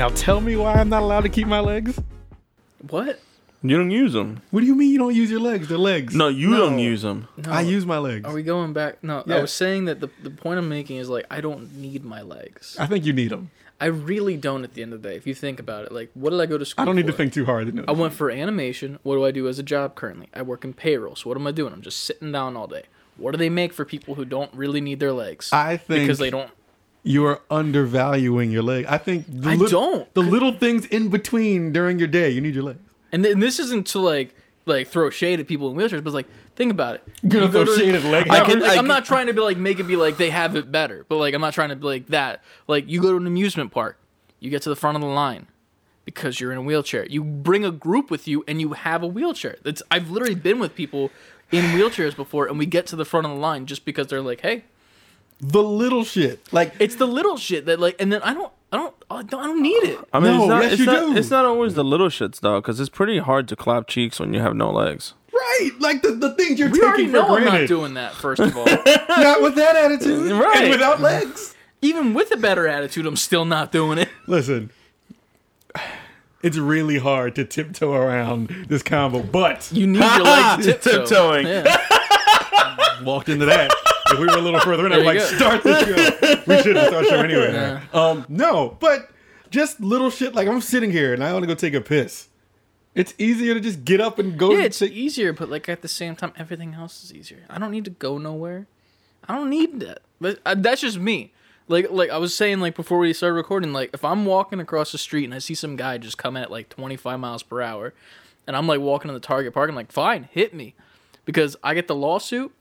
Now tell me why I'm not allowed to keep my legs. What? You don't use them. What do you mean you don't use your legs? They're legs. No, you No. don't use them. No. I use my legs. Are we going back? No, Yeah. I was saying that the the point I'm making is like I don't need my legs. I think you need them. I really don't. At the end of the day, if you think about it, like what did I go to school? I don't need to for? think too hard. No. I went for animation. What do I do as a job currently? I work in payroll. So what am I doing? I'm just sitting down all day. What do they make for people who don't really need their legs? I think because they don't. You are undervaluing your leg. I think the I lit- don't. The little things in between during your day, you need your legs. And, th- and this isn't to like like throw shade at people in wheelchairs, but like think about it. You're You gonna go throw to- shade at leg I hours? can, like, I I'm not trying to be like make it be like they have it better, but like I'm not trying to be like that. Like you go to an amusement park, you get to the front of the line because you're in a wheelchair. You bring a group with you and you have a wheelchair. That's I've literally been with people in wheelchairs before, and we get to the front of the line just because they're like, hey, The little shit, like it's the little shit that like, and then I don't, I don't, I don't, I don't need it. I mean, No, it's not, yes, it's, you not, do. it's not always the little shits though, because it's pretty hard to clap cheeks when you have no legs. right, like the, the things you're We already taking for know I'm not granted. doing that. First of all, Not with that attitude, Right. And without legs. even with a better attitude, I'm still not doing it. Listen, it's really hard to tiptoe around this combo, but You need your legs to tiptoe. Tiptoeing. Yeah. walked into that. If we were a little further in, There like, go. start the show. We should have started the show anyway. Yeah. Um, no, but just little shit. Like I'm sitting here and I want to go take a piss. It's easier to just get up and go. Yeah, it's take- easier, but like at the same time, everything else is easier. I don't need to go nowhere. I don't need that. But uh, that's just me. Like, like I was saying, like before we started recording, like if I'm walking across the street and I see some guy just coming at like 25 miles per hour, and I'm like walking in the Target park, I'm like, fine, hit me, because I get the lawsuit,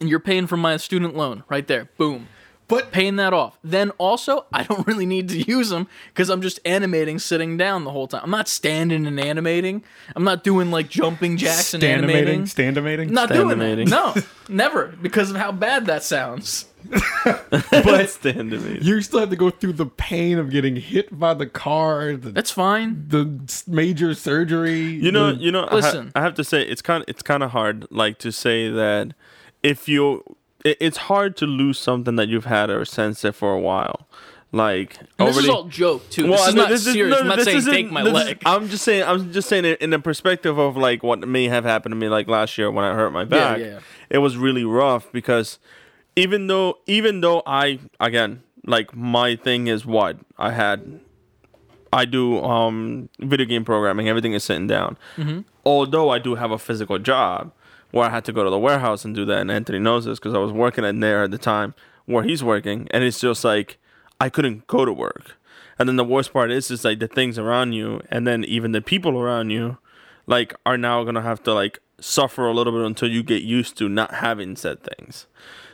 and you're paying for my student loan right there. Boom. but paying that off. Then also, I don't really need to use them because I'm just animating sitting down the whole time. I'm not standing and animating. I'm not doing like jumping jacks and animating. standimating, I'm not doing that. Standimating. No, never because of how bad that sounds. but Stand to you still have to go through the pain of getting hit by the car, the, That's fine. the s- major surgery. You know, the- you know. I ha- Listen. I, have to say, it's kind, it's kind of hard, like to say that if you, it, it's hard to lose something that you've had or sensed it for a while. Like And this is all joke too. Well, this is no, not serious. no, I'm not saying take my this is- I'm just saying. I'm just saying it in the perspective of like what may have happened to me like last year when I hurt my back. yeah. It was really rough because even though even though I again like my thing is what I had. I do um video game programming. Everything is sitting down. Mm-hmm. Although I do have a physical job where I had to go to the warehouse and do that, and Anthony knows this because I was working in there at the time where he's working, and it's just like I couldn't go to work. And then the worst part is, is like the things around you, and then even the people around you, like are now gonna have to like suffer a little bit until you get used to not having said things.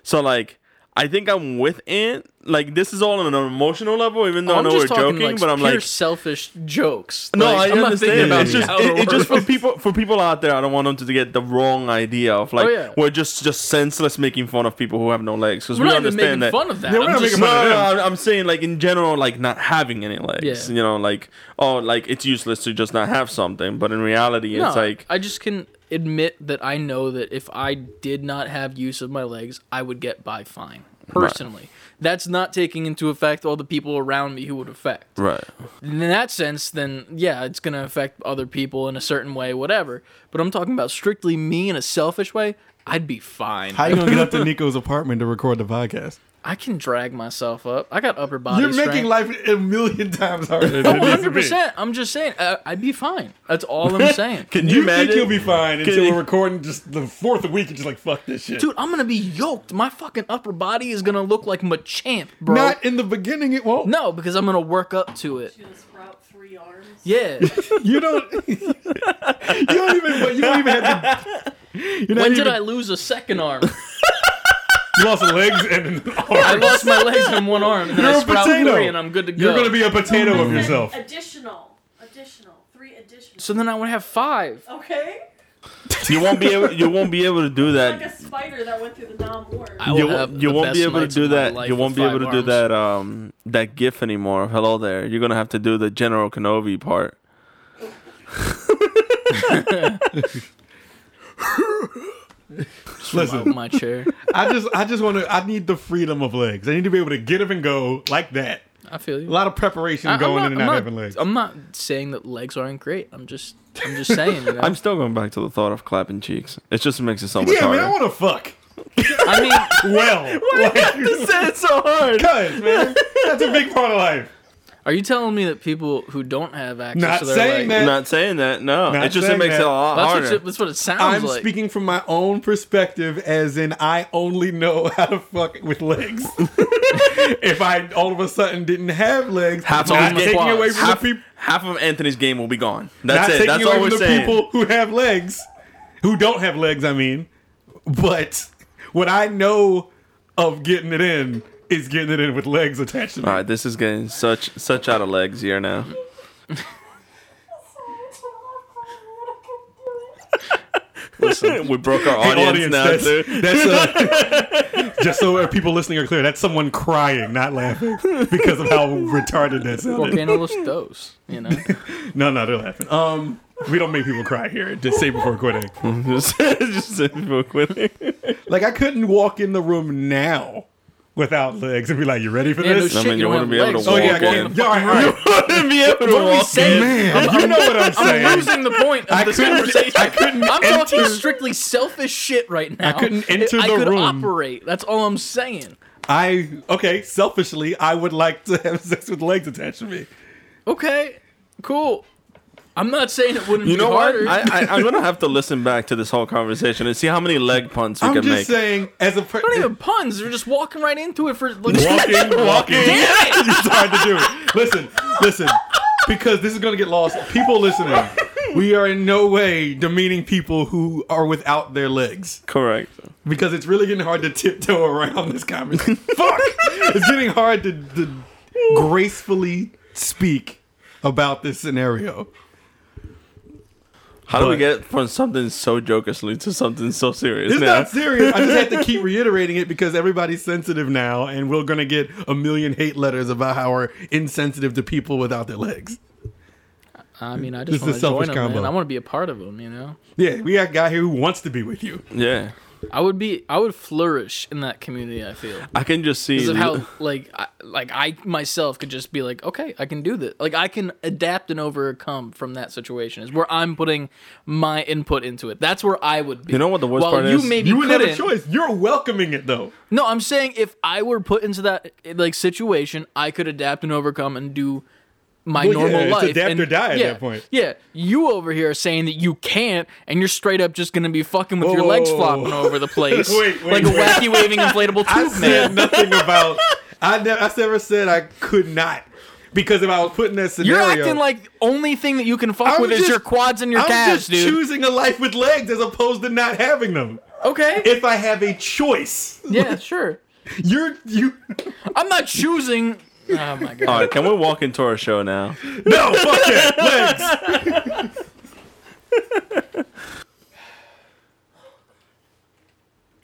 So like. I think I'm with Ant. Like this is all on an emotional level, even though oh, I I'm know just we're talking joking. like but I'm like, selfish jokes. no, Like, I I'm not understand. thinking about it's just, how it- just for people for people out there. I don't want them to get the wrong idea of like Oh, yeah. we're just just senseless making fun of people who have no legs because we not even understand making that. fun of that. Yeah, we're I'm not making No, fun of no, them. no, I'm saying like in general, like not having any legs. Yeah. You know, like oh, like it's useless to just not have something. But in reality, No, it's like I just can admit that I know that if I did not have use of my legs, I would get by fine. Personally, that's not taking into effect all the people around me who would affect. right. In that sense, then yeah, it's gonna affect other people in a certain way, whatever. But I'm talking about strictly me in a selfish way. I'd be fine. how you gonna get up to Nico's apartment to record the podcast? I can drag myself up. I got upper body You're strength. making life a million times harder. Than Oh, it needs to be. 100%. I'm just saying, uh, I'd be fine. That's all I'm saying. Can You you, think you'll be fine until you- we're recording just the fourth week and just like fuck this shit. Dude, I'm gonna be yoked. My fucking upper body is gonna look like Machamp, bro. Not in the beginning, it won't. no, because I'm gonna work up to it. Sprout three arms. Yeah. You don't. you don't even. You don't even have to. You're when even, did I lose a second arm? You lost legs and an arm. I lost my legs and one arm, and then You're I a sprout potato. three, and I'm good to go. You're gonna be a potato of yourself. Additional. Additional. Three additional. so then I would have five. okay? You won't be able. You won't be able to do that. Like that. a spider that went through the Nam Ward. I will You, have won't- you the won't best be able to nights do of my that. life You won't with be able to five do arms. that. Um, that GIF anymore. Hello there. You're gonna have to do the General Kenobi part. Out Listen, my chair. I just, I just want to. I need the freedom of legs. I need to be able to get up and go like that. I feel you. A lot of preparation I- going not- in and I'm out not- having legs. I'm not saying that legs aren't great. I'm just, I'm just saying. You know? I'm still going back to the thought of clapping cheeks. It just makes it so much yeah, harder. man, I want to fuck. I mean, Well, why like, say it so hard. cuz, man, that's a big part of life. Are you telling me that people who don't have access Not to their saying legs, that. Not saying that. No, Not it just it saying makes that. it a lot that's harder. what, it, that's what it sounds like. I'm like. speaking from my own perspective, as in I only know how to fuck with legs. if I all of a sudden didn't have legs, Half not of the taking quads. away from half, the people, half of Anthony's game will be gone. not That's it. taking That's away all from we're the saying. people who have legs, who don't have legs. I mean, but what I know of getting it in is getting it in with legs attached to me. All right, this is getting such such out of legs here now. Listen, we broke our Hey, audience, now that's, too. that's uh, just so people listening are clear. That's someone crying, not laughing, because of how retarded that sounded. volcano los dos. You know, No, no, they're laughing. Um, we don't make people cry here. Just say before quitting. just just say people quitting. Like I couldn't walk in the room now without legs and be like, "You ready for yeah, no this?" I mean, you you don't oh, wouldn't be able to walk oh yeah, I in. can't. Yeah, all right, all right. be able to What walk saying? in. Man, you know what I'm saying. I'm losing the point of I this couldn't- conversation. I couldn't I'm talking strictly selfish shit right now. I couldn't enter I the I could room. operate. That's all I'm saying. I okay. Selfishly, I would like to have sex with legs attached to me. Okay, cool. I'm not saying it wouldn't You be know what? I, I, I'm gonna have to listen back to this whole conversation and see how many leg punts we I'm can make. I'm just saying, as a per- not even puns. They're just walking right into it for like, walking, walking. Damn it! it's hard to do it. Listen, listen, because this is going to get lost. People listening, we are in no way demeaning people who are without their legs Correct. because it's really getting hard to tiptoe around this conversation. Fuck! It's getting hard to, to gracefully speak about this scenario. How do we get from something so jokishly to something so serious? It's now? not serious. I just have to keep reiterating it because everybody's sensitive now, and we're gonna get a million hate letters about how we're insensitive to people without their legs. I mean, I just want to selfish join them, man. combo. I want to be a part of them. You know, Yeah, we got a guy here who wants to be with you. Yeah, I would be. I would flourish in that community. I feel. I can just see. Because of how like I, like I myself could just be like, okay, I can do this. Like I can adapt and overcome from that situation. Is where I'm putting my input into it. That's where I would be. You know what the worst While part you is? Maybe You would have a choice. You're welcoming it though. No, I'm saying if I were put into that like situation, I could adapt and overcome and do my Well, normal yeah, life. adapt and, or die at yeah, that point. Yeah, you over here are saying that you can't, and you're straight up just gonna be fucking with your legs whoa, whoa, flopping whoa. over the place, Wait, wait, like a wacky waving inflatable tube I tube said man. nothing about. I, ne- I never said I could not because if I was putting in that You're scenario, acting like only thing that you can fuck I'm with is your quads and your I'm calves, just dude. choosing a life with legs as opposed to not having them. okay. If I have a choice, yeah, sure. you're you. I'm not choosing. Oh my god. All right, can we walk into our show now? No, fuck it, Legs.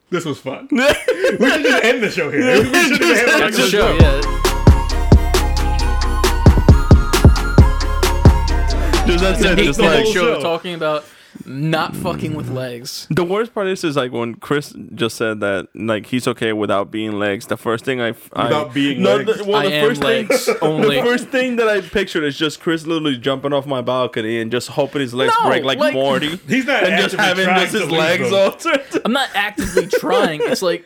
this was fun. We should just end the show here. We should just have a That's a regular show, show. yeah. Just that's it. Just like whole show show. talking about not fucking with legs. The worst part is, is like when Chris just said that, like he's okay without being legs. The first thing I, I Without being no, legs? The, well, I the am first legs thing, only. The first thing that I pictured is just Chris literally jumping off my balcony and just hoping his legs No, break like, like- Morty, He's not and just actively having trying just to his leave legs them. altered. I'm not actively trying. It's like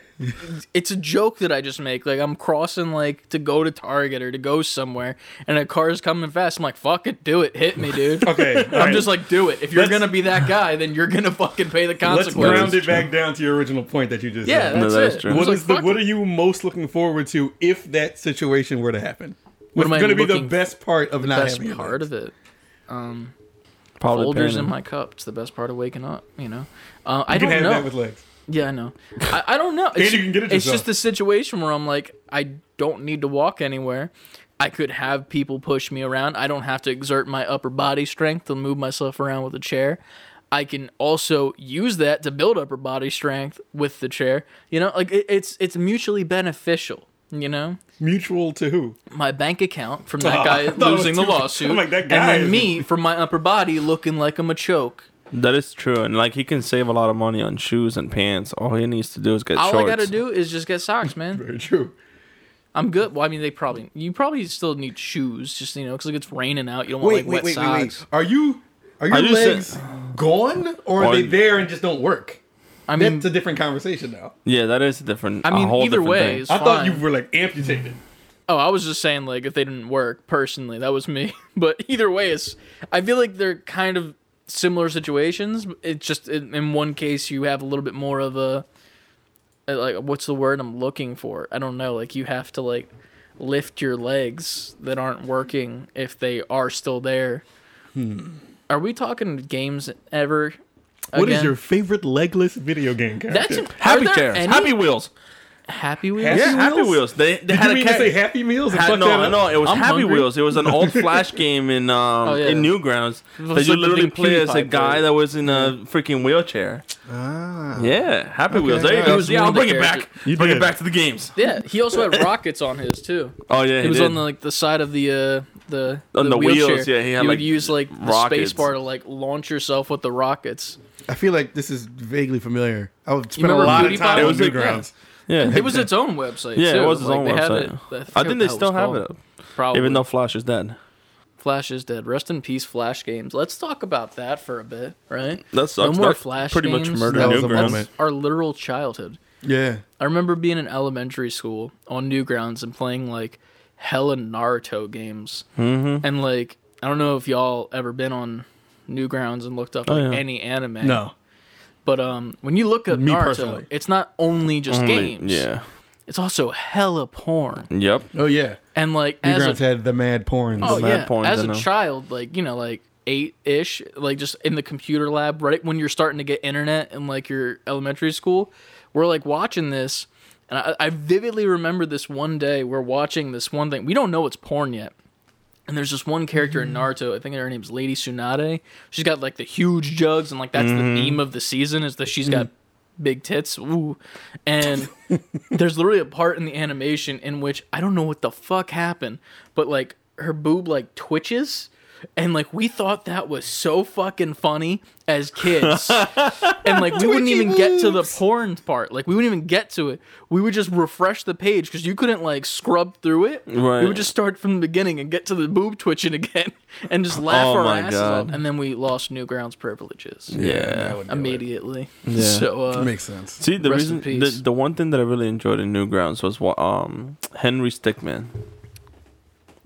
it's a joke that I just make. Like I'm crossing like to go to Target or to go somewhere, and a car's coming fast. I'm like, fuck it, do it, hit me, dude. Okay, I'm alright. just like, do it. If you're Let's- gonna be that guy, then you're gonna fucking pay the consequences. Let's ground it back down to your original point that you just yeah, said. that's that is it. true. I was What like, the what it. are you most looking forward to if that situation were to happen? What's am I going to be the best part of not best having your part legs? of it? Um, Probably Folgers in my cup. It's the best part of waking up. You know. Uh, I You can don't have know. that with legs. Yeah, I know. I, I don't know. It's, you can get it it's yourself. just the situation where I'm like, I don't need to walk anywhere. I could have people push me around. I don't have to exert my upper body strength to move myself around with a chair. I can also use that to build upper body strength with the chair. You know, like it, it's it's mutually beneficial. You know, Mutual to who? my bank account from that guy thought it was losing the lawsuit, I'm like, that and guy then is- me from my upper body looking like I'm a choke. That is true, and like he can save a lot of money on shoes and pants. All he needs to do is get All shorts. I gotta do is just get socks, man. Very true. I'm good. Well, I mean, they probably you probably still need shoes, just you know, because like it's raining out. You don't want like wet socks. Are you are your Are you legs gone or are Or- they there and just don't work? I mean, That's a different conversation now. Yeah, that is a different. I mean, whole either way thing. is I thought you were like amputated. Oh, I was just saying like if they didn't work personally, that was me. But either way, it's I feel like they're kind of similar situations. It's just in, in one case you have a little bit more of a uh, like what's the word I'm looking for? I don't know. Like you have to like lift your legs that aren't working if they are still there. Are we talking games ever? What is again? your favorite legless video game character? That's an, Happy are there chairs, any- Happy Wheels. Happy Wheels. Happy Yeah, Happy Wheels? Wheels. They, they Did had you a mean cat. to say Happy Meals? and Ha- fuck no, that I up? know it was I'm Happy hungry. Wheels. It was an old Flash game in um Oh, yeah. in Newgrounds was that like you the literally play as a guy player. that was in a freaking wheelchair. Ah. Yeah, Happy Wheels. There you He go. Yeah, I'll bring it back. You bring did. it back to the games. Yeah, he also had rockets on his too. Oh yeah, He was did. on the like the side of the uh the On the wheelchair. wheels, yeah, he had, you like, would use like the rockets. space bar to like launch yourself with the rockets. I feel like this is vaguely familiar. I would spend a lot of time It on was like- Newgrounds. Yeah. It was its own website. Yeah, too. it was its Like, own they have website. it- I forget think they still have called. it up, Probably. even though Flash is dead. Flash is dead. Rest in peace, Flash games. Let's talk about that for a bit, right? That no sucks. more That Flash pretty games. much murder That was Newgrounds. moment. Our literal childhood. Yeah. I remember being in elementary school on Newgrounds and playing like hella Naruto games. Mm-hmm. And like, I don't know if y'all ever been on Newgrounds and looked up like, yeah. any anime. No. But um, when you look up Me Naruto, personally. it's not only just Only- games. Yeah. It's also hella porn. Yep. Oh yeah. And like as Newgrounds a had the mad porn. oh mad yeah, porn, as I a know. child, like you know, like eight ish, like just in the computer lab, right when you're starting to get internet in like your elementary school, we're like watching this, and I, I vividly remember this one day we're watching this one thing. We don't know it's porn yet. And there's this one character in mm-hmm. Naruto, I think her name's Lady Tsunade. She's got like the huge jugs, and like that's the mm-hmm. theme of the season is that she's got mm. big tits. Ooh. And there's literally a part in the animation in which I don't know what the fuck happened, but like her boob like twitches. And like we thought that was so fucking funny as kids. and like we wouldn't Twitchy even get to the porn part. Like we wouldn't even get to it. We would just refresh the page because you couldn't like scrub through it. Right. We would just start from the beginning and get to the boob twitching again and just laugh Oh our my asses God. off. And then we lost Newgrounds privileges Yeah. that would do it. immediately. Yeah. So uh, Makes sense. See, the reason the, the one thing that I really enjoyed in Newgrounds was what um Henry Stickmin.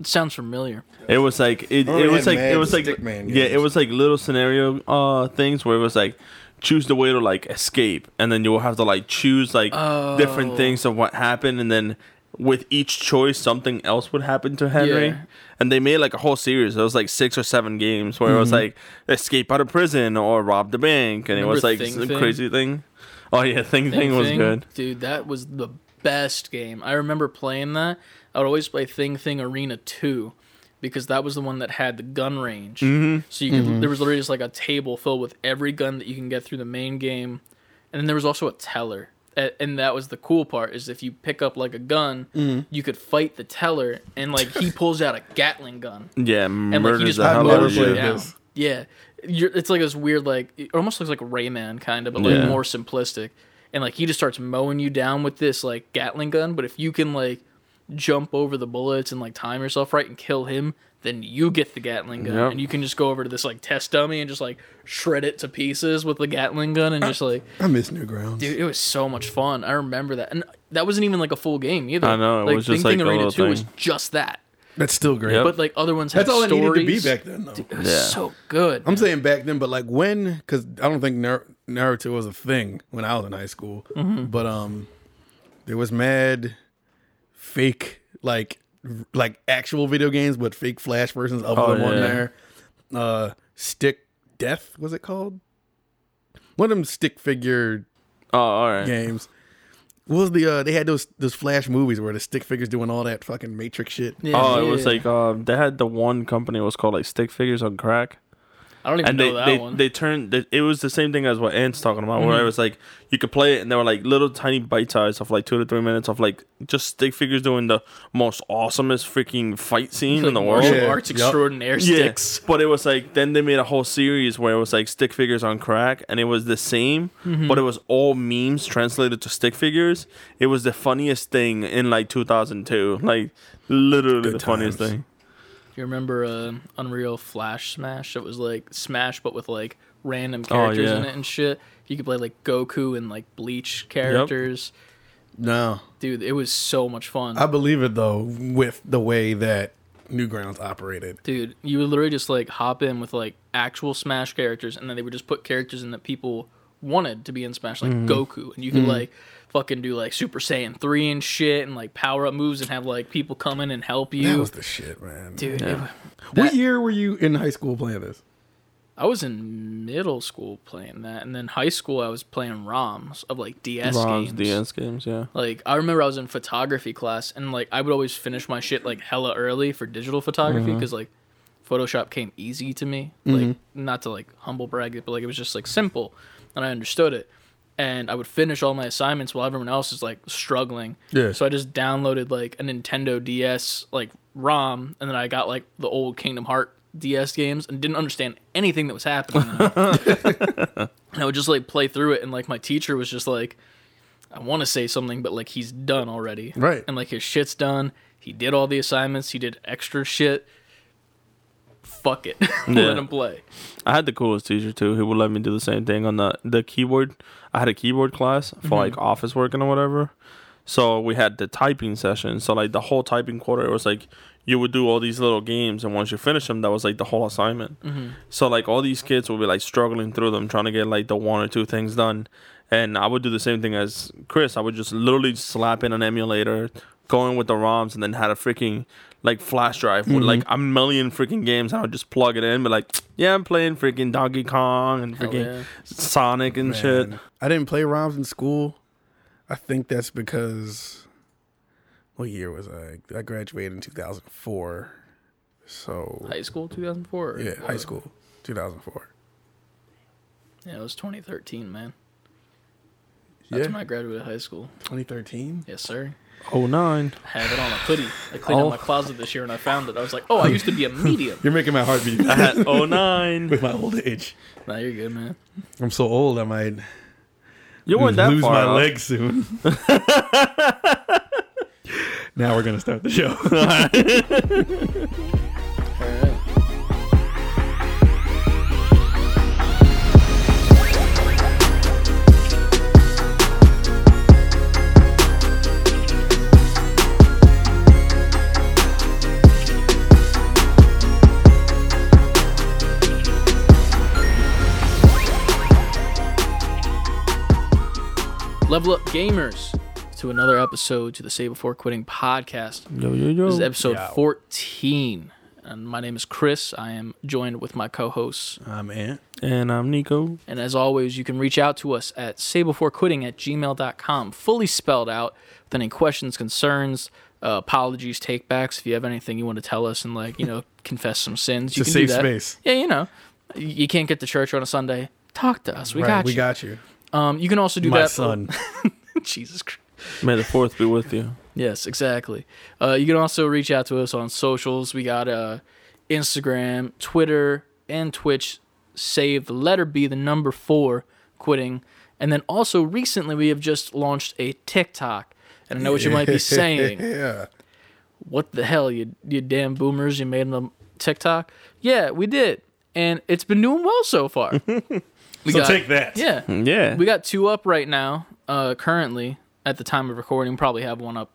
It sounds familiar. It was like it, it was like it was like Stickmin yeah, it was like little scenario uh things where it was like choose the way to like escape and then you will have to like choose like different Oh. things of what happened and then with each choice something else would happen to Henry. Yeah. And they made like a whole series. It was like six or seven games where it was like escape out of prison or rob the bank and it Remember was like Thing some Thing? crazy thing. Oh yeah, Thing Thing, was Thing, good. dude. That was the best game. I remember playing that. I would always play Thing Thing Arena Two because that was the one that had the gun range. Mm-hmm. So you could there was literally just like a table filled with every gun that you can get through the main game, and then there was also a teller. And that was the cool part is if you pick up like a gun, Mm-hmm. you could fight the teller, and like he pulls out a Gatling gun, Yeah, and like he just the hell out of you played down. Yeah, You're, it's like this weird, like it almost looks like Rayman kind of, but like Yeah. more simplistic. And like he just starts mowing you down with this like Gatling gun. But if you can like jump over the bullets and like time yourself right and kill him, then you get the Gatling gun, Yep. and you can just go over to this like test dummy and just like shred it to pieces with the Gatling gun and just like, I miss Newgrounds. dude, it was so much fun. I remember that, and that wasn't even like a full game either. I know, it like, was just, Thing Thing like, Arena Two was just that. That's still great. Yep. But like other ones had That's all it needed to be back then, though. It was Yeah. so good. I'm saying back then, but like when? Because I don't think Nar- Naruto was a thing when I was in high school. Mm-hmm. But um, there was mad fake like like actual video games, but fake Flash versions of Oh, them on yeah. there. Uh, Stick Death was it called? One of them stick figure Oh, all right. games. What was the uh? They had those those Flash movies where the stick figures doing all that fucking Matrix shit. Yeah, Oh, it was like um, they had the one company was called like Stick Figures on Crack. I don't even and know they that they, one. they turned they, it was the same thing as what Ant's talking about, where Mhm. it was like you could play it and there were like little tiny bite size of like two to three minutes of like just stick figures doing the most awesomest freaking fight scene in the Like world. martial Yeah. arts Yup. extraordinaire Yeah, sticks. but it was like then they made a whole series where it was like stick figures on crack, and it was the same, Mm-hmm. but it was all memes translated to stick figures. It was the funniest thing in like 2002, like literally Good the funniest times. Thing. You remember uh, Unreal Flash Smash? It was like Smash, but with like random Oh, characters yeah. in it and shit. You could play like Goku and like Bleach characters. No, Dude, it was so much fun. I believe it though with the way that Newgrounds operated. Dude, you would literally just like hop in with like actual Smash characters, and then they would just put characters in that people wanted to be in Smash, like Goku, and you could like fucking do like Super Saiyan three and shit, and like power up moves, and have like people come in and help you. That was the shit, man. Dude, it- Yeah. what year were you in high school playing this? I was in middle school playing that, and then high school I was playing ROMs of like DS ROMs, games. DS games, yeah. Like I remember I was in photography class, and like I would always finish my shit like hella early for digital photography mm-hmm. because like Photoshop came easy to me. Mm-hmm. Like not to like humble brag it, but like it was just like simple, and I understood it. And I would finish all my assignments while everyone else is like struggling. Yeah. So I just downloaded like a Nintendo DS like ROM, and then I got like the old Kingdom Heart DS games and didn't understand anything that was happening. and I would just like play through it, and like my teacher was just like, I want to say something, but like he's done already. Right. And like his shit's done. He did all the assignments. He did extra shit. Fuck it. Yeah. Let him play. I had the coolest teacher too. He would let me do the same thing on the the keyboard. I had a keyboard class for mm-hmm. like office working or whatever. So we had the typing session. So like the whole typing quarter, it was like you would do all these little games, and once you finish them, that was like the whole assignment. Mm-hmm. So like all these kids would be like struggling through them, trying to get like the one or two things done. And I would do the same thing as Chris. I would just literally slap in an emulator, go in with the ROMs, and then had a freaking like flash drive with like mm-hmm. a million freaking games. And I would just plug it in, but like, yeah, I'm playing freaking Donkey Kong and freaking yeah. Sonic and shit. I didn't play ROMs in school. I think that's because what year was I? I graduated in 2004. So High school 2004? yeah, high school 2004. Yeah, it was 2013, man. That's Yeah, when I graduated high school. 2013. Yes, sir. Oh nine. I have it on a hoodie. I cleaned Oh. out my oh. closet this year and I found it. I was like, oh, I used to be a medium. You're making my heart beat I had oh nine. with my old age. nah, you're good, man. I'm so old. I might You weren't that lose far my off. legs soon. now we're gonna start the show. Level up gamers to another episode to the Say Before Quitting podcast. Yo yo yo. This is episode Yeah. 14. And my name is Chris. I am joined with my co hosts. I'm Ant. and I'm Nico. And as always, you can reach out to us at saybeforequitting at gmail.com, fully spelled out with any questions, concerns, uh, apologies, takebacks. If you have anything you want to tell us and, like, you know, confess some sins, you It's a can do safe that. space. Yeah, you know, you you can't get to church on a Sunday. Talk to us. We right, got we you. We got you. Um, you can also do my that. son. Jesus Christ. May the fourth be with you. Yes, exactly. Uh, you can also reach out to us on socials. We got uh, Instagram, Twitter, and Twitch. Save the letter B, the number four, quitting. And then also recently we have just launched a TikTok. And I know what you might be saying. yeah. What the hell, you you damn boomers? You made a TikTok? Yeah, we did, and it's been doing well so far. We So take that. Yeah, Yeah. we got two up right now. Uh, currently, at the time of recording, probably have one up.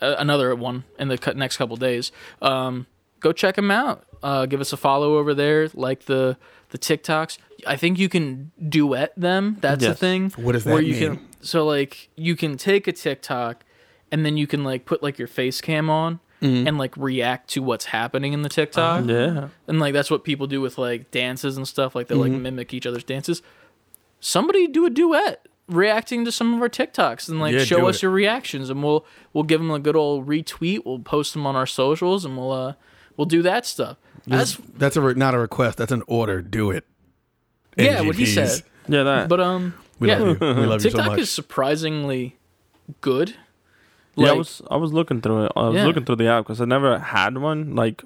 Uh, another one in the cu- next couple days. Um, go check them out. Uh, give us a follow over there. Like the the TikToks. I think you can duet them. That's the Yes. thing. What does Where that you mean? can so like you can take a TikTok, and then you can like put like your face cam on. Mm-hmm. And like react to what's happening in the TikTok, yeah. and like that's what people do with like dances and stuff. Like they like Mm-hmm. mimic each other's dances. Somebody do a duet reacting to some of our TikToks and like Yeah, show us it. your reactions, and we'll we'll give them a good old retweet. We'll post them on our socials, and we'll uh we'll do that stuff. As That's a re- not a request. That's an order. Do it. yeah, what he said. Yeah, that. But um, We yeah, love you. We love you so TikTok much. is surprisingly good. Yeah, I was I was looking through it. I was Yeah. looking through the app because I never had one. Like,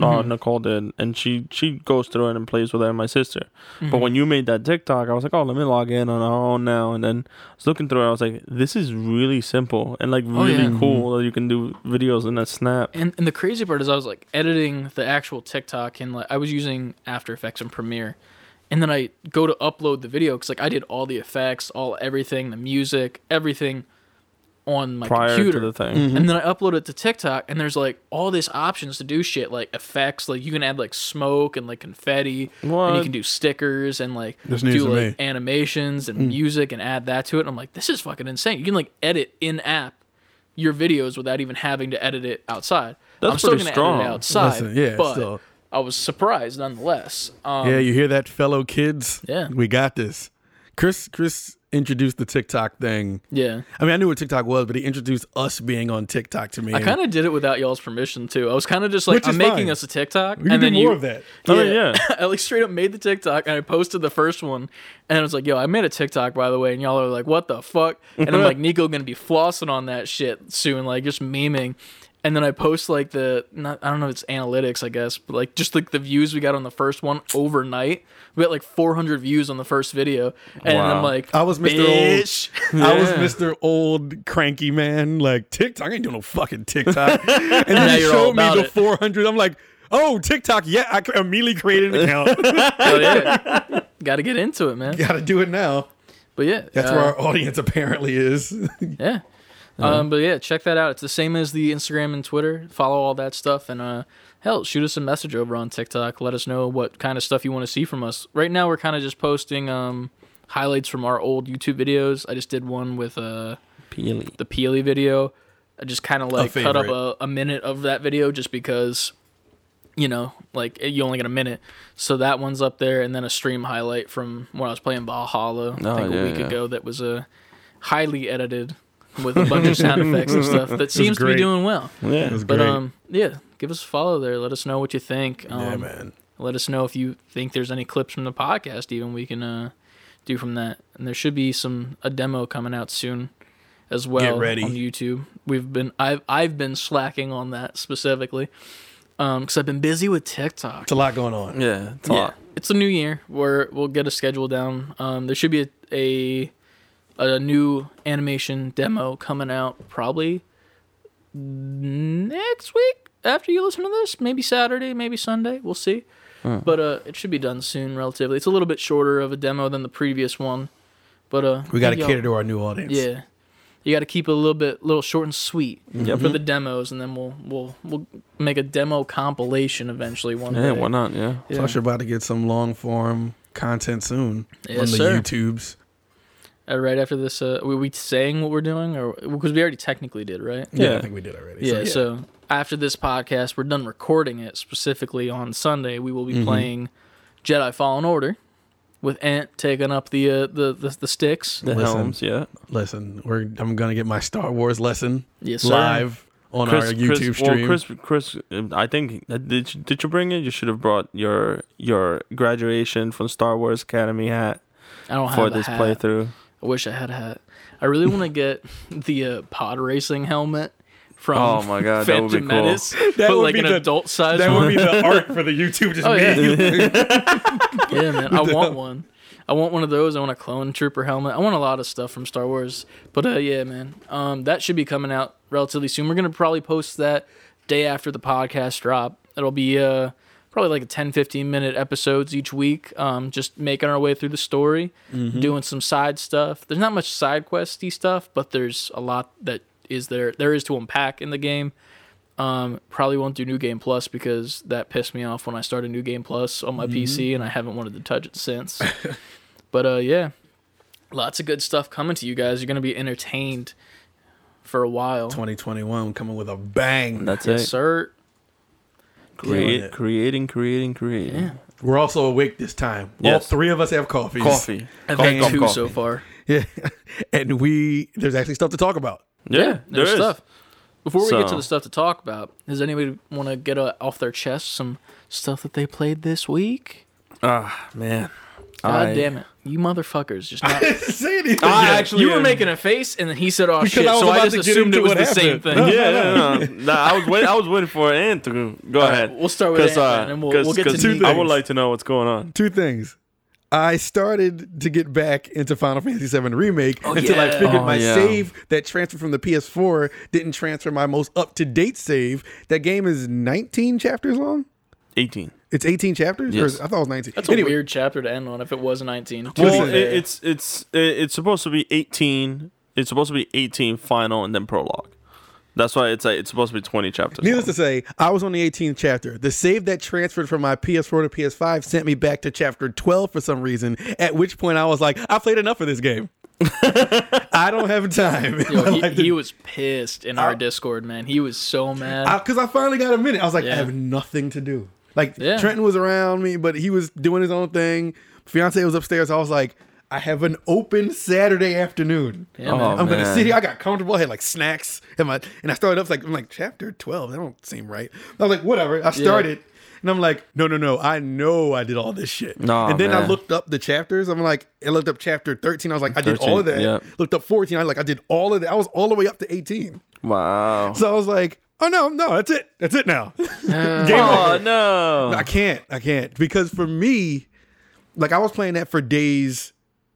uh, Mhm. Nicole did, and she she goes through it and plays with it. And my sister. mhm. But when you made that TikTok, I was like, oh, let me log in on our own now. And then I was looking through it. I was like, this is really simple and like Oh, really yeah. cool that you can do videos in a snap. And and the crazy part is I was like editing the actual TikTok and like I was using After Effects and Premiere. And then I go to upload the video cuz like I did all the effects, all everything, the music, everything on my prior computer. to the thing. Mm-hmm. And then I upload it to TikTok and there's like all these options to do shit like effects, like you can add like smoke and like confetti and you can do stickers and like This do like me. Animations and music and add that to it. And I'm like, this is fucking insane. You can like edit in app your videos without even having to edit it outside. That's I'm still pretty gonna strong. edit it outside. Listen, yeah, but still. I was surprised nonetheless. Um, yeah, you hear that, fellow kids? Yeah. We got this. Chris Chris introduced the TikTok thing. yeah. I mean, I knew what TikTok was, but he introduced us being on TikTok to me. I kind of did it without y'all's permission too. I was kind of just like, Which I'm making fine. us a TikTok, we can and do then more you, of that. Oh, yeah. I like straight up made the TikTok and I posted the first one and I was like, yo, I made a TikTok by the way, and y'all are like, what the fuck? And I'm like, Nico gonna be flossing on that shit soon, like just memeing. And then I post like the not I don't know if it's analytics, I guess, but like just like the views we got on the first one overnight. We got like 400 views on the first video, and Wow. I'm like, I was Mr. Bitch. I was Mr. Old cranky man, like TikTok. I ain't doing no fucking TikTok. and Now then you're showed me the it. 400. 400. I'm like, oh, TikTok. Yeah, I immediately created an account. Hell yeah, got to get into it, man. Got to do it now. But yeah, That's uh, where our audience apparently is. Yeah. Um, but yeah, check that out. It's the same as the Instagram and Twitter. Follow all that stuff and uh hell, shoot us a message over on TikTok. Let us know what kind of stuff you want to see from us. Right now we're kind of just posting um highlights from our old YouTube videos. I just did one with uh Peely. the Peely video. I just kind of like cut up a, a minute of that video just because you know, like you only get a minute. So that one's up there and then a stream highlight from when I was playing Valhalla I Oh, think yeah, a week yeah. ago that was uh, highly edited with a bunch of sound effects and stuff that seems to be great. doing well. Yeah. It was But great. um yeah, give us a follow there. Let us know what you think. Um, yeah, man. let us know if you think there's any clips from the podcast even we can uh do from that and there should be some a demo coming out soon as well ready. on youtube we've been i've i've been slacking on that specifically um because i've been busy with tiktok It's a lot going on. Yeah. It's a yeah lot. it's a new year where we'll get a schedule down um there should be a a, a new animation demo coming out probably next week after you listen to this maybe saturday maybe sunday we'll see but uh it should be done soon relatively it's a little bit shorter of a demo than the previous one but uh We got to cater to our new audience. yeah you got to keep it a little bit little short and sweet Yep. for the demos and then we'll we'll we'll make a demo compilation eventually one Yeah, day why not? Yeah. yeah. Plus, you're about to get some long form content soon Yes, on the sir. YouTubes. Uh, right after this, uh, were we saying what we're doing, or because we already technically did, right? Yeah, I think we did already. Yeah. So, after this podcast, we're done recording it. Specifically on Sunday, we will be Mhm. playing Jedi Fallen Order with Ant taking up the uh, the, the the sticks. The Listen. helms, yeah. listen, we're I'm gonna get my Star Wars lesson Yes, sir. live on our YouTube stream. Well, Chris, Chris, I think uh, did you, did you bring it? You should have brought your your graduation from Star Wars Academy hat I don't for have this hat. playthrough. I wish I had a hat. I really want to get the uh, pod racing helmet from Oh my god, that would be Phantom cool. Menace, That but would like be an the- adult size that one. would be the art for the YouTube. Just Oh, me. yeah, man. I want one. I want one of those. I want a clone trooper helmet. I want a lot of stuff from Star Wars. But uh, yeah, man. Um, that should be coming out relatively soon. We're gonna probably post that day after the podcast drop. It'll be uh probably like a 10 15 minute episodes each week um just making our way through the story doing some side stuff there's not much side questy stuff but there's a lot that is there there is to unpack in the game um, probably won't do New Game Plus because that pissed me off when I started New Game Plus on my PC, and I haven't wanted to touch it since. but uh, yeah, lots of good stuff coming to you guys. You're gonna be entertained for a while. 2021 coming with a bang. That's yes, it. sir. Killing Create, creating, creating, creating. Yeah, We're also awake this time. All three of us have coffees. Coffee. I've Coffee, had two coffee. so far. Yeah, and we there's actually stuff to talk about. Yeah, there there's is. stuff. Before we get to the stuff to talk about, does anybody want to get uh, off their chest some stuff that they played this week? Ah, man. God I- damn it, you motherfuckers! Just not. Say anything. I yet. actually you were making a face, and then he said, "Oh Because shit!" I so I just assumed it was what the same thing. No, Yeah, no, no. Nah, I was wait, I was waiting for Ant to go All ahead. we'll start with Because Ant, uh, and we'll, we'll get to because Neat. I would like to know what's going on. two things. I started to get back into Final Fantasy VII Remake oh, until I figured Oh, my yeah. save that transferred from the PS4 didn't transfer my most up to date save. That game is 19 chapters long. 18. It's 18 chapters. Or Yes. is- I thought it was 19. That's a weird chapter to end on. If it was 19, Well, it, it's it's it's supposed to be 18. It's supposed to be 18 final and then prologue. That's why it's like it's supposed to be 20 chapters. Needless to say, I was on the 18th chapter. The save that transferred from my PS4 to PS5 sent me back to chapter 12 for some reason. At which point I was like, I played enough of this game. I don't have time. Yo, he, he was pissed in our I- Discord, man. He was so mad. because I, finally got a minute. I was like, I have nothing to do. Like Yeah. Trenton was around me, but he was doing his own thing. Fiance was upstairs. I was like, I have an open Saturday afternoon. yeah, Oh. I'm gonna man. sit here. I got comfortable. I had like snacks, and my and I started up like I'm like chapter twelve. That don't seem right. I was like, whatever. I started, and I'm like, no, no, no. I know I did all this shit. Nah, and then I looked up the chapters. I'm like, I looked up chapter thirteen. I was like, I did all of that. yeah. Looked up fourteen. I like, I did all of that. I was all the way up to eighteen. Wow. So I was like, oh no, no, that's it. That's it now. Game Oh over. no. I can't. I can't because for me, like I was playing that for days,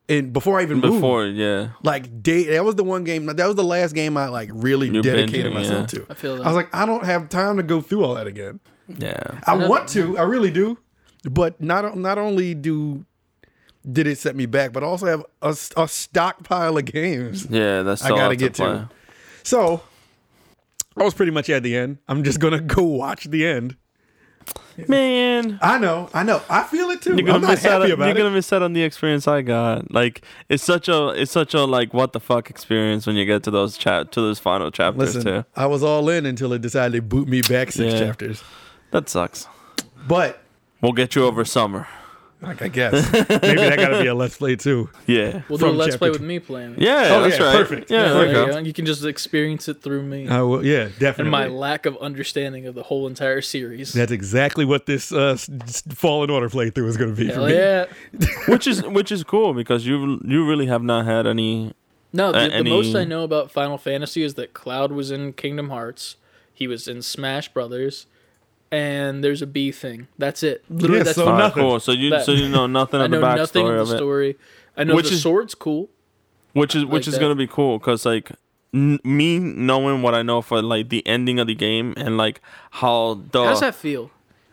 and before I even moved. Before, yeah. Like day, that was the one game. That was the last game I like really You dedicated binging, myself yeah. to. I feel that. I was like, I don't have time to go through all that again. Yeah. I want to, I really do, but not not only do did it set me back, but also have a, a stockpile of games. Yeah, that's I gotta have get play. to. So I was pretty much at the end. I'm just gonna go watch the end. Man. I know, I know, I feel it too. You're I'm gonna not miss out. happy On, about you're it. gonna miss out on the experience I got. Like it's such a, it's such a like what the fuck experience when you get to those chat to those final chapters Listen, too. I was all in until it decided to boot me back six Yeah. chapters. That sucks. But We'll get you over summer. Like, I guess maybe that got to be a let's play too. Yeah. we'll do a let's chapter play two. with me playing. Yeah, Oh, that's yeah, right. perfect. Yeah, Yeah, there There you you go. go. You can just experience it through me I will, yeah, definitely. and my lack of understanding of the whole entire series. That's exactly what this uh, s- s- Fallen Order playthrough is going to be for me. yeah! which is which is cool because you you really have not had any. No, the, Uh, the most I know about Final Fantasy is that Cloud was in Kingdom Hearts. He was in Smash Brothers, and there's a bee thing. That's it. Literally, Yeah, that's so nothing. cool. So you That- so you know nothing I of the know nothing backstory of of the it, story. I know Which the is- sword's cool. which is which like is that. gonna be cool because like n- me knowing what I know for like the ending of the game and like how the How does that feel?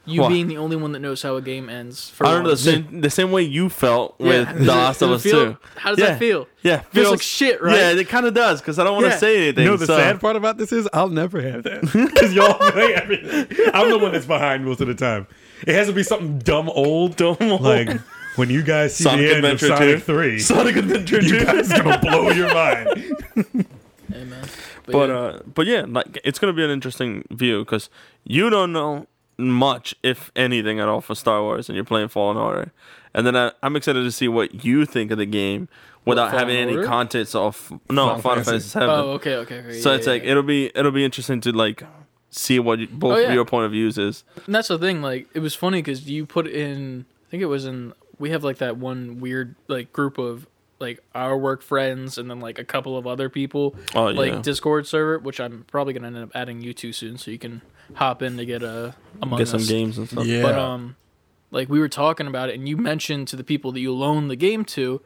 You What? being the only one that knows how a game ends. For I don't know the once. same the same way you felt with Does The Last of does Us it feel- too. How does Yeah. that feel? Yeah, Feels like shit, right? Yeah, it kind of does because I don't want to Yeah. say anything. You know the so- sad part about this is I'll never have that because y'all play everything. I'm the one that's behind most of the time. It has to be something dumb old, Dumb old. like when you guys see Sonic the end Adventure of Sonic 2. Three. Sonic Adventure You 2. guys gonna blow your mind. Amen. But, But yeah. uh, but yeah, like it's gonna be an interesting view because you don't know much, if anything, at all for Star Wars, and you're playing Fallen Order, and then I, I'm excited to see what you think of the game without Fallen having any Order? context of no Final Final, Fantasy. Fantasy Seven. oh, okay, okay, okay. so yeah, it's yeah, like yeah. it'll be it'll be interesting to like see what you, both Oh, yeah. your point of views is. And that's the thing. Like, it was funny because you put in. I think it was in. We have like that one weird like group of like our work friends, and then like a couple of other people. Oh like Discord server, which I'm probably gonna end up adding you to soon, so you can hop in to get a Among get some games and stuff. Yeah. But um, like we were talking about it, and you mentioned to the people that you loan the game to,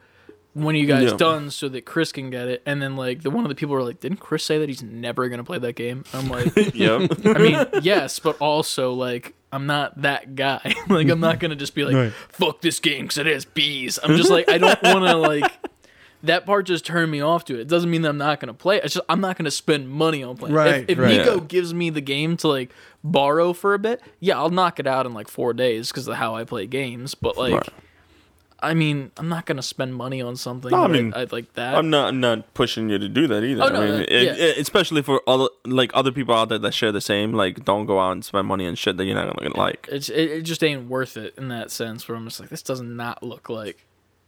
when are you guys Yeah. done, so that Chris can get it. And then like the one of the people were like, "Didn't Chris say that he's never gonna play that game?" I'm like, yeah. I mean, yes, but also like I'm not that guy. like I'm not gonna just be like, Right. "Fuck this game" because it has bees. I'm just like I don't want to like. That part just turned me off to it. It doesn't mean that I'm not gonna play. it. It's just I'm not gonna spend money on playing. it. Right, If, if right. Nico Yeah. gives me the game to like borrow for a bit, yeah, I'll knock it out in like four days because of how I play games. But like, Right. I mean, I'm not gonna spend money on something. No, I mean, I, like that. I'm not I'm not pushing you to do that either. Oh, no, I mean, no, it- yeah. it- especially for other like other people out there that share the same. Like, don't go out and spend money on shit that you're not gonna like. It's it, it just ain't worth it in that sense. Where I'm just like, this does not look like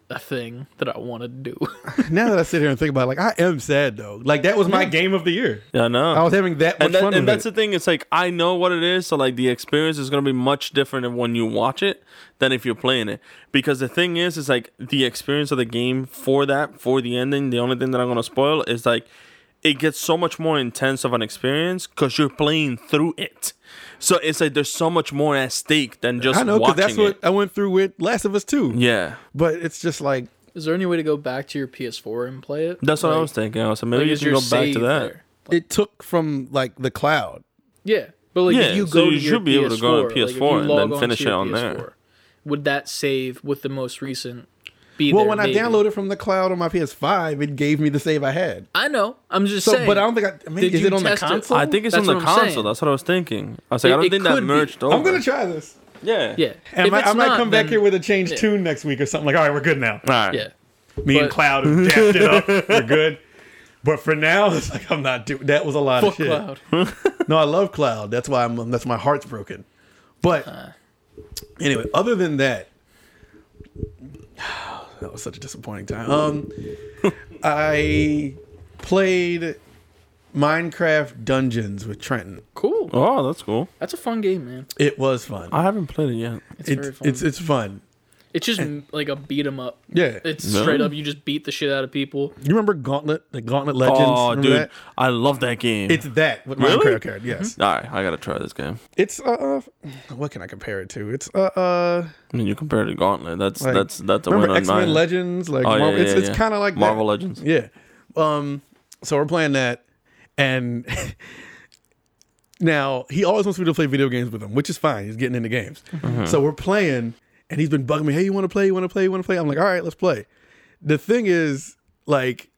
a thing that I want to do. now that I sit here and think about it, like I am sad though. Like that was my game of the year. Yeah, I know. I was having that much and, that, fun and with that's it. the thing. It's like I know what it is, so like the experience is gonna be much different when you watch it than if you're playing it. Because the thing is, is like the experience of the game for that for the ending. The only thing that I'm gonna spoil is like it gets so much more intense of an experience because you're playing through it. So it's like there's so much more at stake than just I know because watching that's what it. I went through with Last of Us 2. Yeah, But it's just like Is there any way to go back to your PS4 and play it? that's what I was thinking. I was like, maybe like, you is can go back to that. there? it took from like the cloud. Yeah, but like Yeah, if you so go you to your should be able to go on PS4, like, if PS4 and log then onto finish your it on there. Would that save with the most recent? Be Well, there, when maybe? I downloaded from the cloud on my PS5, it gave me the save I had. I know. I'm just So, saying. but I don't think I. I mean, Did is it on the test it? console? I think it's That's on the console. saying. That's what I was thinking. I was like, It- I don't think that could be. merged over. I'm gonna try this. Yeah. yeah, And I, I might not, come back then- here with a changed yeah. tune next week or something. Like, all right, we're good now. All right. Yeah, Me and Cloud have jacked it up. We're good. But for now, it's like I'm not doing. That was a lot fuck of shit. cloud. No, I love Cloud. That's why I'm. That's my heart's broken. But Uh. anyway, other than that, that was such a disappointing time. Um, I played Minecraft Dungeons with Trenton. Cool. Oh, that's cool. That's a fun game, man. It was fun. I haven't played it yet. It's It- very fun. it's it's fun. It's just m- like a beat 'em up. Yeah. It's No. straight up. You just beat the shit out of people. You remember Gauntlet? The Gauntlet Legends. Oh, Remember dude, that? I love that game. It's that with Really? Minecraft character. Yes. all right. I gotta try this game. It's uh, uh, what can I compare it to? It's uh, uh I mean, you compare it to Gauntlet. That's Like, that's that's a remember win on X Men mine. Legends? Like Oh, yeah, Marvel, it's yeah, it's yeah. kind of like that. Marvel Legends. Yeah. Um. So we're playing that, and now he always wants me to play video games with him, which is fine. He's getting into games. Mm-hmm. So we're playing, and he's been bugging me. Hey, you want to play? You want to play? You want to play? I'm like, all right, let's play. The thing is, like,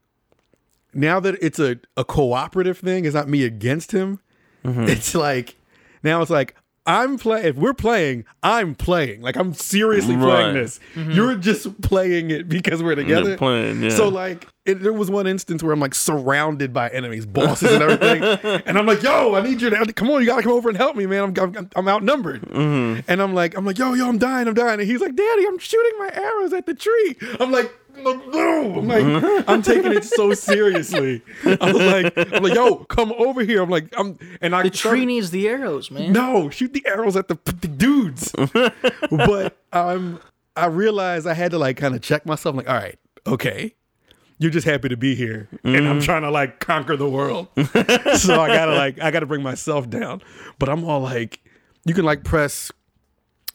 now that it's a a cooperative thing, it's not me against him. Mm-hmm. It's like now it's like. I'm playing. If we're playing, I'm playing. Like I'm seriously playing Right. this. You're just playing it because we're together. Playing, yeah. So like, it, there was one instance where I'm like surrounded by enemies, bosses, and everything, and I'm like, "Yo, I need you to come on. You gotta come over and help me, man. I'm I'm, I'm outnumbered." Mm-hmm. And I'm like, "I'm like, yo, yo, I'm dying, I'm dying." And he's like, "Daddy, I'm shooting my arrows at the tree." I'm like. No, no. I'm like, I'm taking it so seriously. I was like, I'm like, yo, come over here. I'm like, I'm, and I The tree needs the arrows, man. no, shoot the arrows at the, the dudes. but I'm, I realized I had to like kind of check myself. Like, all right, okay, you're just happy to be here, and I'm mm-hmm. trying to like conquer the world. so I gotta like I gotta bring myself down. But I'm all like, you can like press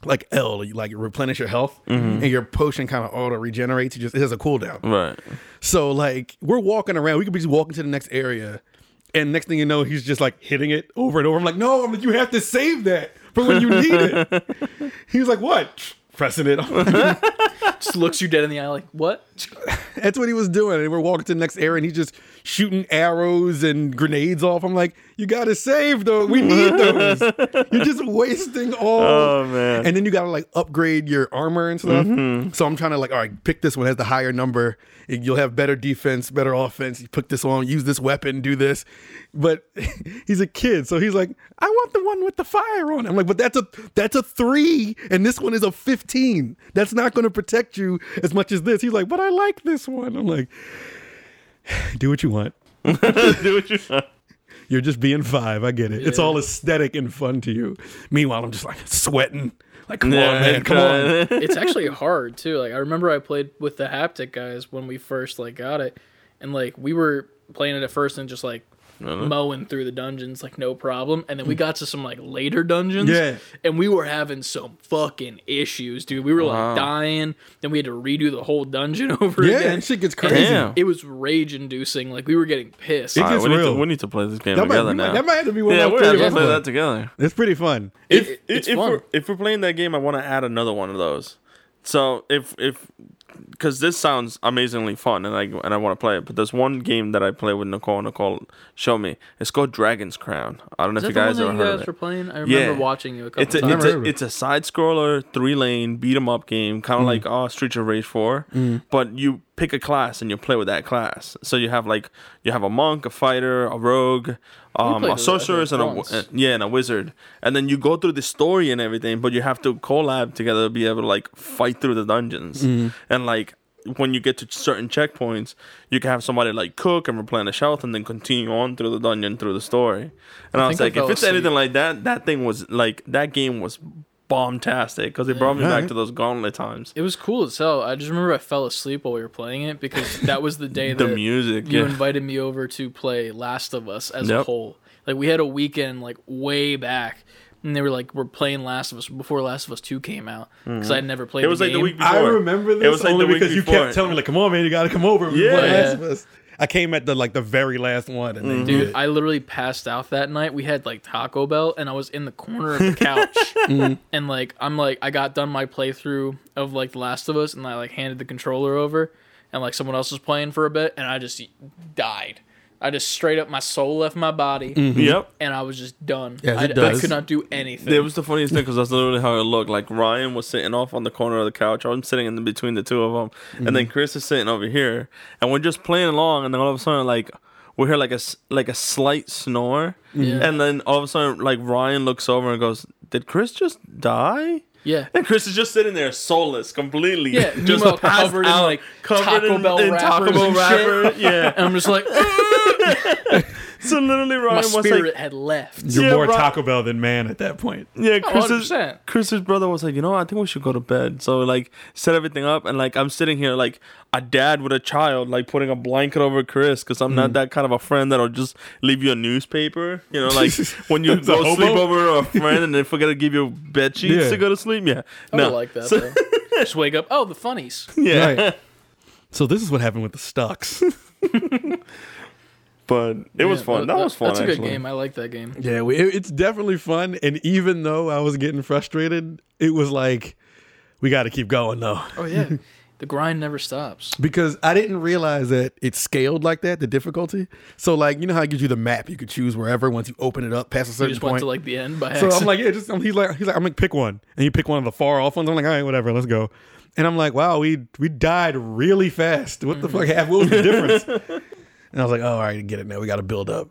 like L, like replenish your health, mm-hmm. and your potion kind of auto regenerates. You just it has a cooldown. Right. So like we're walking around, we could be just walking to the next area, and next thing you know, he's just like hitting it over and over. I'm like, no, I'm like, you have to save that for when you need it. he was like, what? Pressing it. Just looks you dead in the eye, like what? That's what he was doing. And we're walking to the next area, and he's just shooting arrows and grenades off. I'm like, you gotta save those. We need those. You're just wasting all. Oh man. And then you gotta like upgrade your armor and stuff. Mm-hmm. So I'm trying to like, all right, pick this one has the higher number. You'll have better defense, better offense. You put this on, use this weapon, do this. But he's a kid, so he's like, I want the one with the fire on. it." I'm like, but that's a that's a three, and this one is a 15. That's not going to protect you as much as this. He's like, but I like this one. I'm like, do what you want. Do what you want. You're just being five. I get it. It's all aesthetic and fun to you. Meanwhile, I'm just like sweating. Like, come on, man, come on. it's actually hard too. Like I remember I played with the haptic guys when we first like got it, and like we were playing it at first and just like Uh-huh. mowing through the dungeons like no problem, and then we hmm. got to some like later dungeons, Yeah. and we were having some fucking issues, dude. We were like Wow. dying, then we had to redo the whole dungeon over Yeah, again. shit gets crazy. Damn. It was rage inducing. Like we were getting pissed. It All right, gets we, need to, real. we need to play this game That together might- now. that might have to be one yeah, of we my have to play ones. that together. It's pretty fun. If It- if, it's if fun. we're if we're playing that game, I want to add another one of those. So if if because this sounds amazingly fun and I and I want to play it, but there's one game that I play with Nicole. Nicole show me. It's called Dragon's Crown. I don't know Is if you guys one ever that you heard guys of were playing? I remember Yeah. watching you a couple It's a, times. it's, a, it's a side scroller, three lane beat 'em up game, kind of like uh, Streets of Rage 4. But you pick a class and you play with that class. So you have like you have a monk, a fighter, a rogue, um, a sorceress, and a uh, yeah, and a wizard. And then you go through the story and everything, but you have to collab together to be able to like fight through the dungeons. And like when you get to certain checkpoints, you can have somebody like cook and replenish health, and then continue on through the dungeon through the story. And I, I was like, if it's anything like that, that thing was like that game was bombastic because it brought me back to those gauntlet times. It was cool as hell. I just remember I fell asleep while we were playing it because that was the day The that music, you yeah. invited me over to play Last of Us as a whole. Like we had a weekend like way back, and they were like, "We're playing Last of Us" before Last of Us Two came out because I'd never played. Mm-hmm. It was the like the week before. I remember this It was like only the week because you before. kept telling me like, "Come on, man, you got to come over." and Yeah. play Yeah. Last of Us." I came at the like the very last one, and Mm-hmm. Dude. I literally passed out that night. We had like Taco Bell, and I was in the corner of the couch, Mm-hmm. and like I'm like I got done my playthrough of like The Last of Us, and I like handed the controller over, and like someone else was playing for a bit, and I just died. I just straight up my soul left my body, Yep. and I was just done. Yes, I, it I does. could not do anything. It was the funniest thing because that's literally how it looked. Like Ryan was sitting off on the corner of the couch. I'm sitting in between the two of them, and Mm-hmm. then Chris is sitting over here, and we're just playing along. And then all of a sudden, like we hear like a s- like a slight snore, Yeah. and then all of a sudden, like Ryan looks over and goes, "Did Chris just die?" yeah. And Chris is just sitting there, soulless, completely, Yeah, just meanwhile, passed covered in, out, like, covered Taco in, Bell in Taco wrappers Bell and wrapper. Yeah. And I'm just like, So literally, my Ryan was spirit like, had left. You're Yeah, more right. Taco Bell than man at that point. Yeah, Chris's, 100%. Chris's brother was like, you know, I think we should go to bed. So like, set everything up, and like, I'm sitting here like a dad with a child, like putting a blanket over Chris because I'm Mm. not that kind of a friend that'll just leave you a newspaper. You know, like when you go hobo? sleep over a friend and they forget to give you bed sheets Yeah. to go to sleep. Yeah, I no, would like that. So- though. Just wake up. Oh, the funnies. yeah, Right. So this is what happened with the stocks. But it was fun. That, was fun. That's a good game. I like that game. yeah, we, it- it's definitely fun. And even though I was getting frustrated, it was like we got to keep going though. Oh yeah, the grind never stops. because I didn't realize that it scaled like that, the difficulty. So like you know how it gives you the map, you could choose wherever once you open it up past a We certain just went point. to like the end by so. I'm like, yeah, just he's like he's like I'm gonna pick one, and you pick one of the far off ones. I'm like, all right, whatever, let's go. And I'm like, wow, we we died really fast. What the mm-hmm. fuck happened? What was the difference? and I was like, oh, all right, get it now. We got to build up.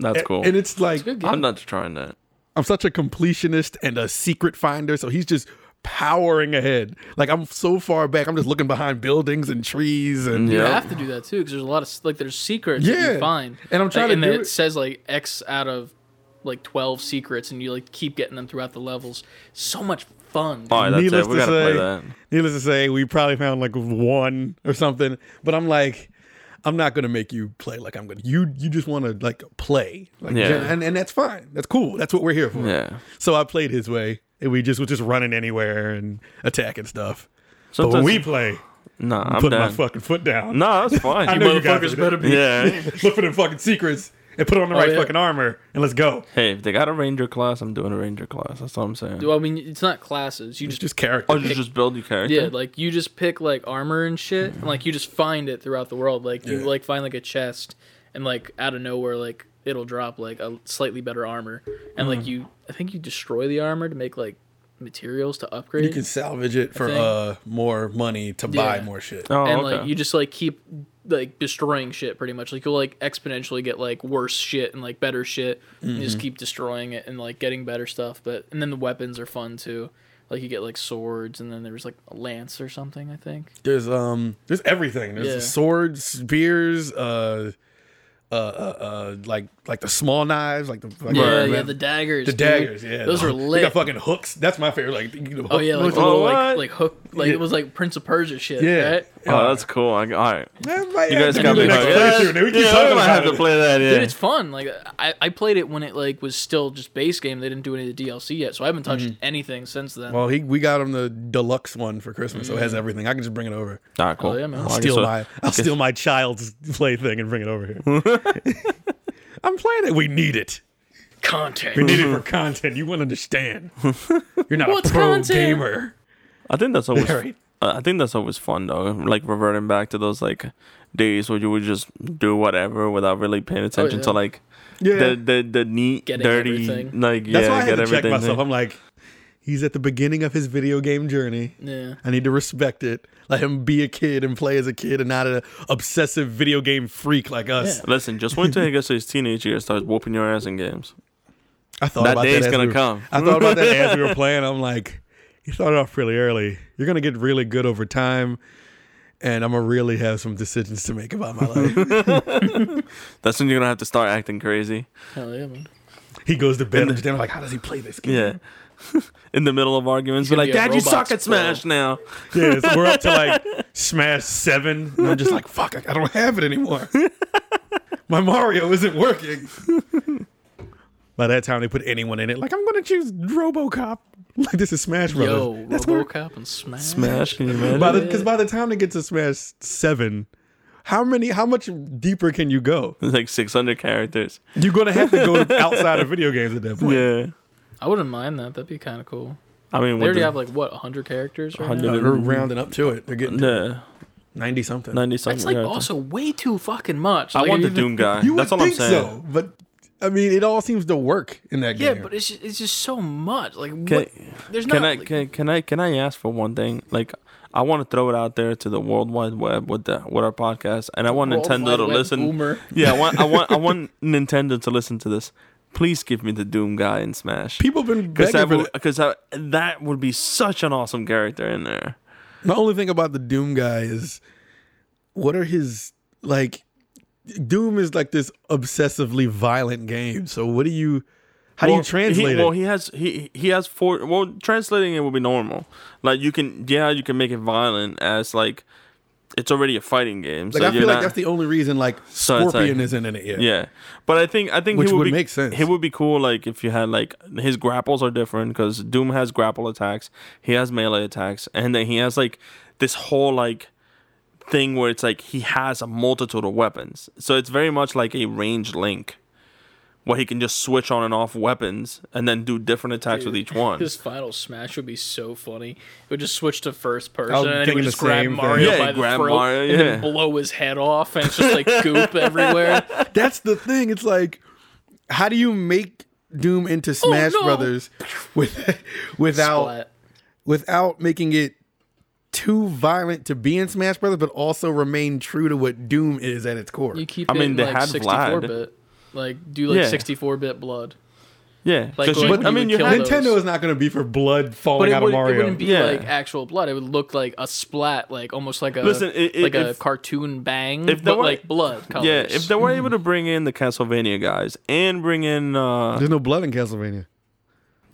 That's cool. And it's like good. I'm not trying that. I'm such a completionist and a secret finder, so he's just powering ahead. Like I'm so far back, I'm just looking behind buildings and trees and you Yeah. have to do that too because there's a lot of like there's secrets that Yeah. you find, And I'm Like, trying to and do it it- says like X out of like 12 secrets, and you like keep getting them throughout the levels. So much fun. dude. All right, that's Needless it. To gotta play say- that. Needless to say, we probably found like one or something. But I'm like, I'm not gonna make you play like I'm gonna. You you just want to like play, like, Yeah. and and that's fine. That's cool. That's what we're here for. Yeah. So I played his way, and we just was just running anywhere and attacking stuff. but when we play, Nah, I'm I'm putting my fucking foot down. No, that's fine. I You know you guys motherfuckers are- better be. Yeah. Look for them fucking secrets and put on the right yeah. fucking armor and let's go. hey, if they got a ranger class, I'm doing a ranger class. That's all I'm saying. Well, I mean, it's not classes. You It's just just character. Oh, you just build your character. yeah, like you just pick like armor and shit, and like you just find it throughout the world. Like you Yeah. like find like a chest, and like out of nowhere, like it'll drop like a slightly better armor, and like you, I think you destroy the armor to make like materials to upgrade. you can salvage it for uh more money to buy more shit. Oh, and okay. like you just like keep like destroying shit pretty much like you'll like exponentially get like worse shit and like better shit and you just Mm-hmm. keep destroying it and like getting better stuff but and then the weapons are fun too like you get like swords and then there's like a lance or something i think There's um there's everything. There's Yeah. swords, spears, uh uh, uh, uh, like like the small knives, like the like yeah the, yeah the daggers the dude. daggers. Yeah, those are They lit got fucking hooks. That's my favorite. Like you know, oh yeah like the little like like hook like Yeah. it was like prince of persia shit Yeah. right Oh, that's cool. I, all right. Man, You guys got do me. the next hooked. We keep yeah, talking I might about have to play that. Yeah. Dude, it's fun. Like I, I played it when it like was still just base game. They didn't do any of the DLC yet, so I haven't touched anything since then. Mm-hmm. Well, he we got him the deluxe one for Christmas, so it has everything. I can just bring it over. All right, cool. Oh, yeah, man. I'll I guess steal so- my I'll steal my child's plaything and bring it over here. I'm playing it. We need it. Content. We need it for content. You won't understand. You're not What's a pro content? gamer. I think that's always. Very. I think that's always fun though. Like reverting back to those like days where you would just do whatever without really paying oh, attention yeah. to like Yeah. the the the neat, Getting dirty, everything. like That's yeah, why I had get to check everything. myself. I'm like, he's at the beginning of his video game journey. Yeah. I need to respect it. Let him be a kid and play as a kid and not an obsessive video game freak like us. Yeah. Listen, just wait till he gets to his teenage years, starts whooping your ass in games. I thought That about day's that gonna we were- come. I thought about that as we were playing. I'm like, you started off really early. You're gonna get really good over time. and I'm gonna really have some decisions to make about my life. That's when you're gonna have to start acting crazy. Hell yeah, man. he goes to bed. I'm just like, how does he play this game? Yeah. In the middle of arguments, be gonna like, "Dad, you Roblox suck at pro." Smash now." Yeah, so we're up to like Smash Seven, and I'm just like, fuck, I I don't have it anymore. My Mario isn't working. By that time, they put anyone in it. Like, I'm gonna choose RoboCop. Like, this is Smash Brothers. Yo, That's where RoboCop and Smash. Smash, can you imagine? by the because by the time they get to Smash Seven, how many? How much deeper can you go? like 600 characters. You're gonna have to go outside of video games at that point. Yeah. I wouldn't mind that. That'd be kind of cool. I mean, They with already the- have like what 100 characters right 100 now? Uh, we're rounding up to it. They're getting to ninety something. 90 something. That's something. like yeah. also way too fucking much. I Like, want the even- Doom guy. You That's would all I'm think saying. so, but I mean, it all seems to work in that Yeah, game. Yeah, but it's just, it's just so much. Like Can, what? There's can not. I like- can, can I can I ask for one thing? Like, I want to throw it out there to the World Wide Web with the with our podcast, and I want World Nintendo Wide to Web listen. boomer. Yeah, I want I want I want Nintendo to listen to this. Please give me the Doom guy in Smash. People have been Because begging for would, because that, that would be such an awesome character in there. The only thing about the Doom guy is, what are his like? Doom is like this obsessively violent game. So what do you? How do you translate he, it? Well, he has he he has four. Well, translating it would be normal. Like you can, yeah, you can make it violent as like it's already a fighting game. like so I feel you're like that's the only reason like So Scorpion like- isn't in it yet. Yeah, but I think I think Which he would, would be, make sense. He would be cool like if you had like his grapples are different because Doom has grapple attacks, he has melee attacks, and then he has like this whole like thing where it's like he has a multitude of weapons. So it's very much like a ranged link. Where he can just switch on and off weapons and then do different attacks with each one. His final smash would be so funny. It would just switch to first person, was and then he would just grab same thing. Mario Yeah, by the grab throat Mario, and yeah. then blow his head off, and it's just like goop everywhere. That's the thing. It's like, how do you make Doom into oh, Smash no. Brothers with without Splat. without making it too violent to be in Smash Brothers, but also remain true to what Doom is at its core? You keep I it mean, in, they like had 64 Vlad. bit, like do like Yeah. 64 bit blood. yeah, Like, 'cause like you- when I you mean, would you kill had those. Nintendo is not going to be for blood falling it, out would, of it Mario. wouldn't be Yeah. like actual blood. It would look like a splat, like almost like a Listen, i- i- like a cartoon bang, if there but were- like blood colors. Yeah, if they were able to bring in the Castlevania guys and bring in, uh, There's no blood in Castlevania.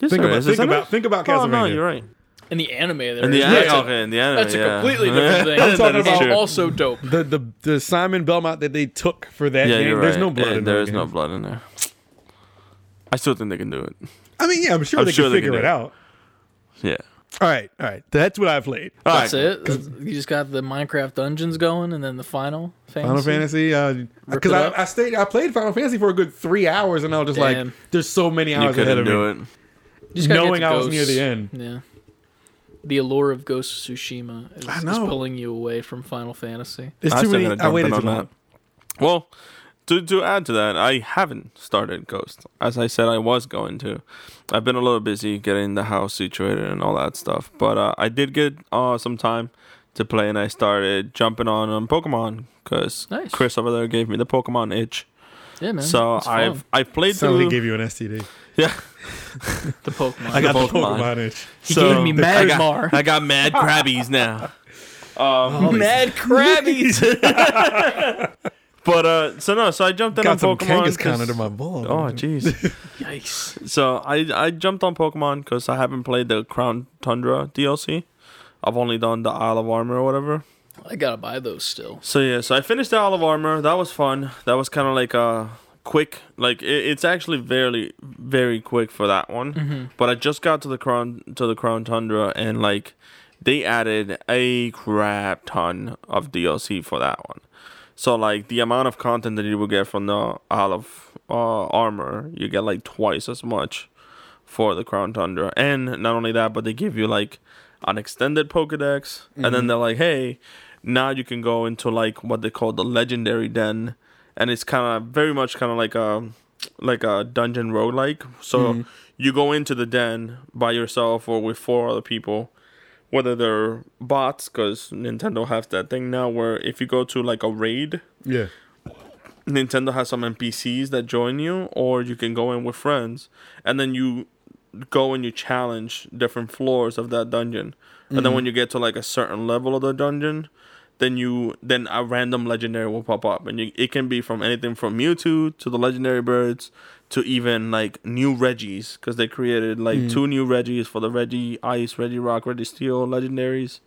yes, Think there about is, think isn't about it? think about Oh no, Castlevania. you're right. In the anime, there In the is. anime, that's, a, okay, in the anime, that's a yeah. completely different thing. I'm talking That is about- also dope. The the the Simon Belmont that they took for that Yeah, game. you're There's no blood Yeah, in there that is no blood in there. I still think they can do it. I mean, yeah, I'm sure I'm they sure can they figure can it it. out. Yeah. All right, all right. That's what I played. All That's right. it. You just got the Minecraft dungeons going, and then the final fantasy. Final Fantasy, because uh, it I. I stayed, I played Final Fantasy for a good three hours, and I was just Damn. like, "There's so many You hours ahead couldn't of do me." it. Just knowing I was near the end. Yeah. The allure of Ghost of Tsushima is, I is pulling you away from Final Fantasy. There's I too still many. gotta I waited too on long. that. Well, to to add to that, I haven't started Ghost. As I said, I was going to. I've been a little busy getting the house situated and all that stuff, but uh, I did get uh, some time to play, and I started jumping on um, Pokemon because Nice. Chris over there gave me the Pokemon itch. Yeah, man. so. I've I've played Sounds like through. he gave you an STD. yeah, the Pokemon. I got the Pokemon. Pokemon itch. he so gave me I got, Mar. I got mad crabbies now. Um, Mad Krabbies. but uh, so no, so I jumped in Got on some Pokemon. Kangaskhan 'cause- under my ball. Oh jeez. Yikes. So I I jumped on Pokemon because I haven't played the Crown Tundra DLC. I've only done the Isle of Armor or whatever. I gotta buy those still. So yeah, so I finished the Isle of Armor. That was fun. That was kind of like a quick, like it, it's actually very very quick for that one. But I just got to the Crown to the Crown Tundra and like they added a crap ton of DLC for that one. So like the amount of content that you will get from the Isle of uh, Armor, you get like twice as much for the Crown Tundra. And not only that, but they give you like an extended Pokedex, and then they're like, hey, now you can go into like what they call the Legendary Den, and it's kind of very much kind of like a like a dungeon roguelike. So mm-hmm. you go into the den by yourself or with four other people, whether they're bots, because Nintendo has that thing now where if you go to like a raid, Yeah. Nintendo has some NPCs that join you, or you can go in with friends, and then you go and you challenge different floors of that dungeon. And then mm-hmm. when you get to like a certain level of the dungeon, then you then a random legendary will pop up, and you, it can be from anything from Mewtwo to the legendary birds to even like new Regis because they created like hmm. two new Regis for the Regice, Reggie Rock, Registeel legendaries.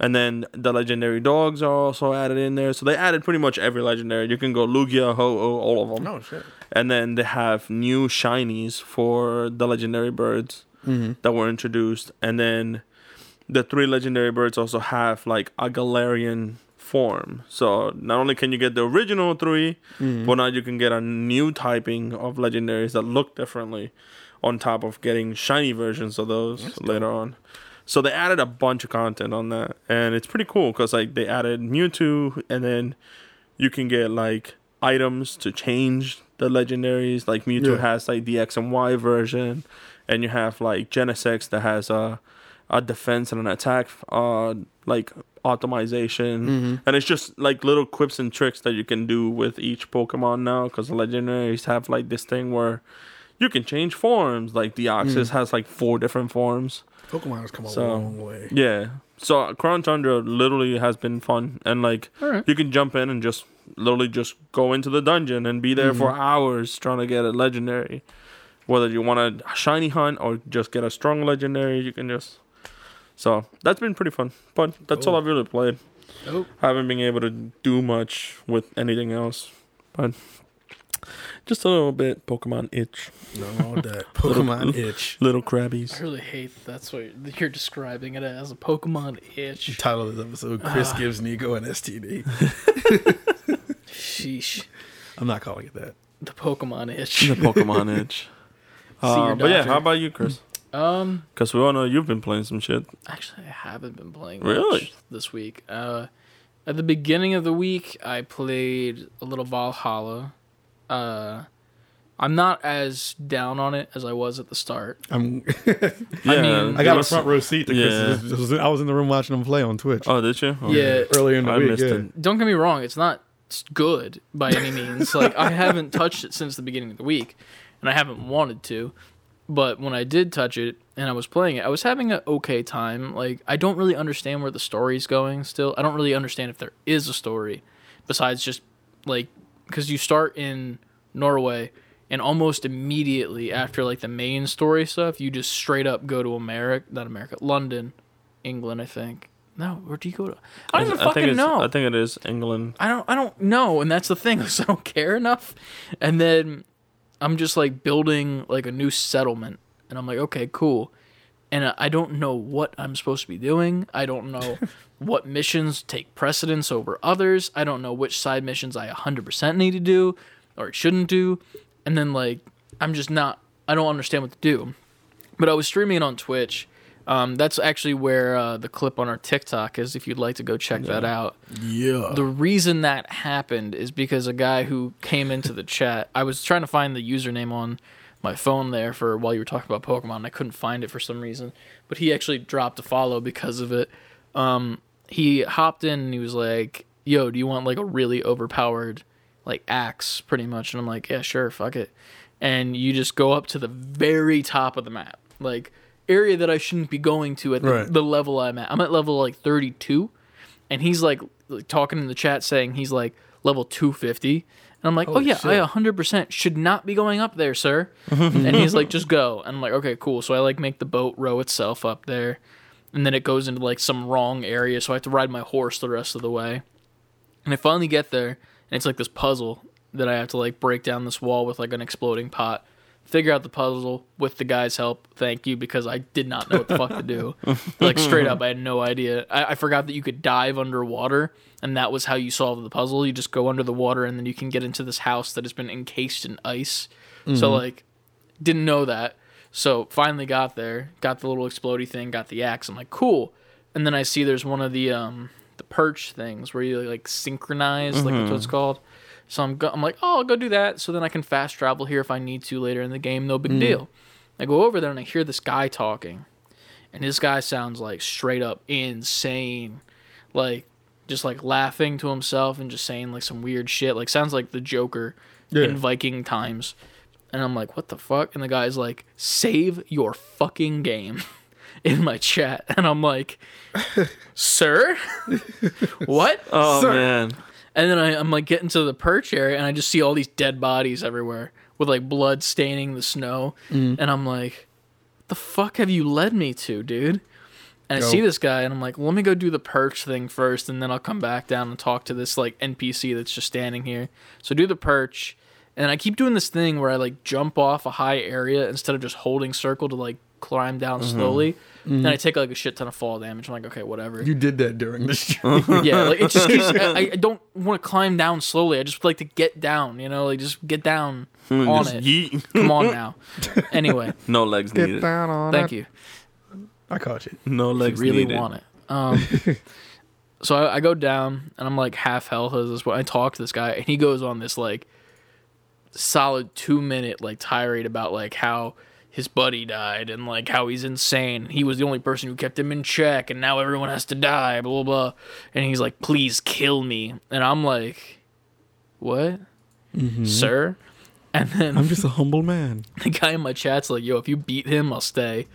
And then the legendary dogs are also added in there. So they added pretty much every legendary. You can go Lugia, Ho-Oh, all of them. Oh shit. And then they have new shinies for the legendary birds mm-hmm. that were introduced. And then the three legendary birds also have like a Galarian form. So not only can you get the original 3 mm-hmm. but now you can get a new typing of legendaries that look differently on top of getting shiny versions of those later on. So they added a bunch of content on that, and it's pretty cool because like they added Mewtwo, and then you can get like items to change the legendaries. Like Mewtwo Yeah. has like the X and Y version, and you have like Genesect that has a a defense and an attack uh like optimization, mm-hmm. and it's just like little quips and tricks that you can do with each Pokemon now because the legendaries have like this thing where you can change forms. Like Deoxys mm. has like four different forms. Pokemon has come a So- long way. Yeah. So uh, Crown Tundra literally has been fun, and like Alright. you can jump in and just literally just go into the dungeon and be there for mm-hmm. hours trying to get a legendary. Whether you want a shiny hunt or just get a strong legendary, you can just. So that's been pretty fun, but that's all I've really played. Oh, I haven't been able to do much with anything else, but just a little bit Pokemon itch, No, that Pokemon itch. little crabbies. I really hate that's what you're describing it as a Pokemon itch. Title of this episode: Chris gives Nico an STD. Sheesh. I'm not calling it that. The Pokemon itch. The. Pokemon itch. Uh, but yeah, how about you, Chris? Um, Because we all know you've been playing some shit. actually, I haven't been playing Really? much this week. Uh, at the beginning of the week, I played a little Valhalla. Uh, I'm not as down on it as I was at the start. I'm. Yeah, mean- I got a front row seat to Yeah. Chris. I was in the room watching him play on Twitch Oh, did you? Oh, Yeah. earlier in the I week. missed Yeah. it. don't get me wrong, it's not good by any means. like I haven't touched it since the beginning of the week, and I haven't wanted to. But when I did touch it and I was playing it, I was having an okay time. Like I don't really understand where the story's going. Still, I don't really understand if there is a story besides just like because you start in Norway and almost immediately after like the main story stuff, you just straight up go to America, not America, London, England, I think. No, where do you go to? I don't even I think fucking know. I think it is England. I don't I don't know, and that's the thing. I don't care enough. And then I'm just like building like a new settlement, and I'm like, okay, cool. And I- don't know what I'm supposed to be doing. I don't know what missions take precedence over others. I don't know which side missions I 100% need to do or shouldn't do. And then like I'm just not. I don't understand what to do. But I was streaming it on Twitch. Um, that's actually where uh, the clip on our TikTok is. If you'd like to go check that out Yeah. the reason that happened is because a guy who came into the chat i was trying to find the username on my phone there for while you were talking about pokemon and i couldn't find it for some reason but he actually dropped a follow because of it um, he hopped in and he was like yo do you want like a really overpowered like axe pretty much and i'm like yeah sure fuck it and you just go up to the very top of the map like area that i shouldn't be going to at the, Right. the level i'm at. I'm at level like 32 and he's like, like talking in the chat saying he's like level 250 and i'm like oh yeah shit. i 100% should not be going up there sir. And he's like just go. And i'm like okay cool. So i like make the boat row itself up there and then it goes into like some wrong area so i have to ride my horse the rest of the way. And i finally get there and it's like this puzzle that i have to like break down this wall with like an exploding pot figure out the puzzle with the guy's help thank you because i did not know what the fuck to do like straight up i had no idea I, I forgot that you could dive underwater and that was how you solve the puzzle you just go under the water and then you can get into this house that has been encased in ice so like didn't know that. So finally got there, got the little explody thing, got the axe. I'm like, cool. And then I see there's one of the um the perch things where you like synchronize, like that's what it's mm-hmm. called. So I'm go- I'm like, oh, I'll go do that. So then I can fast travel here if I need to later in the game. No big mm. deal. I go over there and I hear this guy talking, and this guy sounds like straight up insane, like just like laughing to himself and just saying like some weird shit. Like sounds like the Joker Yeah. in Viking times. And I'm like, what the fuck? And the guy's like, save your fucking game. in my chat, and I'm like, "Sir, what?" Oh Sir. man. And then I, I'm like getting to the perch area, and I just see all these dead bodies everywhere with like blood staining the snow, mm. and I'm like, "The fuck have you led me to, dude?" And I see this guy, and I'm like, "Let me go do the perch thing first, and then I'll come back down and talk to this like NPC that's just standing here." So do the perch, and I keep doing this thing where I like jump off a high area instead of just holding circle to like climb down mm-hmm. slowly. And I mm-hmm. take like a shit ton of fall damage. I'm like, okay, whatever. You did that during the stream. yeah, like it just keeps. I, I don't want to climb down slowly. I just like to get down. You know, like just get down hmm, on Just it. yeet. Come on now. Anyway, No legs Get needed. down on thank it. you. I caught you. No I legs really needed. want it. Um, so I, I go down and I'm like half health as this. I talk to this guy and he goes on this like solid two minute like tirade about like how his buddy died and like how he's insane. He was the only person who kept him in check and now everyone has to die. Blah blah blah. And he's like, "Please kill me." And I'm like, "What, mm-hmm. sir?" And then I'm just a humble man. the guy in my chat's like, "Yo, if you beat him, I'll stay."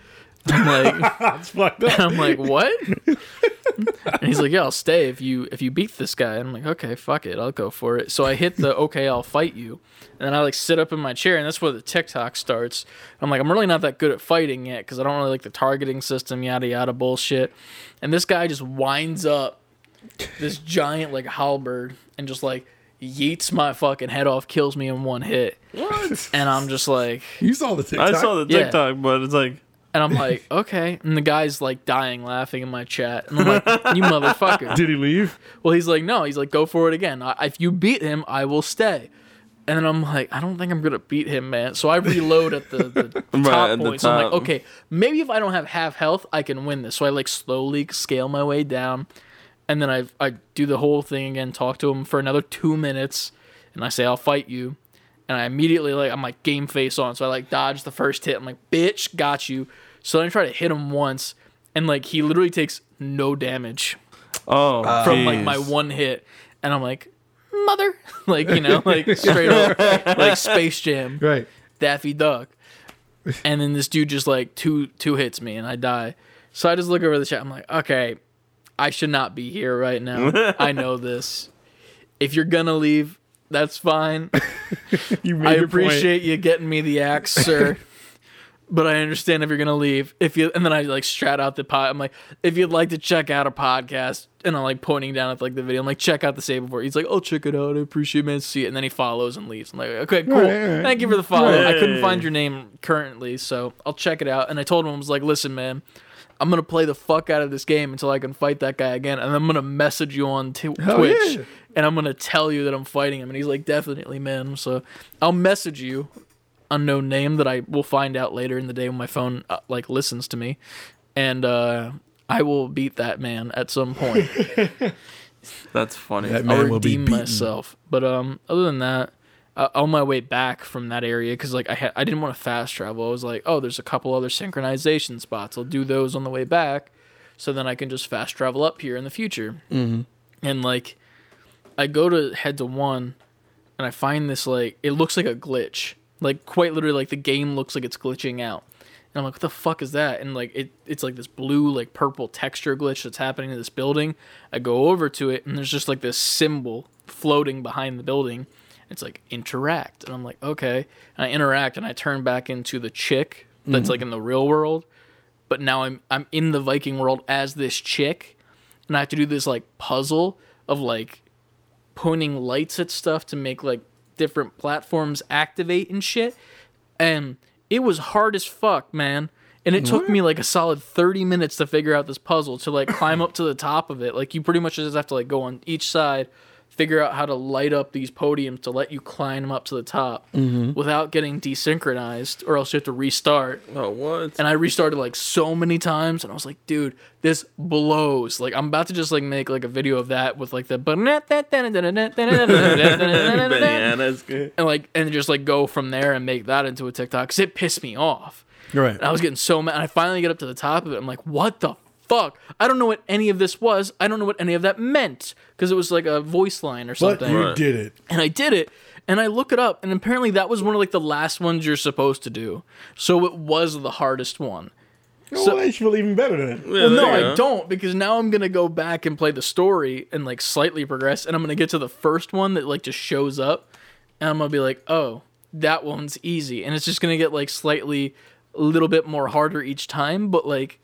I'm like. That's fucked And I'm like, what? and he's like, yeah, I'll stay if you if you beat this guy. And I'm like, okay, fuck it, I'll go for it. So I hit the okay, I'll fight you. And then I like sit up in my chair, and that's where the TikTok starts. I'm like, I'm really not that good at fighting yet because I don't really like the targeting system, yada yada bullshit. And this guy just winds up this giant like halberd and just like yeets my fucking head off, kills me in one hit. What? And I'm just like, You saw the TikTok. I saw the Yeah. TikTok, but it's like and I'm like, okay. And the guy's like dying laughing in my chat. And I'm like, you motherfucker. Did he leave? Well, he's like, no. He's like, go for it again. I, if you beat him, I will stay. And then I'm like, I don't think I'm gonna beat him, man. So I reload at the, the Right, top at the point. So I'm like, okay, maybe if I don't have half health, I can win this. So I like slowly scale my way down, and then I I do the whole thing again, talk to him for another two minutes, and I say I'll fight you, and I immediately like I'm like game face on. So I like dodge the first hit. I'm like, bitch, got you. So then I try to hit him once, and like he literally takes no damage oh from like my one hit, and I'm like, mother, like you know, like straight up, like Space Jam, Right. Daffy Duck, and then this dude just like two two hits me, and I die. So I just look over the chat. I'm like, okay, I should not be here right now. I know this. If you're gonna leave, that's fine. You made I your point. appreciate you getting me the axe, sir. But I understand if you're gonna leave. If you and then I like strat out the pod. I'm like, if you'd like to check out a podcast, and I'm like pointing down at like the video. I'm like, check out the save before. He's like, I'll check it out. I appreciate it, man. See it. And then he follows and leaves. I'm like, okay, cool. Right, right, right. Thank you for the follow. I couldn't find your name currently, so I'll check it out. And I told him I was like, listen, man. I'm gonna play the fuck out of this game until I can fight that guy again, and I'm gonna message you on t- Hell Twitch, yeah. and I'm gonna tell you that I'm fighting him. And he's like, definitely, man. So I'll message you, unknown name that I will find out later in the day when my phone uh, like listens to me, and uh, I will beat that man at some point. That's funny. That I'll man will be redeem beaten. myself. But um, other than that, uh, on my way back from that area, because like I had, I didn't want to fast travel. I was like, oh, there's a couple other synchronization spots. I'll do those on the way back, so then I can just fast travel up here in the future. Mm-hmm. And like, I go to head to one, and I find this like it looks like a glitch. Like quite literally, like the game looks like it's glitching out. And I'm like, what the fuck is that? And like it, it's like this blue, like purple texture glitch that's happening in this building. I go over to it, and there's just like this symbol floating behind the building. It's like interact, and I'm like, okay. And I interact, and I turn back into the chick that's like mm-hmm. in the real world, but now I'm I'm in the Viking world as this chick, and I have to do this like puzzle of like pointing lights at stuff to make like different platforms activate and shit. And it was hard as fuck, man. And it took me like a solid 30 minutes to figure out this puzzle to like climb up to the top of it. Like you pretty much just have to like go on each side, figure out how to light up these podiums to let you climb up to the top mm-hmm. without getting desynchronized or else you have to restart. oh what? And I restarted like so many times, and I was like, dude, this blows. Like I'm about to just like make like a video of that with like the and Bananas. And like and just like go from there and make that into a TikTok because it pissed me off. Right. And I was getting so mad. And I finally get up to the top of it. I'm like, what the fuck? I don't know what any of this was. I don't know what any of that meant because it was like a voice line or something. But something. you Right. did it. And I did it. And I look it up, and apparently that was one of like the last ones you're supposed to do. So it was the hardest one. Oh, I feel even better than it. Yeah, Well, no, I go. don't because now I'm gonna go back and play the story and like slightly progress, and I'm gonna get to the first one that like just shows up, and I'm gonna be like, oh, that one's easy, and it's just gonna get like slightly a little bit more harder each time, but like.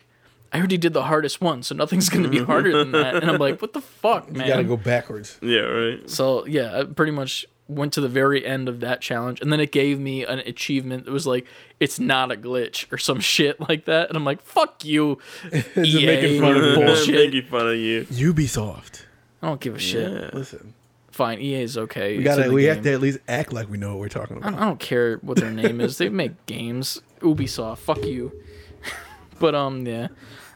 I already did the hardest one, so nothing's gonna be harder than that. And I'm like, what the fuck, man? You gotta go backwards. Yeah, right. So yeah, I pretty much went to the very end of that challenge, and then it gave me an achievement. It was like it's not a glitch or some shit like that, and I'm like, fuck you, EA, making fun of it. bullshit. Making fun of you. Ubisoft. I don't give a shit. Yeah. Listen, Fine, EA is okay. we gotta. We game. have to at least act like we know what we're talking I about. don't, I don't care what their name is. They make games. Ubisoft, fuck you. but um, yeah.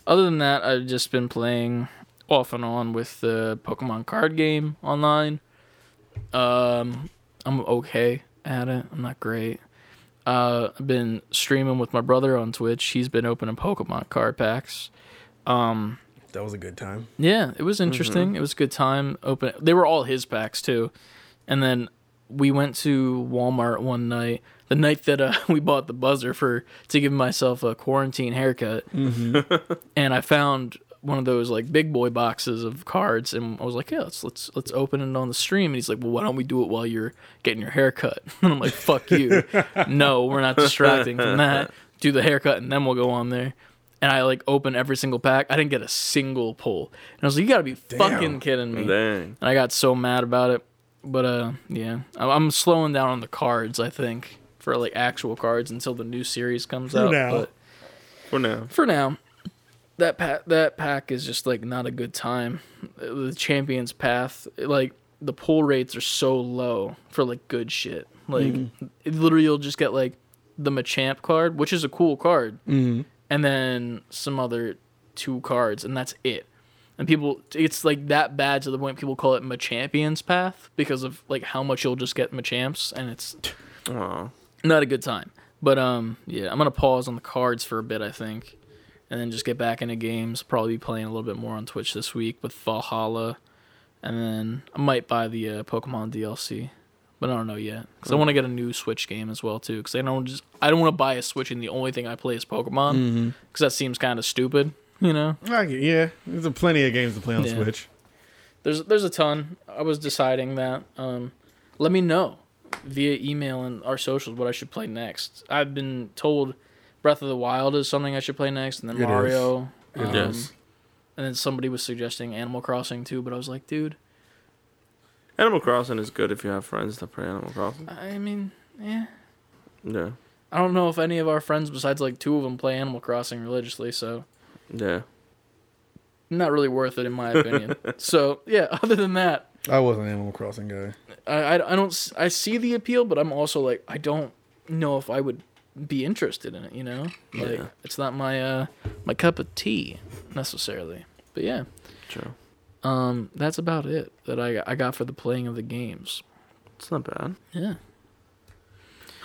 Other than that, I've just been playing off and on with the Pokemon card game online. Um, I'm okay at it. I'm not great. Uh, I've been streaming with my brother on Twitch. He's been opening Pokemon card packs. Um, That was a good time. yeah, it was interesting. It was a good time. Open. They were all his packs too, and then we went to Walmart one night. The night that uh, we bought the buzzer for to give myself a quarantine haircut, and I found one of those like big boy boxes of cards, and I was like, "Yeah, let's let's let's open it on the stream." And he's like, "Well, why don't we do it while you're getting your haircut?" And I'm like, "Fuck you! no, we're not distracting from that. Do the haircut, and then we'll go on there." And I like open every single pack. I didn't get a single pull, and I was like, "You gotta be fucking kidding me!" Dang. And I got so mad about it. But uh, yeah, I'm- I'm slowing down on the cards. I think for like actual cards until the new series comes For out. now. But For now. for now, that pack that pack is just like not a good time. The Champions Path, like the pull rates are so low for like good shit. Like mm-hmm. it literally, you'll just get like the Machamp card, which is a cool card, mm-hmm. and then some other two cards, and that's it. And people, it's like that bad to the point people call it Machampions Path because of like how much you'll just get Machamps, and it's Aw. Not a good time. But um, yeah, I'm gonna pause on the cards for a bit, I think, and then just get back into games. Probably be playing a little bit more on Twitch this week with Valhalla, and then I might buy the uh, Pokemon DLC, but I don't know yet because I want to get a new Switch game as well too. Because I don't just I don't want to buy a Switch and the only thing I play is Pokemon because that seems kind of stupid, you know. I yeah, there's a plenty of games to play on Yeah. Switch. There's there's a ton. I was deciding that. Um, let me know via email and our socials what I should play next. I've been told Breath of the Wild is something I should play next, and then It is. Mario. Um, Yes. And then somebody was suggesting Animal Crossing too, but I was like, dude, Animal Crossing is good if you have friends that play Animal Crossing. I mean, yeah. Yeah. I don't know if any of our friends besides like two of them play Animal Crossing religiously, so Yeah. not really worth it in my opinion. so yeah, other than that, I was an Animal Crossing guy. I, I, I don't s- I see the appeal, but I'm also like I don't know if I would be interested in it. You know, like Yeah. it's not my uh my cup of tea necessarily. But yeah, True. um, that's about it that I I got for the playing of the games. It's not bad. Yeah.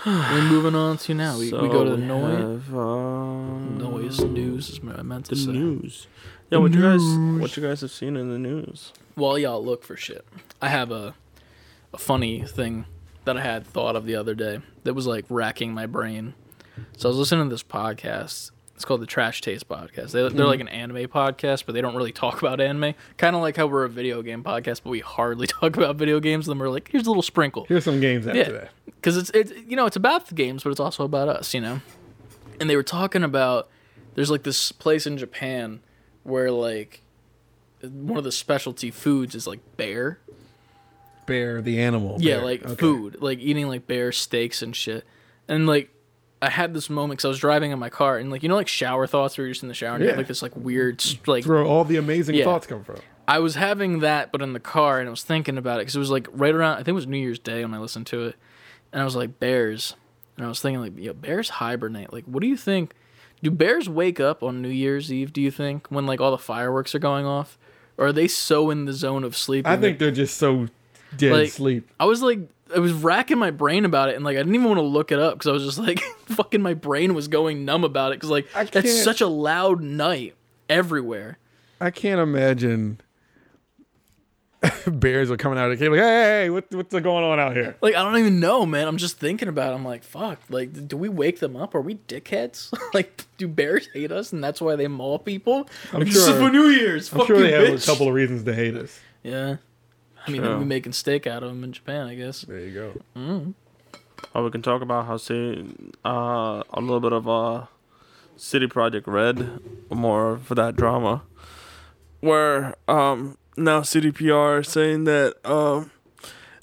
We're moving on to now. We, we go to the noise have, uh, noise news is what I meant to The say. news. Yeah, what you guys what you guys have seen in the news? While y'all look for shit, I have a a funny thing that I had thought of the other day that was like racking my brain. So I was listening to this podcast. It's called the Trash Taste Podcast. They, they're like an anime podcast, but they don't really talk about anime. Kind of like how we're a video game podcast, but we hardly talk about video games. And then we're like, here's a little sprinkle. Here's some games after Yeah, that. because it's it's you know it's about the games, but it's also about us, you know. And they were talking about there's like this place in Japan where like one of the specialty foods is like bear. Bear the animal. Yeah, bear. like Okay. food, like eating like bear steaks and shit. And like I had this moment because I was driving in my car and like you know like shower thoughts where you're just in the shower and you have Yeah. like this like weird like where all the amazing Yeah. thoughts come from. I was having that, but in the car, and I was thinking about it because it was like right around. I think it was New Year's Day when I listened to it, and I was like bears, and I was thinking like, yo, bears hibernate. Like, what do you think? Do bears wake up on New Year's Eve? Do you think when like all the fireworks are going off, or are they so in the zone of sleep? I think they're just so dead Like- sleep. I was like, I was racking my brain about it, and like I didn't even want to look it up because I was just like, fucking, my brain was going numb about it because like I that's such a loud night everywhere. I can't imagine bears are coming out of the cave like, hey, what, what's going on out here? Like I don't even know, man. I'm just thinking about. It. I'm like, fuck. Like, do we wake them up? Are we dickheads? like, do bears hate us, and that's why they maul people? I'm like, This is for New Year's. I'm sure they have a couple of reasons to hate us. Yeah. I mean, Sure. we're making steak out of them in Japan, I guess. There you go. Oh, we can talk about how say uh, a little bit of uh, CD Projekt Red, more for that drama, where um, now CDPR is saying that um,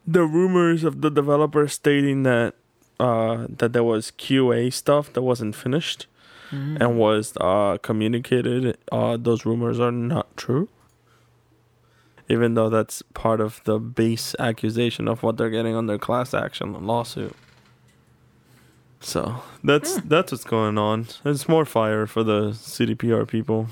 the rumors of the developer stating that uh, that there was QA stuff that wasn't finished and was uh, communicated, uh, those rumors are not true. Even though that's part of the base accusation of what they're getting on their class action lawsuit. So that's that's what's going on. It's more fire for the CDPR people.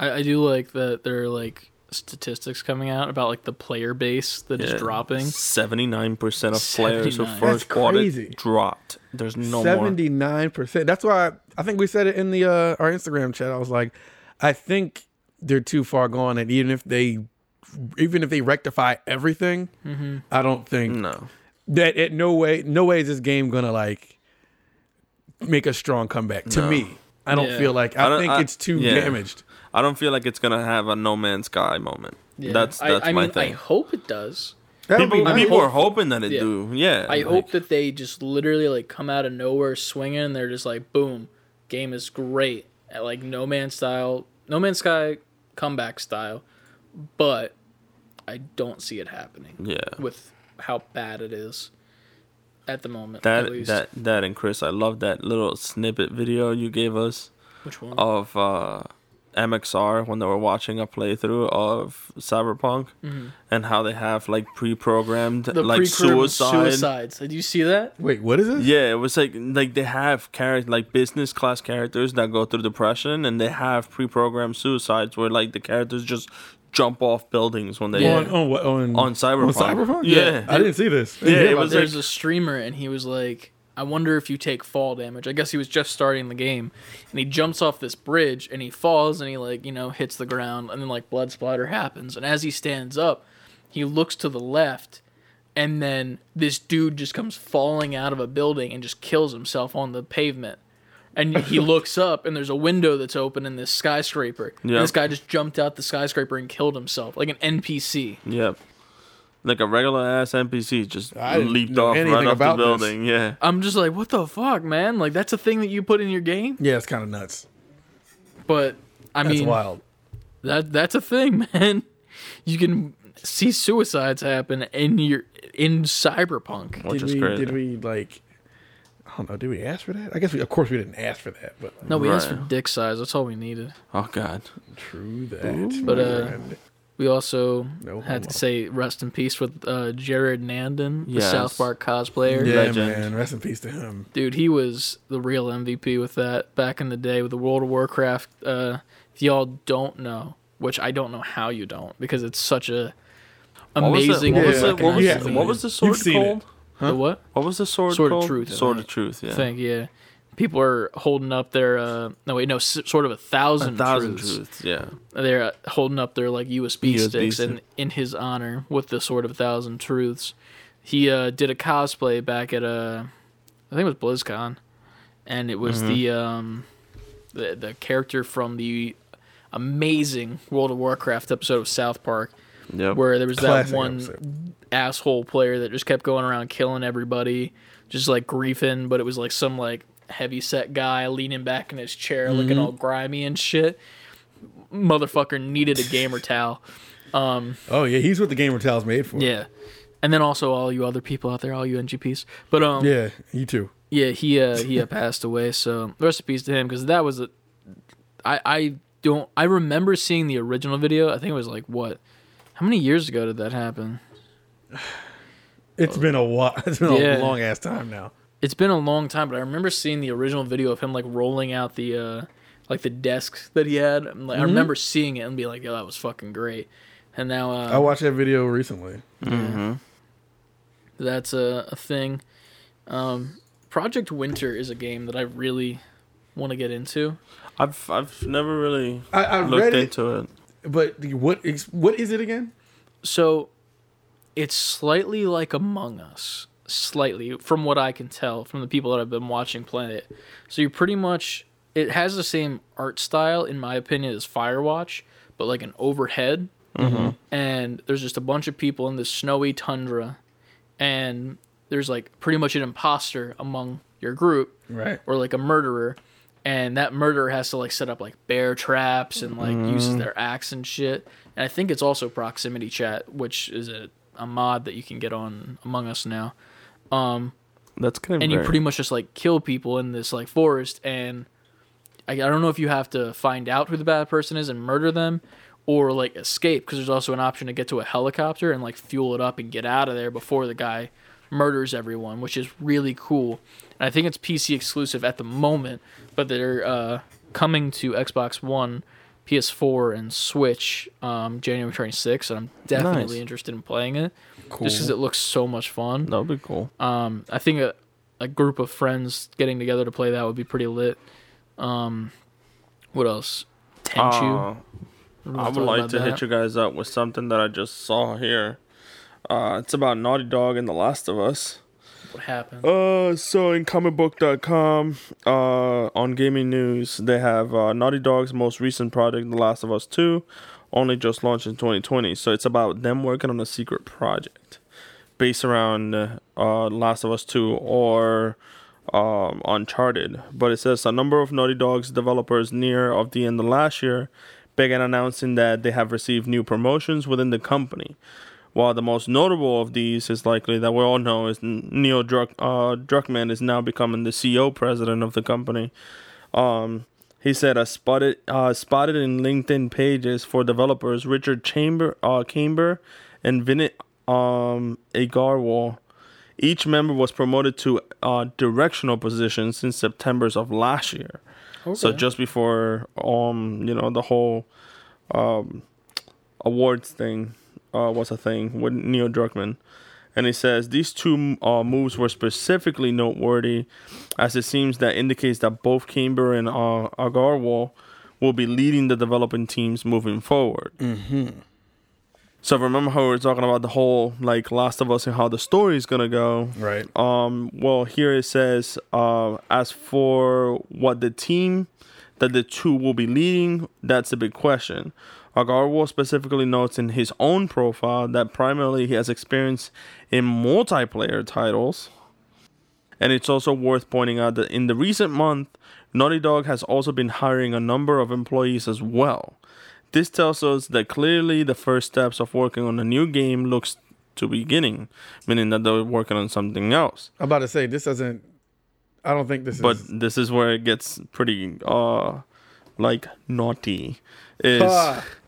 I, I do like that there are like statistics coming out about like the player base that is dropping. Seventy nine percent of players who 79. first That's bought it dropped. There's no more. Seventy nine percent. That's why I, I think we said it in the uh, our Instagram chat. I was like, I think they're too far gone, and even if they, even if they rectify everything, Mm-hmm. I don't think No. that it no way no way is this game gonna like make a strong comeback. To No. me, I don't Yeah. feel like I I, don't- think I- it's too yeah. damaged. I don't feel like it's gonna have a No Man's Sky moment. Yeah. That's that's I, I my mean, thing. I hope it does. That would people nice. people are hoping that it yeah. do. Yeah. I like- hope that they just literally like come out of nowhere swinging. and They're just like, boom, game is great at like No Man's style, No Man's Sky comeback style, but I don't see it happening Yeah. with how bad it is at the moment. That at least. that that and Chris, I love that little snippet video you gave us which one? of uh, MXR when they were watching a playthrough of Cyberpunk and how they have like pre-programmed Mm-hmm. the like pre-programmed suicide. suicides. Did you see that? Wait, what is it? Yeah, it was like like they have character like business class characters that go through depression, and they have pre-programmed suicides where like the characters just jump off buildings when they Yeah. Oh, oh, on, on what on on Cyberpunk. On Cyberpunk? Yeah. I didn't see this. I didn't Yeah, it was this. There's a streamer and he was like, I wonder if you take fall damage. I guess he was just starting the game, and he jumps off this bridge and he falls and he like you know hits the ground and then like blood splatter happens. And as he stands up, he looks to the left, and then this dude just comes falling out of a building and just kills himself on the pavement. And he looks up and there's a window that's open in this skyscraper. And Yep. this guy just jumped out the skyscraper and killed himself like an NPC. Yep. Like a regular ass NPC just I leaped off right off the about this. building. Yeah. I'm just like, what the fuck, man? Like that's a thing that you put in your game. yeah, it's kind of nuts. But I mean That's mean, wild. that that's a thing, man. You can see suicides happen in your in cyberpunk. Which did is we, crazy. Did we like? I don't know. Did we ask for that? I guess we. Of course, we didn't ask for that. But No, we asked for Right. dick size. That's all we needed. Oh god. true that. But, my uh, friend. We also No had homo. to say rest in peace with uh, Jared Nandin, the Yes. South Park cosplayer. yeah, legend. man. Rest in peace to him. Dude, he was the real MVP with that back in the day with the World of Warcraft. Uh, if y'all don't know, which I don't know how you don't, because it's such a What was amazing. what, was Yeah, the, what, was, the- what was the sword You've seen it. called? The what? What was the sword Sword of called? Truth, I Sword of Truth, yeah. thing. Yeah, people are holding up their uh, no wait no s- sort of a thousand A thousand, truths. truths, yeah. They're uh, holding up their like USB, USB sticks stick. in in his honor with the sword of a thousand truths. He uh, did a cosplay back at uh, I think it was BlizzCon, and it was Mm-hmm. the um, the the character from the amazing World of Warcraft episode of South Park Yep. where there was that one episode. asshole player that just kept going around killing everybody, just like griefing, but it was like some like heavy set guy leaning back in his chair Mm-hmm. looking all grimy and shit. Motherfucker needed a gamer towel. Um, Oh yeah, he's what the gamer towel's made for. yeah. And then also all you other people out there, all you NGPs. But um yeah, yeah, you too. Yeah, he uh he uh, passed away, so rest in peace to him because that was a I I don't I remember seeing the original video. I think it was like what how many years ago did that happen? It's been a while. It's been Yeah. a long ass time now. it's been a long time, but I remember seeing the original video of him like rolling out the uh like the desks that he had. And, like, I remember seeing it and be like, "Yo, that was fucking great." And now uh, I watched that video recently. Mm-hmm. that's a, a thing. Um, Project Winter is a game that I really want to get into. I've I've never really I, I looked read it, into it. But the- what is what is it again? so it's slightly like Among Us, slightly from what I can tell from the people that I've been watching play it. So you pretty much it has the same art style in my opinion as Firewatch, but like an overhead. Mm-hmm. And there's just a bunch of people in this snowy tundra, and there's like pretty much an imposter among your group, Right. or like a murderer and that murderer has to like set up like bear traps and like uses their axe and shit. And i think it's also proximity chat which is a, a mod that you can get on among us now. Um That's kind of and you pretty much just like kill people in this like forest and I, I don't know if you have to find out who the bad person is and murder them or like escape because there's also an option to get to a helicopter and like fuel it up and get out of there before the guy murders everyone which is really cool and i think it's pc exclusive at the moment but they're uh, coming to xbox one ps4 and switch um, january 26th and i'm definitely Nice. interested in playing it Cool. just because it looks so much fun that would be cool. um, I think a, a group of friends getting together to play that would be pretty lit. Um, what else? Tenchu. Uh, I would like to hit you guys up with something that I just saw here. Uh, it's about Naughty Dog and The Last of Us. What happened? Uh, so in comicbook.com, uh, on gaming news, they have uh, Naughty Dog's most recent project, The Last of Us 2, only just launched in 2020. So it's about them working on a secret project based around uh, Last of Us 2 or um, Uncharted. But it says a number of Naughty Dog's developers near of the end of last year began announcing that they have received new promotions within the company. While the most notable of these is likely that we all know is Neil Druck, uh, Druckmann is now becoming the CEO president of the company. Um, he said, "I spotted uh, spotted in LinkedIn pages for developers Richard Chamber, uh, Camber, and Vinit um, Agarwal. Each member was promoted to uh, directional positions since September's of last year. So just before um, you know, the whole um, awards thing uh, was a thing with Neil Druckmann. And he says these two uh, moves were specifically noteworthy, as it seems that indicates that both Camber and uh, Agarwal will be leading the developing teams moving forward. Mm-hmm. So remember how we were talking about the whole like Last of Us and how the story is gonna go. Right. Um, well, here it says, uh, as for what the team that the two will be leading, that's a big question. Agarwal specifically notes in his own profile that primarily he has experience in multiplayer titles. And it's also worth pointing out that in the recent month, Naughty Dog has also been hiring a number of employees as well. This tells us that clearly the first steps of working on a new game looks to be beginning, meaning that they're working on something else. I'm about to say this doesn't. I don't think this But is. this is where it gets pretty uh like naughty. Is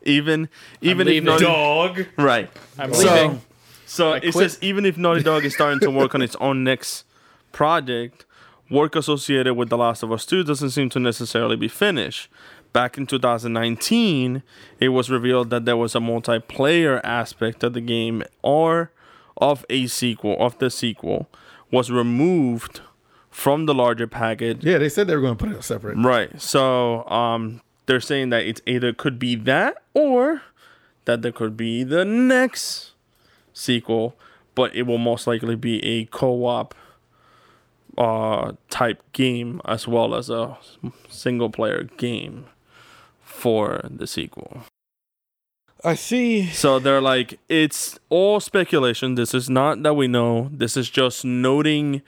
even even if. Naughty Dog. right. I'm So- leaving. So I it quit. says even if Naughty Dog is starting to work on its own next project, work associated with The Last of Us 2 doesn't seem to necessarily be finished. Back in 2019, it was revealed that there was a multiplayer aspect of the game or of a sequel, of the sequel, was removed from the larger package Yeah, they said they were going to put it separate. Right. So um they're saying that it's either could be that or that there could be the next sequel, but it will most likely be a co-op uh type game as well as a single player game for the sequel. I see. So they're like, it's all speculation. This is not that we know. This is just noting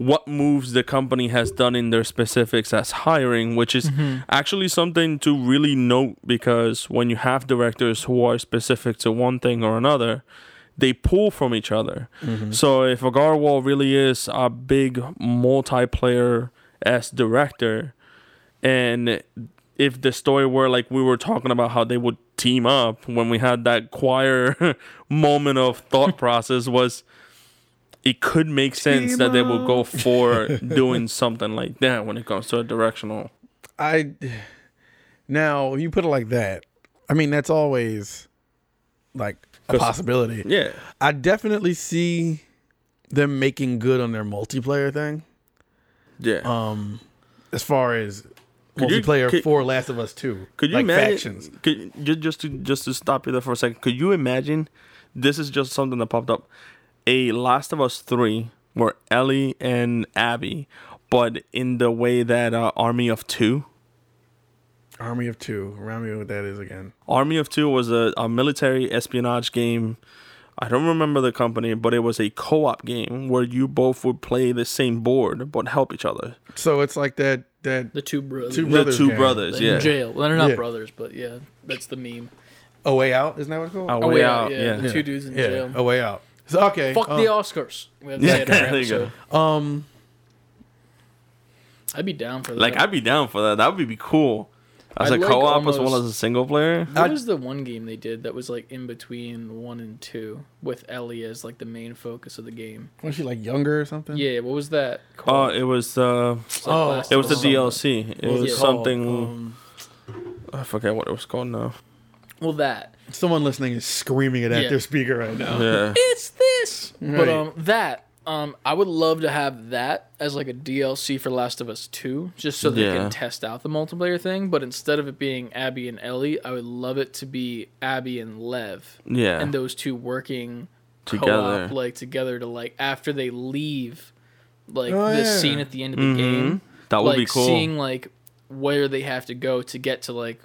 what moves the company has done in their specifics as hiring, which is mm-hmm. actually something to really note because when you have directors who are specific to one thing or another, they pull from each other. Mm-hmm. So if Agarwal really is a big multiplayer as director, and if the story were like we were talking about how they would team up when we had that choir moment of thought process was it could make sense Team that they would go for doing something like that when it comes to a directional I now you put it like that. I mean, that's always like a possibility. yeah I definitely see them making good on their multiplayer thing. yeah Um, as far as Could you- multiplayer could- for Last of Us Two. Could you like imagine? factions? Could just to just to stop you there for a second? Could you imagine? This is just something that popped up. A Last of Us three, where Ellie and Abby, but in the way that uh, Army of Two. Army of Two. Remind me what that is again. Army of Two was a, a military espionage game. I don't remember the company, but it was a co-op game where you both would play the same board but help each other. So it's like that. That The two brothers. Two The two game. brothers, in yeah. jail. Well, they're not Yeah. brothers, but yeah, that's the meme. A Way Out. Isn't that what it's called? A Oh, Way yeah, Out, yeah. yeah. The two dudes in yeah. jail. A Way Out. So okay. Fuck um, the Oscars. We have Yeah, say there you go. episode. Um. I'd be down for that. Like I'd be down for that. That would be cool. As I a like co-op as well almost- as a single player. What I'd- was the one game they did that was like in between one and two with Ellie as like the main focus of the game? Was she like younger or something? Yeah, what was that Oh, called? it was uh, It's like oh, Last it was the of Us. DLC. It What was it called? something. Um, I forget what it was called now. Well, that someone listening is screaming it at Yeah. their speaker right now. Yeah. it's this. But Right. um, that um, I would love to have that as like a DLC for Last of Us Two, just so they Yeah. can test out the multiplayer thing. But instead of it being Abby and Ellie, I would love it to be Abby and Lev, Yeah. and those two working Together. co-op, like together to like after they leave, like Oh, this yeah. scene at the end of the Mhm. game. That would like be cool. seeing like where they have to go to get to like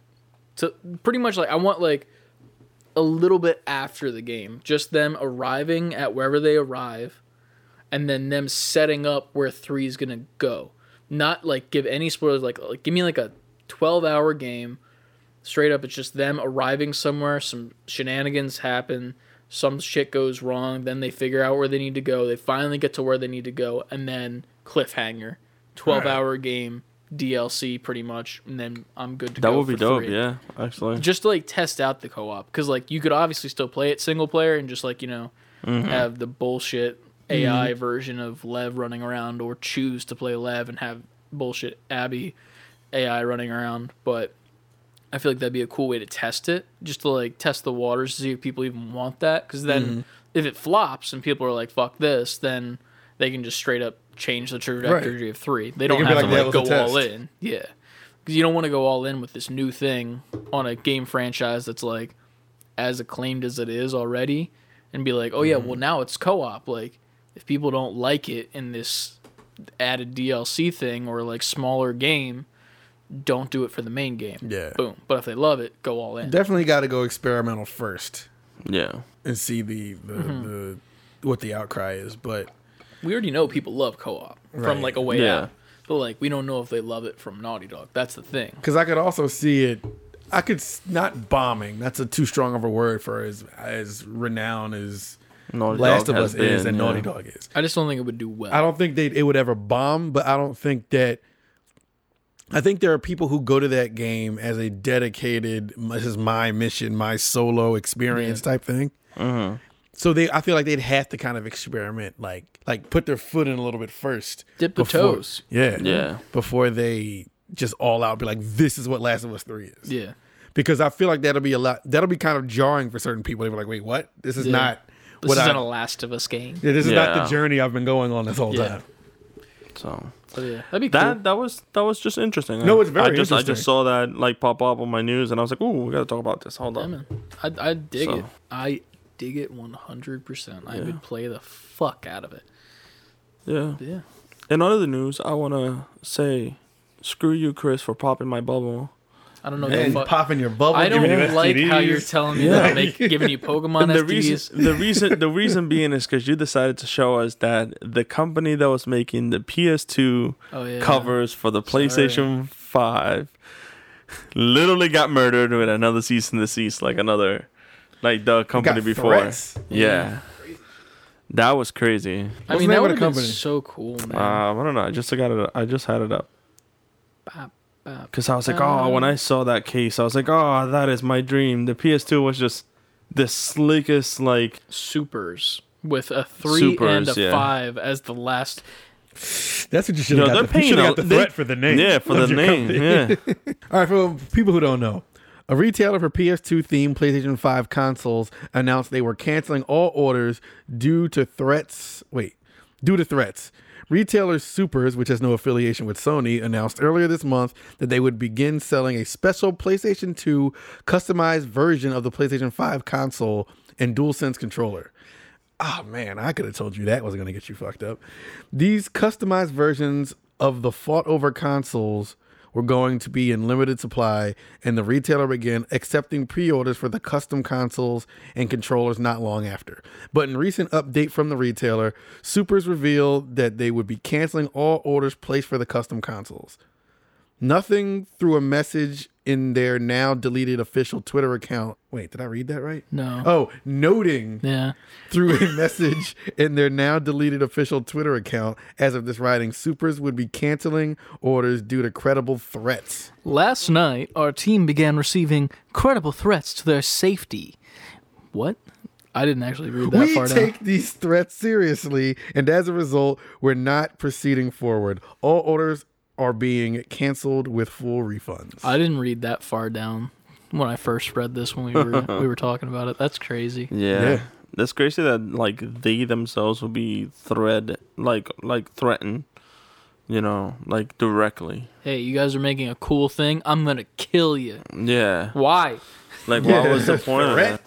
to pretty much like I want like a little bit after the game, just them arriving at wherever they arrive, and then them setting up where three is gonna go. Not like give any spoilers. Like, like give me like a twelve hour game. Straight up, it's just them arriving somewhere. Some shenanigans happen. Some shit goes wrong. Then they figure out where they need to go. They finally get to where they need to go, and then cliffhanger. Twelve hour game DLC, pretty much, and then I'm good to that go. That would be for dope. three Yeah, actually. just to like test out the co-op because like you could obviously still play it single player and just like you know Mm-hmm. have the bullshit AI version of Lev running around or choose to play Lev and have bullshit Abby AI running around but I feel like that'd be a cool way to test it just to like test the waters to see if people even want that because then Mm-hmm. if it flops and people are like fuck this then they can just straight up change the trajectory of three they don't have like, to like go all test." in yeah because you don't want to go all in with this new thing on a game franchise that's like as acclaimed as it is already and be like oh yeah Mm-hmm. well now it's co-op like if people don't like it in this added dlc thing or like smaller game don't do it for the main game Yeah. boom but if they love it go all in Definitely got to go experimental first yeah. and see the the, Mm-hmm. the what the outcry is. But we already know people love co-op Right. from like a way Yeah. out but like we don't know if they love it from naughty dog that's the thing because I could also see it. I could s- not bombing. That's a too strong of a word for as as renowned as Naughty Last Dog of has Us is been, and yeah. Naughty Dog is. i just don't think it would do well I don't think they it would ever bomb, but I don't think that. I think there are people who go to that game as a dedicated, this is my mission, my solo experience type thing. Mm-hmm. So they, I feel like they'd have to kind of experiment, like like put their foot in a little bit first, Dip the before- toes. yeah, Yeah. before they just all out be like, this is what Last of Us Three is, yeah because I feel like that'll be a lot, that'll be kind of jarring for certain people. They'll be like, wait, what? This is Yeah. not this what isn't I, a last of us game yeah, this is not the journey I've been going on this whole Yeah. time. So but yeah that'd be cool that that was that was just interesting. No, I- it's very I just I just saw that like pop up on my news, and I was like, "Ooh, we got to talk about this." Hold Yeah, on. man. I, I dig So- it. I dig it 100%. I would play the fuck out of it. Yeah. But yeah. In other news, I want to say, screw you, Chris, for popping my bubble. I don't know And the fuck. popping your bubble. I don't giving you like how you're telling me Yeah. that, make, giving you Pokemon And the STDs. reason, the reason, the reason being is because you decided to show us that the company that was making the PS2 oh, yeah. covers for the PlayStation 5 literally got murdered with another cease and desist, like another, like the company Got before. threats? Yeah. That was crazy. I What's mean, the name that of the would have been company? so cool, man. Um, I don't know. I just got it. I just had it up Bop, bop. because I was like, oh, when I saw that case, I was like, oh, that is my dream. The PS2 was just the slickest, like Supers with a three and a yeah. five as the last. That's what you should Yo, have they're got. The, you paying should have got the they- threat for the name. yeah, for of the your name. company. Yeah. All right, for people who don't know, a retailer for PS2 themed PlayStation 5 consoles announced they were canceling all orders due to threats. Wait, due to threats. Retailer Supers, which has no affiliation with Sony, announced earlier this month that they would begin selling a special PlayStation 2 customized version of the PlayStation 5 console and DualSense controller. Oh man, I could have told you that wasn't going to get you fucked up. These customized versions of the fought over consoles were going to be in limited supply, and the retailer began accepting pre orders for the custom consoles and controllers not long after. But in recent update from the retailer, Supers revealed that they would be canceling all orders placed for the custom consoles. Nothing through a message in their now deleted official Twitter account. Wait, did I read that right? No. Oh, noting Yeah. through a message in their now deleted official Twitter account as of this writing, Supers would be canceling orders due to credible threats. Last night, our team began receiving credible threats to their safety. What? I didn't actually read that part. we far take these threats seriously, and as a result, we're not proceeding forward. All orders are being canceled with full refunds. I didn't read that far down when I first read this when we were we were talking about it. That's crazy. Yeah. Yeah. That's crazy that like they themselves will be thread like like threatened, you know, like directly. Hey, you guys are making a cool thing. I'm gonna kill you. Yeah. Why? Like what was the point of that?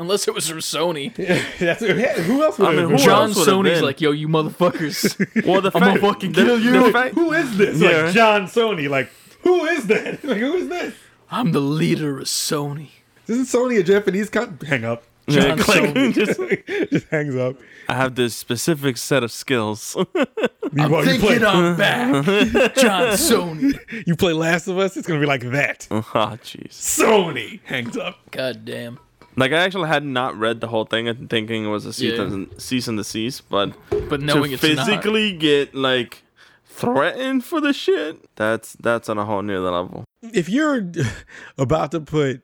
Unless it was from Sony. That's, who else would I mean, who? John else would've Sony's been? like, yo, you motherfuckers. Well, the I'm gonna fact, fucking the- kill the you. fact- Who is this? Yeah. Like John Sony. Like who is that? Like who is this? I'm the leader of Sony. Isn't Sony a Japanese com- Hang up. Yeah, John click. Sony. Just- Just hangs up. I have this specific set of skills. I'm Well, you play- thinking I'm back. John Sony. You play Last of Us, it's gonna be like that. oh, jeez. Sony hangs up. God damn. Like I actually had not read the whole thing and thinking it was a cease and cease and desist, but But knowing to it's not. physically get like threatened for the shit, that's that's on a whole new level. If you're about to put,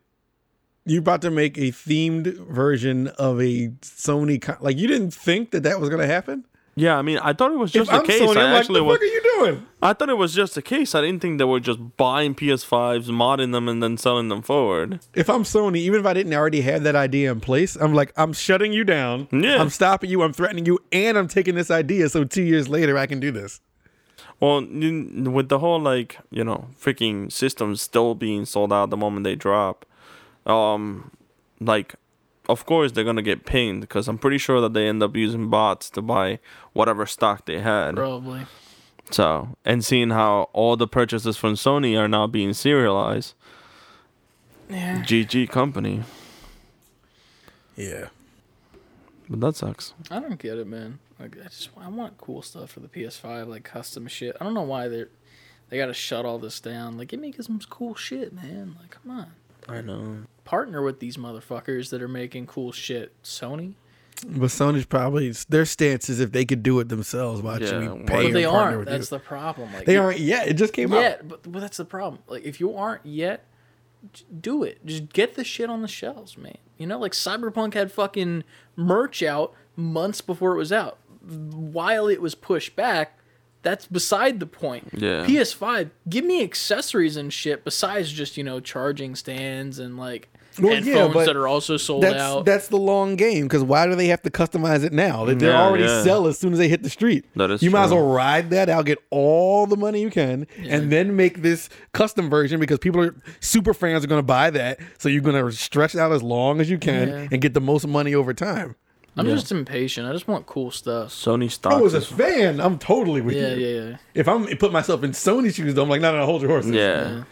you're about to make a themed version of a Sony, con- like you didn't think that that was gonna happen. Yeah, I mean, I thought it was just if a I'm case. Sony, I I'm like, actually the was. fuck are you doing? I thought it was just a case. I didn't think they were just buying PS5s, modding them, and then selling them forward. If I'm Sony, even if I didn't already have that idea in place, I'm like, I'm shutting you down. Yeah. I'm stopping you. I'm threatening you, and I'm taking this idea. So two years later, I can do this. Well, with the whole like you know freaking systems still being sold out the moment they drop, um, like of course they're gonna get pinged because I'm pretty sure that they end up using bots to buy whatever stock they had. Probably. So and seeing how all the purchases from Sony are now being serialized, Yeah. GG company. Yeah. But that sucks. I don't get it, man. Like I just I want cool stuff for the PS5, like custom shit. I don't know why they're they gotta shut all this down. Like give me some cool shit, man. Like come on. I know. Partner with these motherfuckers that are making cool shit. Sony? But Sony's probably their stance is if they could do it themselves, why Yeah, should we pay But or they partner aren't. with That's you? the problem. Like They you- aren't yet. It just came out. Yeah, but, but that's the problem. Like if you aren't yet, do it. Just get the shit on the shelves, man. You know, like Cyberpunk had fucking merch out months before it was out. While it was pushed back, that's beside the point. Yeah. PS5, give me accessories and shit besides just, you know, charging stands and like Well, yeah, headphones but that are also sold That's out. that's the long game because why do they have to customize it now? They They're Yeah, already yeah. sell as soon as they hit the street. That is you might as well ride that out, get all the money you can, and then make this custom version because people are super fans are going to buy that. So you're going to stretch it out as long as you can Yeah. and get the most money over time. I'm Yeah. just impatient. I just want cool stuff. Sony I stocks. was a fan. I'm totally with Yeah, you. yeah, yeah. If I'm put myself in Sony shoes, though, I'm like, no, no, no, hold your horses. yeah.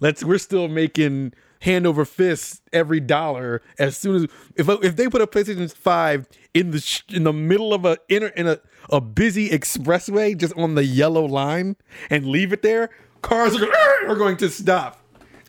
Let's. We're still making hand over fist every dollar as soon as if if they put a PlayStation Five in the sh- in the middle of a inner in a a busy expressway just on the yellow line and leave it there, cars are, are going to stop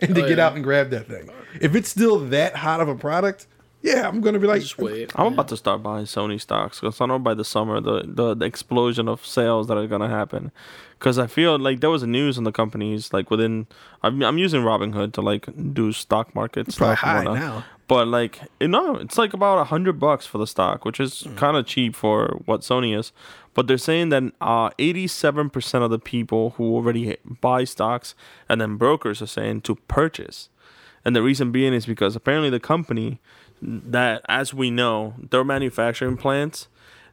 and to Oh, get yeah. out and grab that thing. If it's still that hot of a product, yeah, I'm gonna be like, Just wait. I'm about to start buying Sony stocks because I know by the summer the, the the explosion of sales that are gonna happen. Because I feel like there was a news in the companies like within. I'm I'm using Robinhood to like do stock market probably stuff. high and whatnot. now. But like you know, it's like about a hundred bucks for the stock, which is Mm. kind of cheap for what Sony is. But they're saying that uh, 87% of the people who already buy stocks and then brokers are saying to purchase. And the reason being is because apparently the company that, as we know, their manufacturing plants,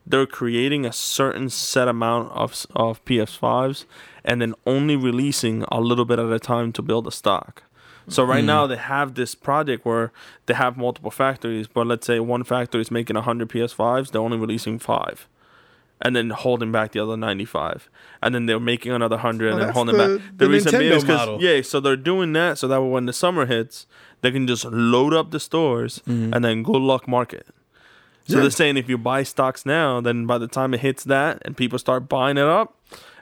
they're creating a certain set amount of of PS5s and then only releasing a little bit at a time to build a stock. So right hmm. now they have this project where they have multiple factories, but let's say one factory is making 100 PS5s, they're only releasing 5 and then holding back the other 95 and then they're making another 100 and then holding the- back the reason being is Nintendo 'cause- model. yeah so they're doing that so that when the summer hits they can just load up the stores mm-hmm. and then good luck market so Yeah. they're saying if you buy stocks now then by the time it hits that and people start buying it up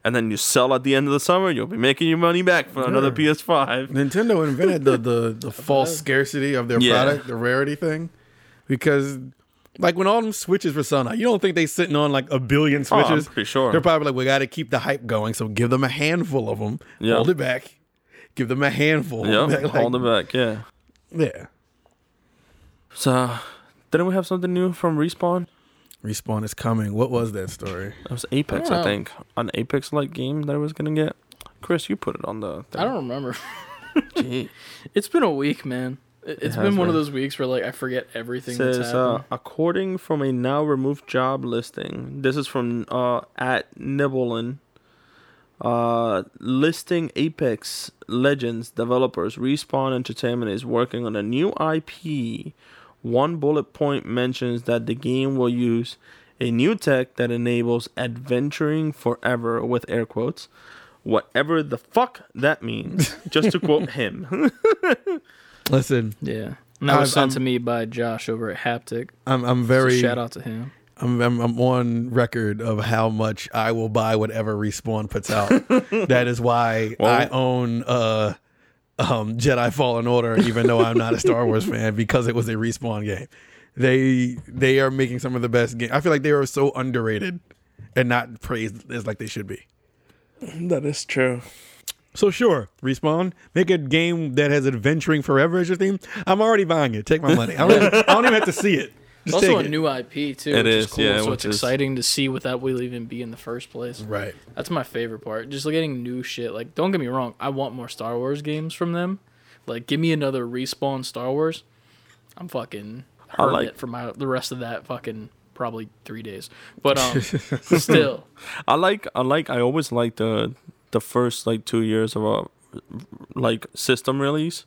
and then you sell at the end of the summer you'll be making your money back for another ps5 Nintendo invented the the, the false scarcity of their Yeah. product, the rarity thing, because like when all them switches were selling out, you don't think they sitting on like a billion Oh, I'm switches? pretty sure. They're probably like, we got to keep the hype going, so give them a handful of them, Yeah. hold it back, give them a handful. yeah Like, hold it back yeah Yeah. so didn't we have something new from respawn Respawn is coming. What was that story? That was Apex, I I, think. An Apex like game that I was gonna get. Chris, you put it on the. Thing. I don't remember. Gee. It's been a week, man. It- It's has been one of those weeks where like I forget everything says that's uh, according from a now removed job listing. This is from uh, at Nibellion. Uh, listing Apex Legends developers Respawn Entertainment is working on a new IP. One bullet point mentions that the game will use a new tech that enables adventuring forever with air quotes. Whatever the fuck that means, just to quote him. Listen, yeah. And that was I've- sent to me by Josh over at Haptic. I'm I'm So very shout out to him. I'm, I'm I'm on record of how much I will buy whatever Respawn puts out. that is why Well- I own uh um Jedi Fallen Order, even though I'm not a Star Wars fan, because it was a Respawn game. They they are making some of the best games. I feel like they are so underrated and not praised as like they should be. that is true. So sure, Respawn, make a game that has adventuring forever as your theme. I'm already buying it. Take my money. I don't, even, I don't even have to see it. It's also a it. new IP too, It which is, is, cool. yeah, so it's is- exciting to see what that will even be in the first place. right. That's my favorite part. Just getting new shit. Like, don't get me wrong, I want more Star Wars games from them. Like, give me another respawn Star Wars. I'm fucking I hurting like- it for my the rest of that fucking probably three days. But um, still, I like I like I always like the the first like two years of a like system release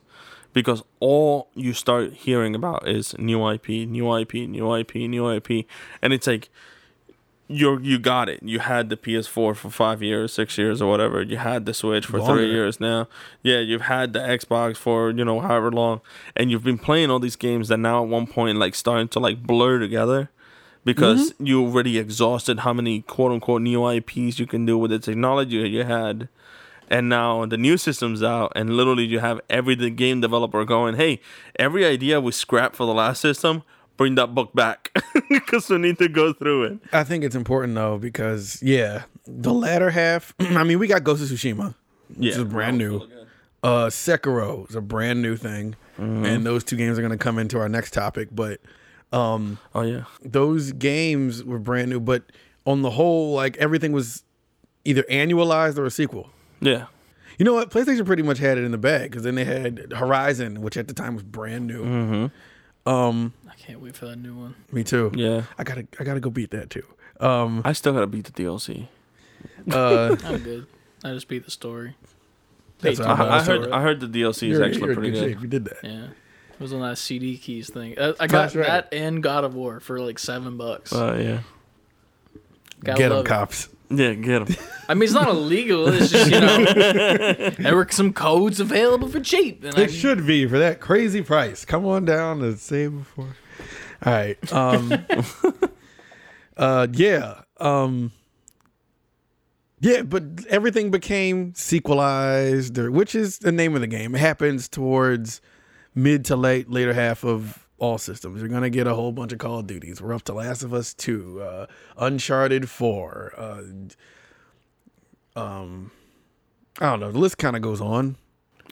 because all you start hearing about is new IP, new IP, new IP, new IP, and it's like you you got it. You had the PS4 for five years, six years, or whatever. You had the Switch for Longer. three years now. Yeah, you've had the Xbox for you know however long, and you've been playing all these games that now at one point like starting to like blur together because mm-hmm. you already exhausted how many quote unquote new IPs you can do with the technology you had. And now the new system's out, and literally you have every the game developer going, "Hey, every idea we scrapped for the last system, bring that book back because we need to go through it." I think it's important though because yeah, the latter half. I mean, we got Ghost of Tsushima, which is brand new. Uh, Sekiro is a brand new thing, and those two games are going to come into our next topic. But um, Oh yeah, those games were brand new. But on the whole, like everything was either annualized or a sequel. Yeah, You know what? PlayStation pretty much had it in the bag because then they had Horizon, which at the time was brand new. mm-hmm. Um, I can't wait for that new one. me too. yeah. I gotta, I gotta go beat that too. Um, I still gotta beat the DLC. uh, I'm good. I just beat the story. That's I, I'm $10 I for heard it. I heard the DLC is you're- actually you're pretty good. shape. You did that. Yeah. It was on that CD keys thing. Uh, I got right. that and God of War for like seven bucks. Uh, yeah, Gotta Get them, cops. it. Cops. yeah, get him. I mean, it's not illegal. It's just you know, there were some codes available for cheap. And I, It should be for that crazy price. Come on down to save before. All right. Um uh yeah. Um Yeah, but everything became sequelized, or, which is the name of the game. It happens towards mid to late later half of all systems. You're gonna get a whole bunch of Call of Duties. We're up to Last of Us Two, uh, Uncharted Four. Uh, um, I don't know. The list kind of goes on.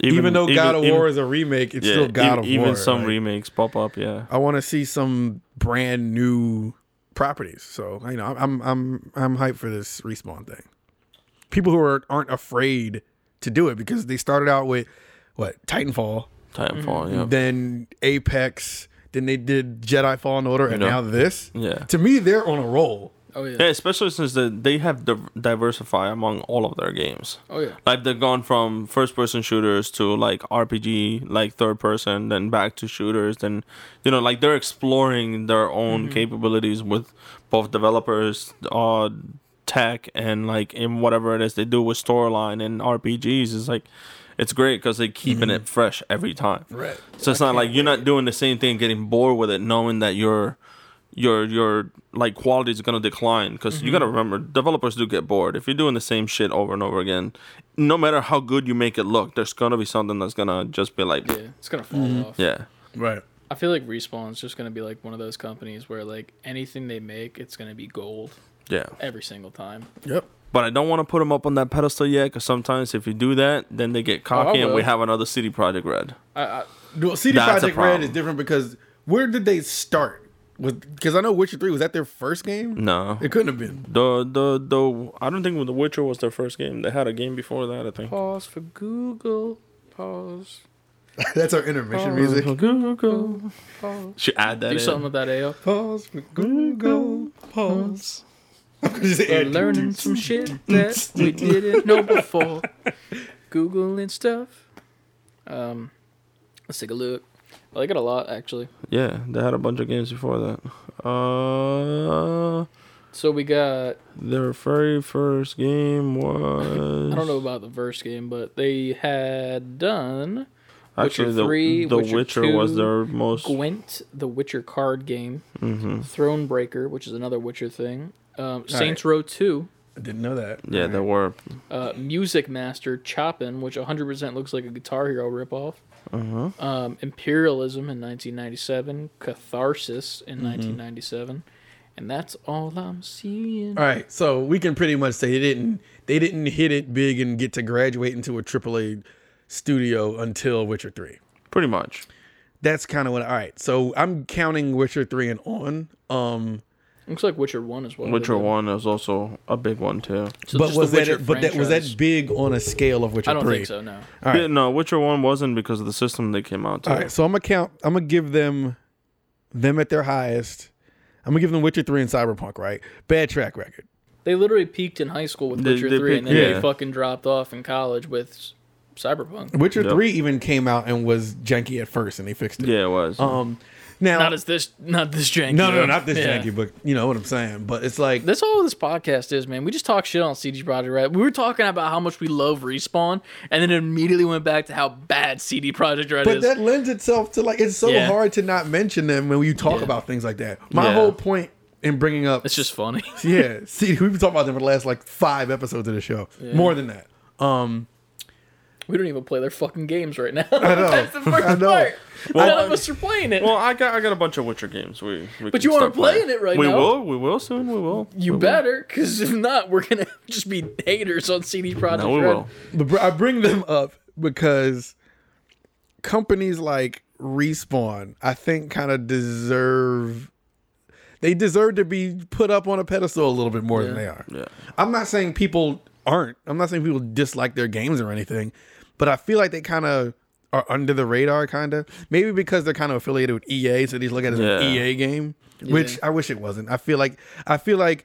Even, though God of War is a remake, it's yeah, still God of even some Like, remakes pop up. Yeah, I want to see some brand new properties. So you know, I'm I'm I'm hyped for this respawn thing. People who are aren't afraid to do it because they started out with what Titanfall, Titanfall. Yeah, then Apex, then they did Jedi Fallen Order, and Yeah. now this. yeah. To me, they're on a roll. Oh yeah. Yeah, especially since the, they have div- diversify among all of their games. Oh yeah. Like they've gone from first person shooters to like RPG, like third person, then back to shooters, then you know, like they're exploring their own capabilities with both developers, uh, tech, and like in whatever it is they do with storyline and RPGs. Is like it's great because they're keeping it mm-hmm. fresh every time. Right. So it's not like you're not doing the same thing, getting bored with it, knowing that your your your like quality is gonna decline. Because you mm-hmm. gotta remember, developers do get bored if you're doing the same shit over and over again. No matter how good you make it look, there's gonna be something that's gonna just be like, Yeah. It's gonna fall mm-hmm. off. yeah, Right. I feel like Respawn's just gonna be like one of those companies where like anything they make, it's gonna be gold yeah. every single time. Yep. But I don't want to put them up on that pedestal yet, because sometimes if you do that, then they get cocky oh, and we have another CD Projekt Red. I, I Well, CD That's a Projekt Red is different because where did they start? With because I know Witcher Three was that their first game. No, It couldn't have been. the the the I don't think The Witcher was their first game. They had a game before that, I think. pause for Google. Pause. That's our intermission Oh. music. Google. Pause. Should add that Do in. something with that AO. Pause for Google. Pause. Just We're learning some shit that we didn't know before. Googling stuff. Um, let's take a look. I like it a lot, actually. Yeah, they had a bunch of games before that. Uh, So we got. their very first game was. I don't know about the first game, but they had done Actually, Witcher the, 3, the Witcher Witcher, was their most. Gwent, the Witcher card game, hmm Thronebreaker, which is another Witcher thing, um, Saints Row 2, I didn't know that. Yeah, they were. uh, Music Master, Chopin, which 100% looks like a Guitar Hero ripoff, Uh-huh. um, Imperialism in 1997, Catharsis in Mm-hmm. 1997, and that's all I'm seeing. All right, so we can pretty much say they didn't they didn't hit it big and get to graduate into a AAA studio until Witcher Three. Pretty much. That's kind of what. All right, so I'm counting Witcher Three and on. Um, Looks like Witcher 1 as well. Witcher 1 is also a big one, too. So but was that but that was that big on a scale of Witcher I don't Three? think so, no. All right. Yeah, no, Witcher 1 wasn't because of the system they came out to. All right, so I'm gonna count. I'm gonna give them them at their highest. I'm gonna give them Witcher Three and Cyberpunk. Right, bad track record. They literally peaked in high school with They- Witcher they 3, and then peaked- they fucking dropped off in college with Cyberpunk. Witcher Yep. Three even came out and was janky at first, and they fixed it. Yeah, it was. Um, now Not as this, not this janky. no, no, though. not this Yeah. janky, but you know what I'm saying. But it's like That's all this podcast is, man. We just talk shit on CD Projekt Red. We were talking about how much we love Respawn, and then it immediately went back to how bad CD Projekt Red But is. But that lends itself to like it's so Yeah. hard to not mention them when you talk Yeah. about things like that. My whole point in bringing up it's just funny. yeah, see, we've been talking about them for the last like five episodes of the show, more than that. Um, we don't even play their fucking games right now. I know, That's the first I know. part. Well, None of us are playing it. well, I got I got a bunch of Witcher games. We, we But you aren't start playing it right we now. We will. We will soon. We will. you we better, because if not, we're gonna just be haters on CD Projekt No, we Red. will. br- I bring them up because companies like Respawn, I think, kind of deserve. They deserve to be put up on a pedestal a little bit more than they are. Yeah. I'm not saying people aren't. I'm not saying people dislike their games or anything, but I feel like they kind of are under the radar, kind of. Maybe because they're kind of affiliated with EA, so they just look at it as Yeah. an EA game, which Yeah. I wish it wasn't. I feel like I feel like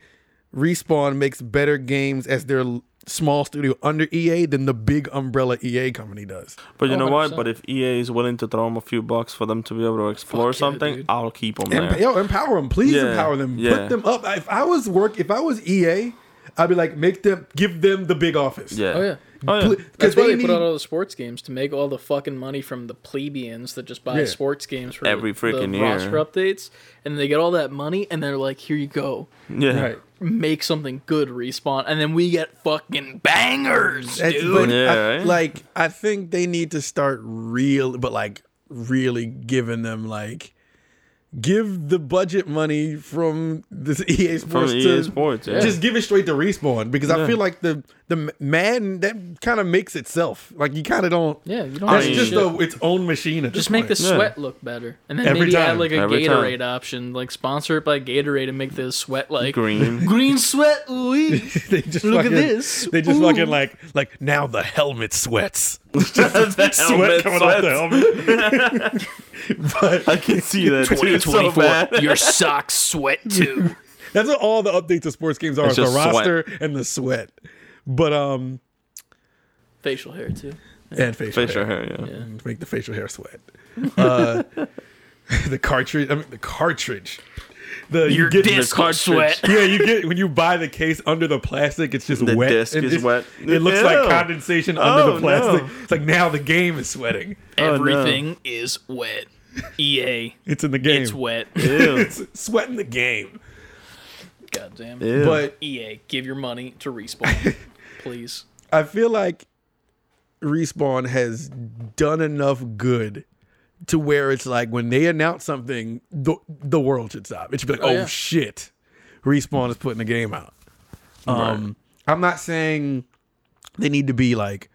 Respawn makes better games as their small studio under EA than the big umbrella EA company does. But you Oh, know what? 100%. But if EA is willing to throw them a few bucks for them to be able to explore Fuck something, dude. I'll keep them Emp- there. yo, empower them, please Yeah, empower them. yeah. Put them up. If I was work, if I was EA, I'd be like, make them, give them the big office. Yeah. Oh yeah. Oh yeah. Because That's why they they put out all the sports games to make all the fucking money from the plebeians that just buy Yeah. sports games for Every the, freaking the year. roster updates, and they get all that money, and they're like, "Here you go, yeah. Right. make something good, respawn," and then we get fucking bangers, That's- dude. but Yeah, I- right? like I think they need to start real, but like really giving them like give the budget money from this EA From Sports EA to Sports, yeah. just give it straight to respawn because I feel like the the Madden that kind of makes itself like you kind of don't. yeah, you don't. That's just shit. a, its own machine. At Just this make the point. Yeah. sweat look better, and then Every maybe add like a Every time. Gatorade option, like sponsor it by Gatorade, and make the sweat like Green. green sweat. Ooh, they just Look at this. They just Ooh. fucking like like now the helmet sweats. The Sweat coming off the helmet. But I can see that too so bad. Your socks sweat too. That's what all the updates to sports games are: It's the just sweat. roster and the sweat. But um, Facial hair too. and facial, Facial hair. hair, yeah. Yeah. make the facial hair sweat. Uh, the cartridge, I mean the cartridge. The you Your get disc will cartridge. sweat. yeah, you get when you buy the case under the plastic, it's just The wet. disc and is it's- wet. It looks Ew. like condensation under Oh, the plastic. no. It's like now the game is sweating. Oh, no. Everything is wet. EA, It's in the game. it's wet. Ew. it's sweating the game. Goddamn. Ew. But EA, give your money to respawn, please. I feel like Respawn has done enough good to where it's like when they announce something, the, the world should stop. It should be like, oh, yeah. shit, Respawn is putting the game out. Um, I'm not saying they need to be like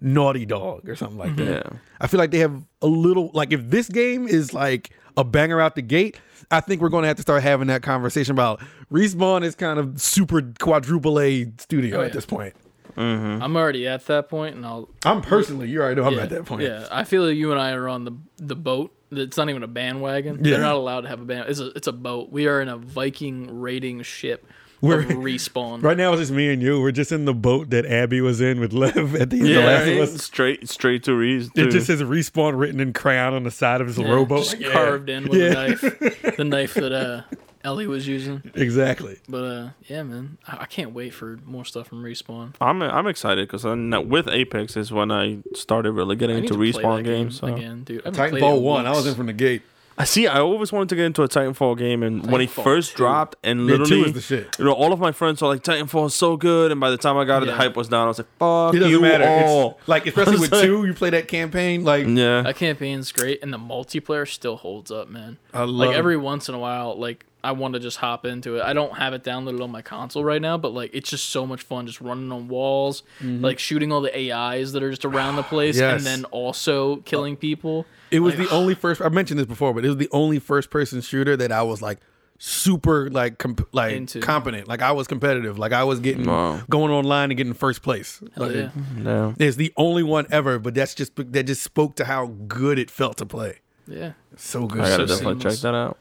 Naughty Dog or something like that. Yeah. I feel like they have a little like if this game is like a banger out the gate, I think we're going to have to start having that conversation about Respawn is kind of super quadruple A studio Oh, at this point. I'm already at that point, and I'll. I'm personally, you already know I'm yeah, at that point. Yeah, I feel like you and I are on the the boat. It's not even a bandwagon. Yeah. They're not allowed to have a band. It's a it's a boat. We are in a Viking raiding ship. We're- respawn. Right now it's just me and you. We're just in the boat that Abby was in with Lev at the end of Yeah, Last of? Us. straight straight to Reese. It just says respawn written in crayon on the side of his Yeah, rowboat. just yeah. carved in with Yeah. a knife. The knife that uh, Ellie was using. Exactly. But uh, yeah, man, I, I can't wait for more stuff from respawn. I'm I'm excited because with Apex is when I started really getting I need into to play respawn that game games. So. again, dude. I haven't played it Titanfall in 1. I was in from the gate. I see. I always wanted to get into a Titanfall game, and when he first 2. dropped, and Yeah, 2 literally, is the shit. you know, all of my friends were like, "Titanfall is so good," and by the time I got it, the Yeah. hype was down. I was like, "Fuck It doesn't you matter. all." It's like especially with like- two, you play that campaign. Like yeah, That campaign's great, and the multiplayer still holds up, man. I love like it. every once in a while, like I want to just hop into it. I don't have it downloaded on my console right now, but like it's just so much fun, just running on walls, mm-hmm. like shooting all the AIs that are just around the place, Yes. and then also killing people. it was Like, the only first. I mentioned this before, but it was the only first person shooter that I was like super like comp- like Into. competent. Like I was competitive. Like I was getting Wow. going online and getting first place. Like, yeah. yeah. It's the only one ever, but that's just that just spoke to how good it felt to play. Yeah, So good. I gotta So definitely seamless. check that out.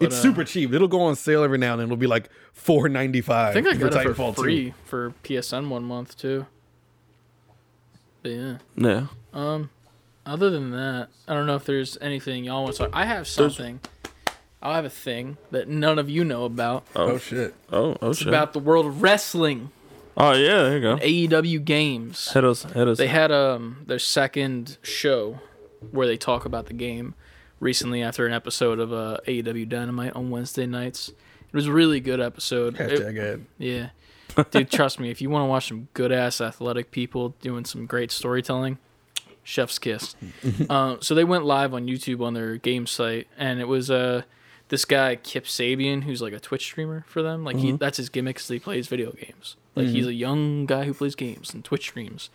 It's uh, super cheap. It'll go on sale every now and then. It'll be like four ninety five. I think I got it for free for PSN one month too. But yeah. Yeah, Um, other than that, I don't know if there's anything y'all want to talk. I have something. I have a thing that none of you know about. Oh shit! Oh, oh It's shit. about the world of wrestling. oh yeah, there you go. AEW games. Hit us, hit us. They had um their second show where they talk about the game recently after an episode of uh, AEW Dynamite on Wednesday nights. It was a really good episode. It- Hashtag ad. yeah. Dude, trust me, if you want to watch some good ass athletic people doing some great storytelling, chef's kiss. uh, so they went live on YouTube on their game site, and it was uh, this guy Kip Sabian, who's like a Twitch streamer for them. Like he, that's his gimmick, is he plays video games. Like he's a young guy who plays games and Twitch streams.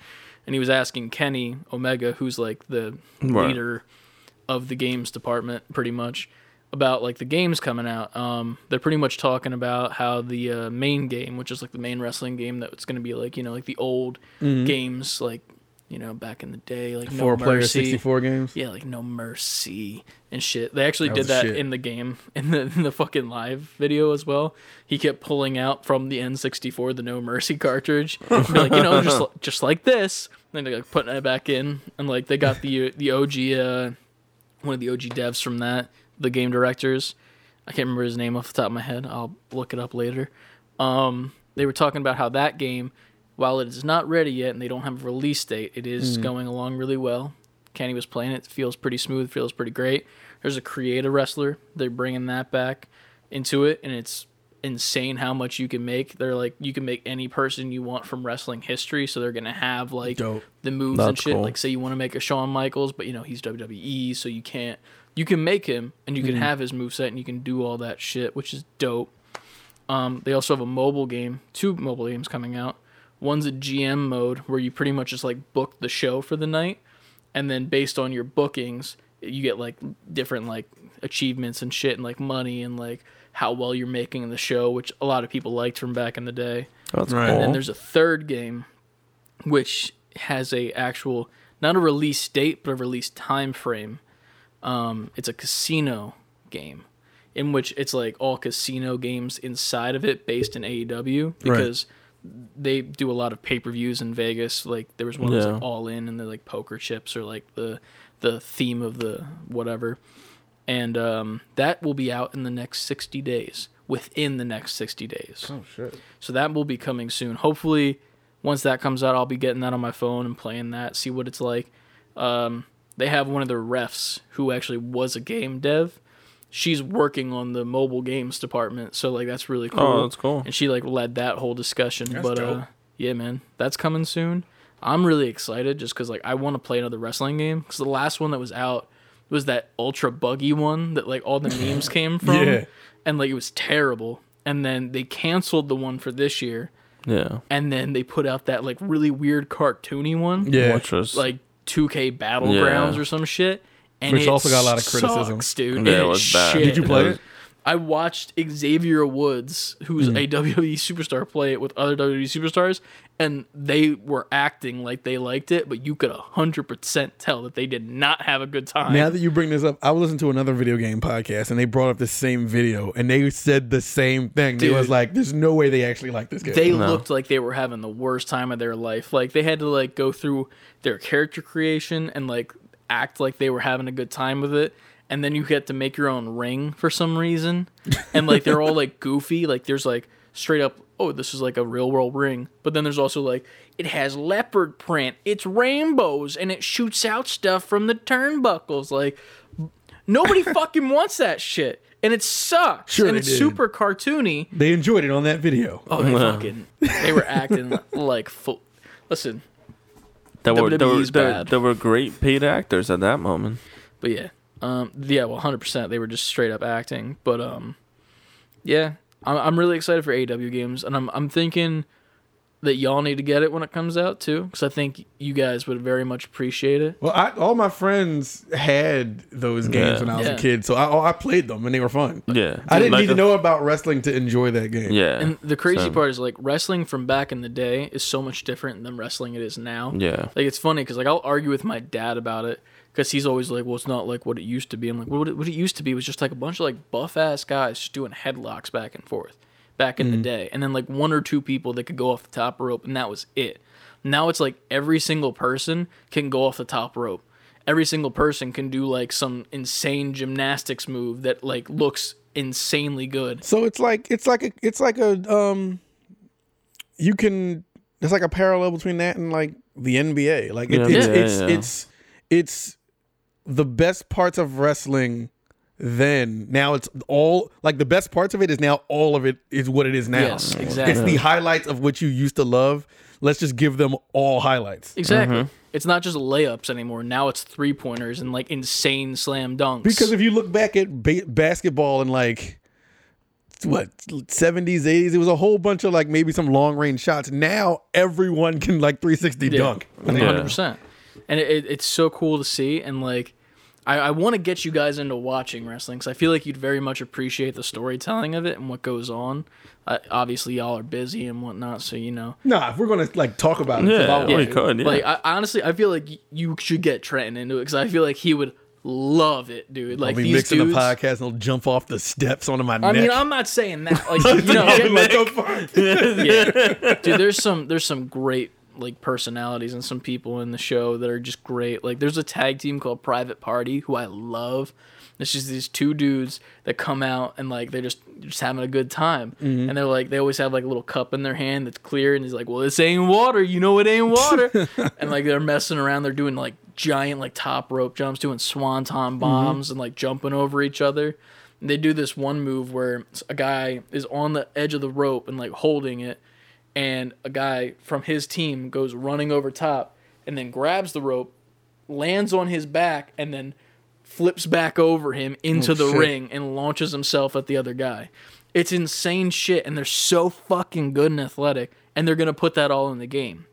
And he was asking Kenny Omega, who's like the Right. leader of the games department, pretty much about like the games coming out. Um, they're pretty much talking about how the uh, main game, which is like the main wrestling game, that it's going to be like you know like the old games, like you know back in the day, like Four No player Mercy. sixty four games. Yeah, like No Mercy and shit. They actually That did that shit. in the game, in the in the fucking live video as well. He kept pulling out from the N64 the No Mercy cartridge, like you know just just like this. And then they're like putting it back in, and like they got the the OG uh, one of the OG devs from that, the game directors. I can't remember his name off the top of my head. I'll look it up later. Um, they were talking about how that game, while it is not ready yet and they don't have a release date, it is going along really well. Kenny was playing it. It feels pretty smooth. Feels pretty great. There's a creative wrestler. They're bringing that back into it, and it's insane how much you can make. They're like you can make any person you want from wrestling history. So they're gonna have like Dope. the moves and shit. cool. Like say you want to make a Shawn Michaels, but you know he's WWE, so you can't. You can make him, and you can have his moveset, and you can do all that shit, which is dope. Um, they also have a mobile game, two mobile games coming out. One's a GM mode where you pretty much just like book the show for the night, and then based on your bookings, you get like different like achievements and shit, and like money and like how well you're making in the show, which a lot of people liked from back in the day. That's Right. cool. And then there's a third game, which has a actual not a release date but a release time frame. Um, it's a casino game. in which it's like all casino games inside of it based in AEW because they do a lot of pay per views in Vegas. Like there was one that was like all in and they're like poker chips or like the the theme of the whatever. And um, that will be out in the next sixty days. Within the next sixty days. Oh shit. So that will be coming soon. Hopefully, once that comes out, I'll be getting that on my phone and playing that, see what it's like. Um, they have one of their refs who actually was a game dev. She's working on the mobile games department, so like that's really cool. Oh, that's cool. And she like led that whole discussion. That's but dope. uh, yeah, man, that's coming soon. I'm really excited just because like I want to play another wrestling game because the last one that was out was that ultra buggy one that like all the memes came from Yeah. and like it was terrible. And then they canceled the one for this year, Yeah. and then they put out that like really weird cartoony one, Yeah. Which was like 2K Battlegrounds Yeah. or some shit. And Which it also got a lot of criticism. sucks, dude. Yeah, And it was bad. shit. Did you play it? I watched Xavier Woods, who's Hmm. a WWE superstar, play it with other WWE superstars, and they were acting like they liked it, but you could hundred percent tell that they did not have a good time. Now that you bring this up, I was listening to another video game podcast and they brought up the same video and they said the same thing. They Dude. was like, "There's no way they actually like this game." they No. looked like they were having the worst time of their life. Like they had to like go through their character creation and like act like they were having a good time with it. And then you get to make your own ring for some reason. And like they're all like goofy. Like there's like straight up, oh, this is like a real world ring. But then there's also like it has leopard print, it's rainbows, and it shoots out stuff from the turnbuckles. Like nobody fucking wants that shit. And it sucks. Sure and it's did. super cartoony. they enjoyed it on that video. Oh, they fucking they were acting like full. Listen, there were there were, WWE's there, bad. there were great paid actors at that moment. but yeah, um, yeah, well, hundred percent, they were just straight up acting. But um, yeah, I'm I'm really excited for AEW games, and I'm I'm thinking that y'all need to get it when it comes out too, because I think you guys would very much appreciate it. Well, I, all my friends had those games Yeah. when I was Yeah. a kid, so I, I played them and they were fun. Yeah. I didn't Like need to know about wrestling to enjoy that game. Yeah. And the crazy Same. part is like wrestling from back in the day is so much different than wrestling it is now. Yeah. Like it's funny because like I'll argue with my dad about it because he's always like, "Well, it's not like what it used to be." I'm like, "What it, what it used to be was just like a bunch of like buff ass guys just doing headlocks back and forth back in the day, and then like one or two people that could go off the top rope, and that was it." Now it's like every single person can go off the top rope. Every single person can do like some insane gymnastics move that like looks insanely good. So it's like it's like a it's like a um you can it's like a parallel between that and like the NBA. Like it, Yeah. it's Yeah, it's, yeah. it's it's the best parts of wrestling then now it's all like the best parts of it is now all of it is what it is now. Yes, It's the highlights of what you used to love. Let's just give them all highlights. Exactly. Mm-hmm. It's not just layups anymore. Now it's three pointers and like insane slam dunks. Because if you look back at ba- basketball in like what 70s, 80s, it was a whole bunch of like maybe some long range shots. Now everyone can like 360 dunk. Hundred percent, and it, it, it's so cool to see. And like, I, I want to get you guys into watching wrestling because I feel like you'd very much appreciate the storytelling of it and what goes on. Uh, obviously, y'all are busy and whatnot, so you know. Nah, if we're gonna like talk about it, Yeah, I'll we could. Yeah. Like, I, honestly, I feel like you should get Trenton into it because I feel like he would love it, dude. Like I'll be these mixing dudes. the podcast and I'll jump off the steps onto my I neck. mean, I'm not saying that. Like, you know, get- Like, go for yeah. dude there's some there's some great like personalities and some people in the show that are just great. Like there's a tag team called private party who i love. It's just these two dudes that come out and like they're just just having a good time. Mm-hmm. and they're like they always have like a little cup in their hand that's clear and he's like well this ain't water. You know it ain't water. And like they're messing around. They're doing like giant like top rope jumps doing swanton bombs and like jumping over each other. And they do this one move where a guy is on the edge of the rope and like holding it and a guy from his team goes running over top and then grabs the rope, lands on his back, and then flips back over him into Oh, the shit. ring and launches himself at the other guy. It's insane shit, and they're so fucking good and athletic, and they're gonna put that all in the game.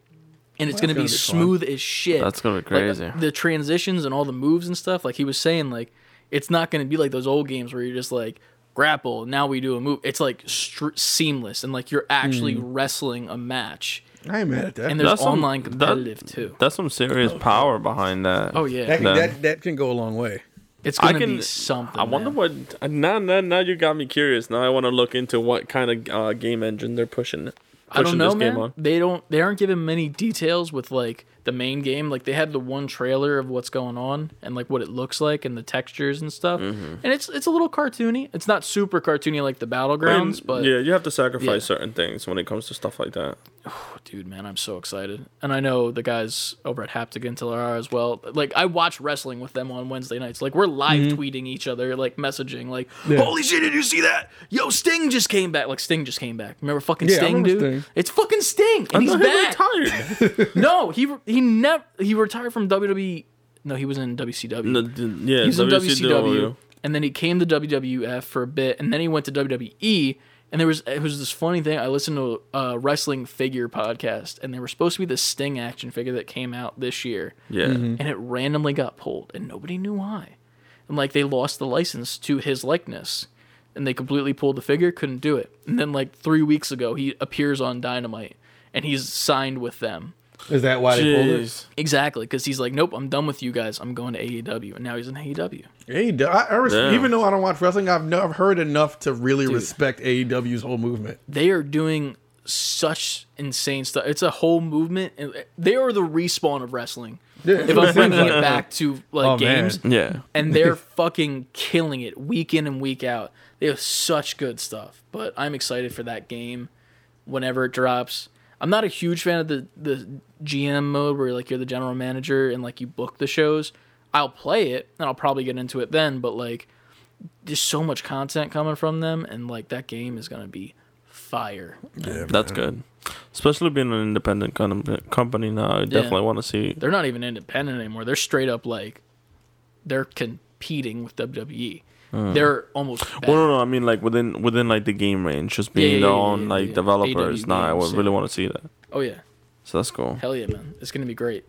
And it's gonna, gonna be, be smooth as shit. That's gonna be Like, crazy. the transitions and all the moves and stuff, like he was saying, like it's not gonna be like those old games where you're just like grapple. Now we do a move. It's like str- seamless and like you're actually Hmm. wrestling a match. I ain't mad at that. And there's That's some- online that- competitive too. That's some serious power behind that. Oh yeah, that, No. that that can go a long way. It's I gonna can. be something. I wonder man. what. Now, now, now you got me curious. Now I want to look into what kind of uh, game engine they're pushing. pushing I don't know, this man. game on. They don't. They aren't giving many details with like the main game. Like they had the one trailer of what's going on and like what it looks like and the textures and stuff. Mm-hmm. And it's it's a little cartoony. It's not super cartoony like the battlegrounds, And, but yeah, you have to sacrifice Yeah. certain things when it comes to stuff like that. dude, man, I'm so excited. And I know the guys over at Haptic Intel are as well. Like I watch wrestling with them on Wednesday nights. Like we're live Mm-hmm. tweeting each other, like messaging, like, "Holy shit, did you see that? Yo, Sting just came back." Like Sting just came back. Remember fucking Yeah, Sting, remember dude? Sting. It's fucking Sting, and he's No, back. retired. no, he he never he retired from WWE. No, he was in WCW. No, yeah, he was in WCW. WCW, and then he came to WWF for a bit, and then he went to WWE. And there was it was this funny thing. I listened to a wrestling figure podcast, and they were supposed to be the Sting action figure that came out this year, Yeah, mm-hmm. and it randomly got pulled, and nobody knew why. And like they lost the license to his likeness, and they completely pulled the figure, couldn't do it. And then like three weeks ago, he appears on Dynamite, and he's signed with them. Is that why they pulled it? Exactly, because he's like, nope, I'm done with you guys. I'm going to AEW, and now he's in AEW. AEW, I, I res- Damn. even though I don't watch wrestling, I've never heard enough to really Dude. respect AEW's whole movement. They are doing such insane stuff. It's a whole movement, and eh, they are the respawn of wrestling. Yeah, If I'm bringing it back to like Oh, man. games, yeah. and they're fucking killing it week in and week out. They have such good stuff. But I'm excited for that game whenever it drops. I'm not a huge fan of the the GM mode where like you're the general manager and like you book the shows. I'll play it and I'll probably get into it then, but like there's so much content coming from them and like that game is going to be fire. Yeah, That's good. Especially being an independent com- company now, I definitely want to see. They're not even independent anymore. They're straight up like they're competing with WWE. They're almost Hmm. Well, no, no, I mean like within within like the game range, just being yeah, their yeah, own yeah, like yeah. developers. AW Nah, I games, would yeah. really want to see that. Oh yeah. So that's cool. Hell yeah, man. It's going to be great.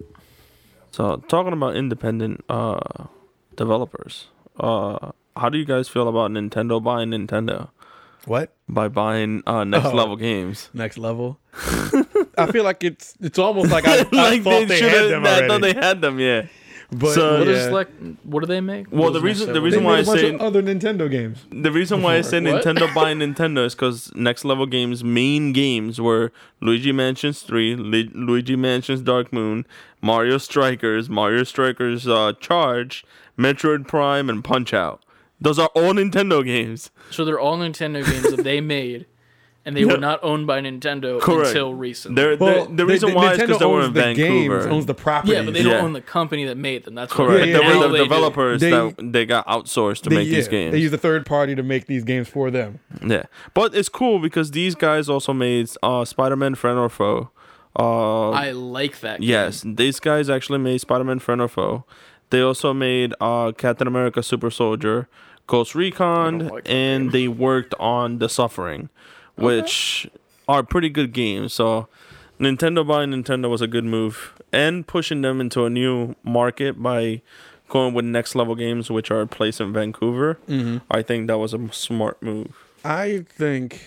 So talking about independent uh developers, uh, how do you guys feel about Nintendo buying Nintendo What by buying uh next Oh. level games? next level? I feel like it's it's almost like I, I like thought they, shoulda- had them I already. thought they had them. Yeah. But So- What yeah. is like? What do they make? Well, the reason- the reason they why made a I bunch say- other Nintendo games. The reason why I said Nintendo buying Nintendo is because Next Level Games' main games were Luigi Mansions 3, Lu- Luigi Mansions Dark Moon, Mario Strikers, Mario Strikers uh, Charge, Metroid Prime, and Punch Out. Those are all Nintendo games. So they're all Nintendo games that they made, and they No. were not owned by Nintendo Correct. until recently. They're, Well, the, the reason they- why is because they were in the Vancouver. games, owns the property. yeah, but they don't Yeah. own the company that made them. That's Correct. What Yeah, They yeah, were the developers They- that they got outsourced to They- make these games. They use a third party to make these games for them. Yeah, but it's cool because these guys also made uh, Spider-Man: Friend or Foe. Uh, I like that. game. Yes, these guys actually made Spider-Man: Friend or Foe. They also made uh, Captain America: Super Soldier, Ghost Recon, like that and they worked on The Suffering, which are pretty good games. So, Nintendo buying Nintendo was a good move, and pushing them into a new market by going with next level games, which are placed in Vancouver. I think that was a smart move. I think.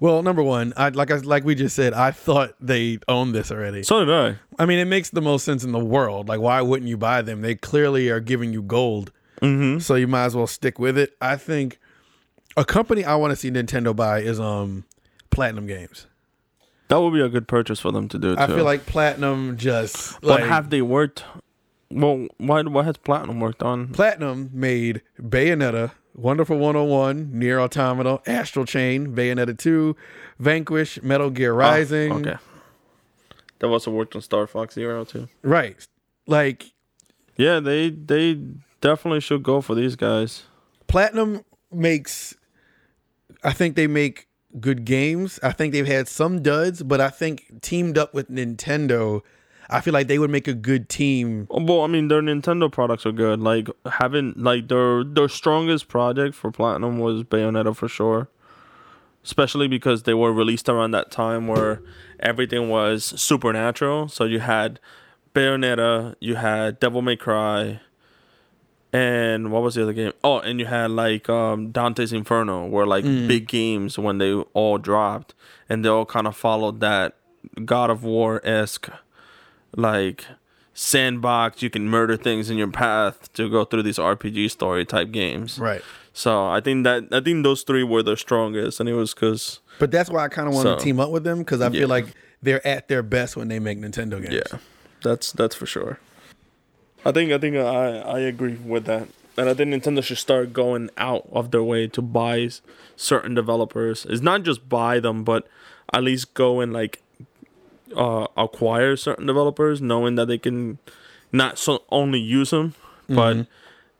Well, number one, I like I like we just said, I thought they owned this already. So did I. I mean, it makes the most sense in the world. Like, why wouldn't you buy them? They clearly are giving you gold, Mm-hmm. so you might as well stick with it. I think a company I want to see Nintendo buy is um Platinum Games. That would be a good purchase for them to do. Too. I feel like Platinum just But like have they worked? Well, why? What has Platinum worked on? Platinum made Bayonetta, Wonderful 101, Nier Automata, Astral Chain, Bayonetta 2, Vanquish, Metal Gear Rising. Oh, okay. That also worked on Star Fox Zero too. Right. Like Yeah, they they definitely should go for these guys. Platinum makes I think they make good games. I think they've had some duds, but I think teamed up with Nintendo, I feel like they would make a good team. Well, I mean, their Nintendo products are good. Like having like their their strongest project for Platinum was Bayonetta for sure. Especially because they were released around that time where everything was supernatural. So you had Bayonetta, you had Devil May Cry, and what was the other game? Oh, and you had like um, Dante's Inferno, where like big games when they all dropped, and they all kind of followed that God of War esque like sandbox. You can murder things in your path to go through these RPG story type games. Right. So I think that I think those three were the strongest, and it was because But that's why I kind of want So- to team up with them because I Yeah. feel like they're at their best when they make Nintendo games. yeah, that's that's for sure. I think I think uh, I I agree with that, and I think Nintendo should start going out of their way to buy certain developers. It's not just buy them, but at least go and like uh, acquire certain developers, knowing that they can not so only use them, mm-hmm. but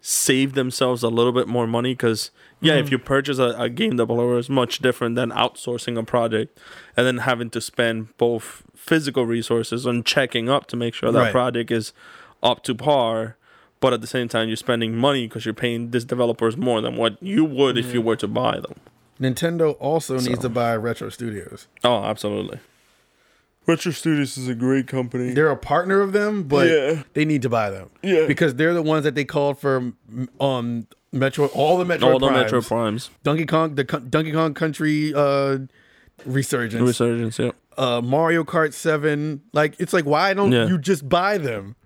save themselves a little bit more money. Because yeah, if mm-hmm. you purchase a, a game developer, it's much different than outsourcing a project and then having to spend both physical resources on checking up to make sure that Right. project is up to par. But at the same time, you're spending money because you're paying these developers more than what you would if you were to buy them. Nintendo also needs to buy Retro Studios. Oh, absolutely. Retro Studios is a great company. They're a partner of them, but Yeah. they need to buy them. Yeah. Because they're the ones that they called for um Metro all the Metro All the Primes. Metroid Primes. Donkey Kong the Donkey Kong Country uh resurgence. Resurgence, yeah. uh Mario Kart 7. Like it's like why don't Yeah. you just buy them?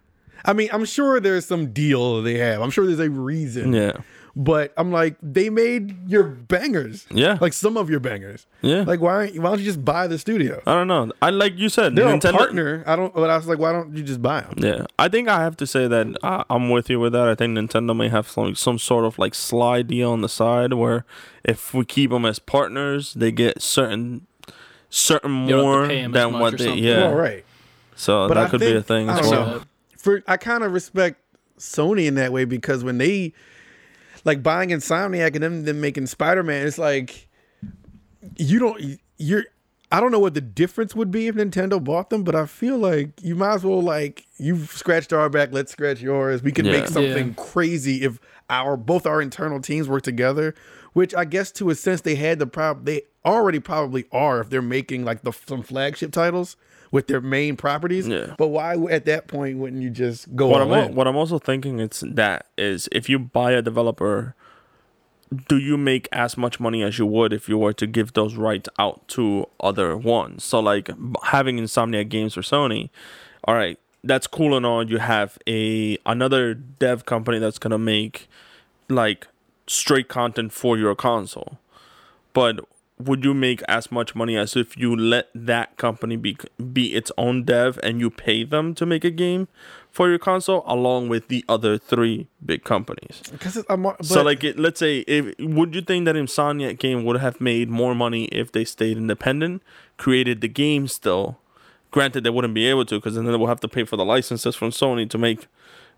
I mean, I'm sure there's some deal they have. I'm sure there's a reason. Yeah. But I'm like, they made your bangers. Yeah. Like some of your bangers. Yeah. Like why why don't you just buy the studio? I don't know. I like you said, They're Nintendo. a partner. I don't but I was like, why don't you just buy them? Yeah, I think I have to say that I, I'm with you with that. I think Nintendo may have some some sort of like slide deal on the side where if we keep them as partners, they get certain certain You don't have to more pay 'em as than what they something. yeah. All right. So But that I could be a thing I as don't well. know. For I kind of respect Sony in that way because when they like buying Insomniac and them, them making Spider Man, it's like you don't you're I don't know what the difference would be if Nintendo bought them, but I feel like you might as well like you've scratched our back, let's scratch yours. We can Yeah. make something crazy if our both our internal teams work together. Which I guess to a sense they had the prob they already probably are if they're making like the some flagship titles with their main properties. Yeah. But why at that point wouldn't you just go What all I'm in? what I'm also thinking it's that is if you buy a developer, do you make as much money as you would if you were to give those rights out to other ones? So like having Insomniac Games or Sony, all right, that's cool and all. You have a another dev company that's gonna make like straight content for your console, but would you make as much money as if you let that company be be its own dev and you pay them to make a game for your console along with the other three big companies? Because so like it, let's say if would you think that Insomniac game would have made more money if they stayed independent, created the game still? Granted, they wouldn't be able to because then they will have to pay for the licenses from Sony to make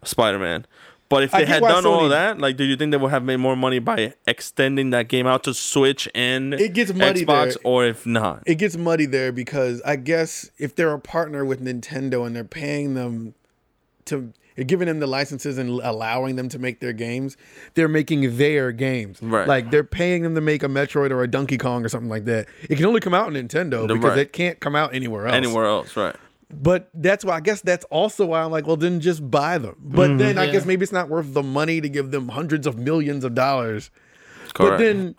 Spider-Man. But if they had done all of that, like, do you think they would have made more money by extending that game out to Switch and It gets muddy Xbox, there. or if not? it gets muddy there because I guess if they're a partner with Nintendo and they're paying them to giving them the licenses and allowing them to make their games, they're making their games. Right. Like they're paying them to make a Metroid or a Donkey Kong or something like that. It can only come out on Nintendo because right. it can't come out anywhere else. Anywhere else, right? But that's why I guess that's also why I'm like, well, then just buy them. But then I Yeah. guess maybe it's not worth the money to give them hundreds of millions of dollars. But then,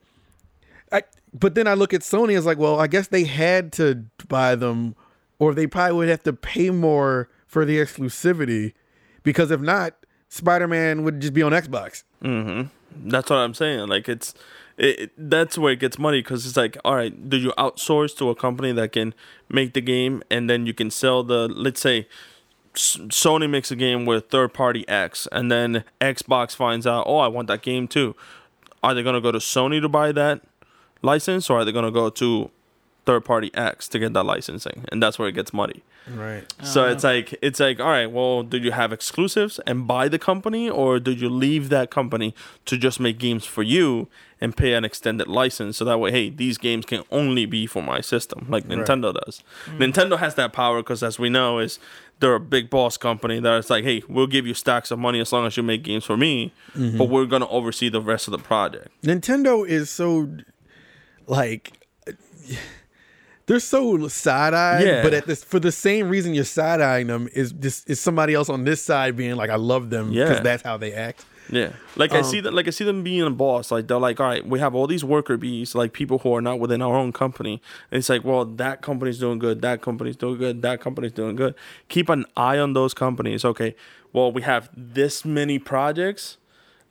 I but then I look at Sony as like, well, I guess they had to buy them, or they probably would have to pay more for the exclusivity, because if not, Spider Man would just be on Xbox. Mm-hmm. That's what I'm saying. Like it's, it, it- that's where it gets money because it's like, all right, do you outsource to a company that can make the game and then you can sell the, let's say, Sony makes a game with third party X and then Xbox finds out, oh, I want that game too. Are they gonna go to Sony to buy that license or are they gonna go to third party X to get that licensing? And that's where it gets muddy. Right. So it's uh-huh. like it's like all right. Well, did you have exclusives and buy the company, or did you leave that company to just make games for you and pay an extended license? So that way, hey, these games can only be for my system, like Nintendo does. Mm. Nintendo has that power because, as we know, is they're a big boss company that it's like, hey, we'll give you stacks of money as long as you make games for me, mm-hmm. but we're gonna oversee the rest of the project. Nintendo is so like they're so side eyed, Yeah. but at this for the same reason you're side eyeing them is this is somebody else on this side being like, I love them because Yeah. that's how they act. Yeah, like I see um, that. Like I see them being a boss. Like they're like, all right, we have all these worker bees, like people who are not within our own company. And it's like, well, that company's doing good. That company's doing good. That company's doing good. Keep an eye on those companies. Okay, well, we have this many projects.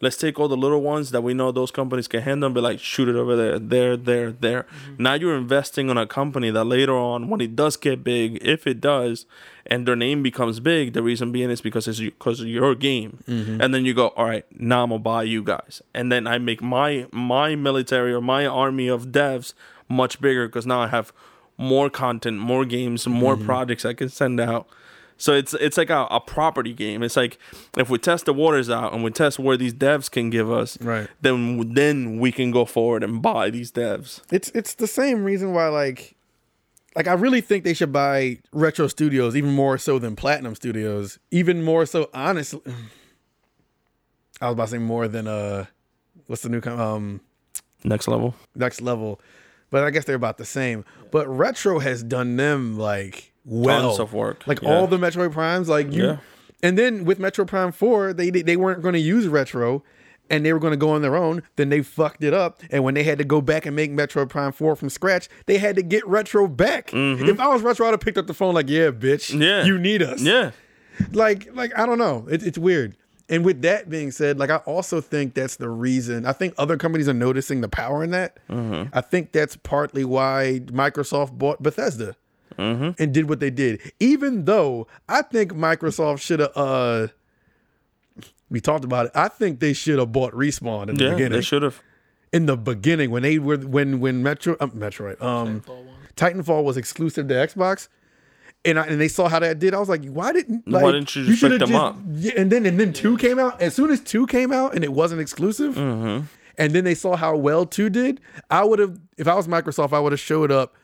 Let's take all the little ones that we know those companies can handle and be like, shoot it over there, there, there, there. Mm-hmm. Now you're investing on a company that later on, when it does get big, if it does, and their name becomes big, the reason being is because it's because of your game. Mm-hmm. And then you go, all right, now I'm gonna buy you guys, and then I make my my military or my army of devs much bigger because now I have more content, more games, more mm-hmm. projects I can send out. So it's it's like a, a property game. It's like if we test the waters out and we test where these devs can give us, Right. Then then we can go forward and buy these devs. It's it's the same reason why like like I really think they should buy Retro Studios even more so than Platinum Studios. Even more so honestly I was about to say more than uh what's the new com- um Next level. next level. But I guess they're about the same. But Retro has done them like well. Tons of work. Like Yeah. all the Metroid Primes, like you Yeah. and then with Metroid Prime 4, they they weren't going to use Retro and they were going to go on their own. Then they fucked it up. And when they had to go back and make Metroid Prime 4 from scratch, they had to get Retro back. If I was Retro, I'd have picked up the phone like, yeah, bitch. Mm-hmm. Yeah. You need us Yeah. like like I don't know. It, it's weird. And with that being said, like I also think that's the reason. I think other companies are noticing the power in that. I think that's partly why Microsoft bought Bethesda and did what they did. Even though I think Microsoft should have. uh We talked about it. I think they should have bought Respawn in the Yeah. beginning. They should have. In the beginning, when they were when when Metro uh, Metroid um Titanfall one. Titanfall was exclusive to Xbox, and I, and they saw how that did. I was like, why didn't like, Why didn't you just should've pick them up? Yeah, and then and then two came out. As soon as two came out and it wasn't exclusive, Mm-hmm. and then they saw how well two did. I would have, if I was Microsoft, I would have showed up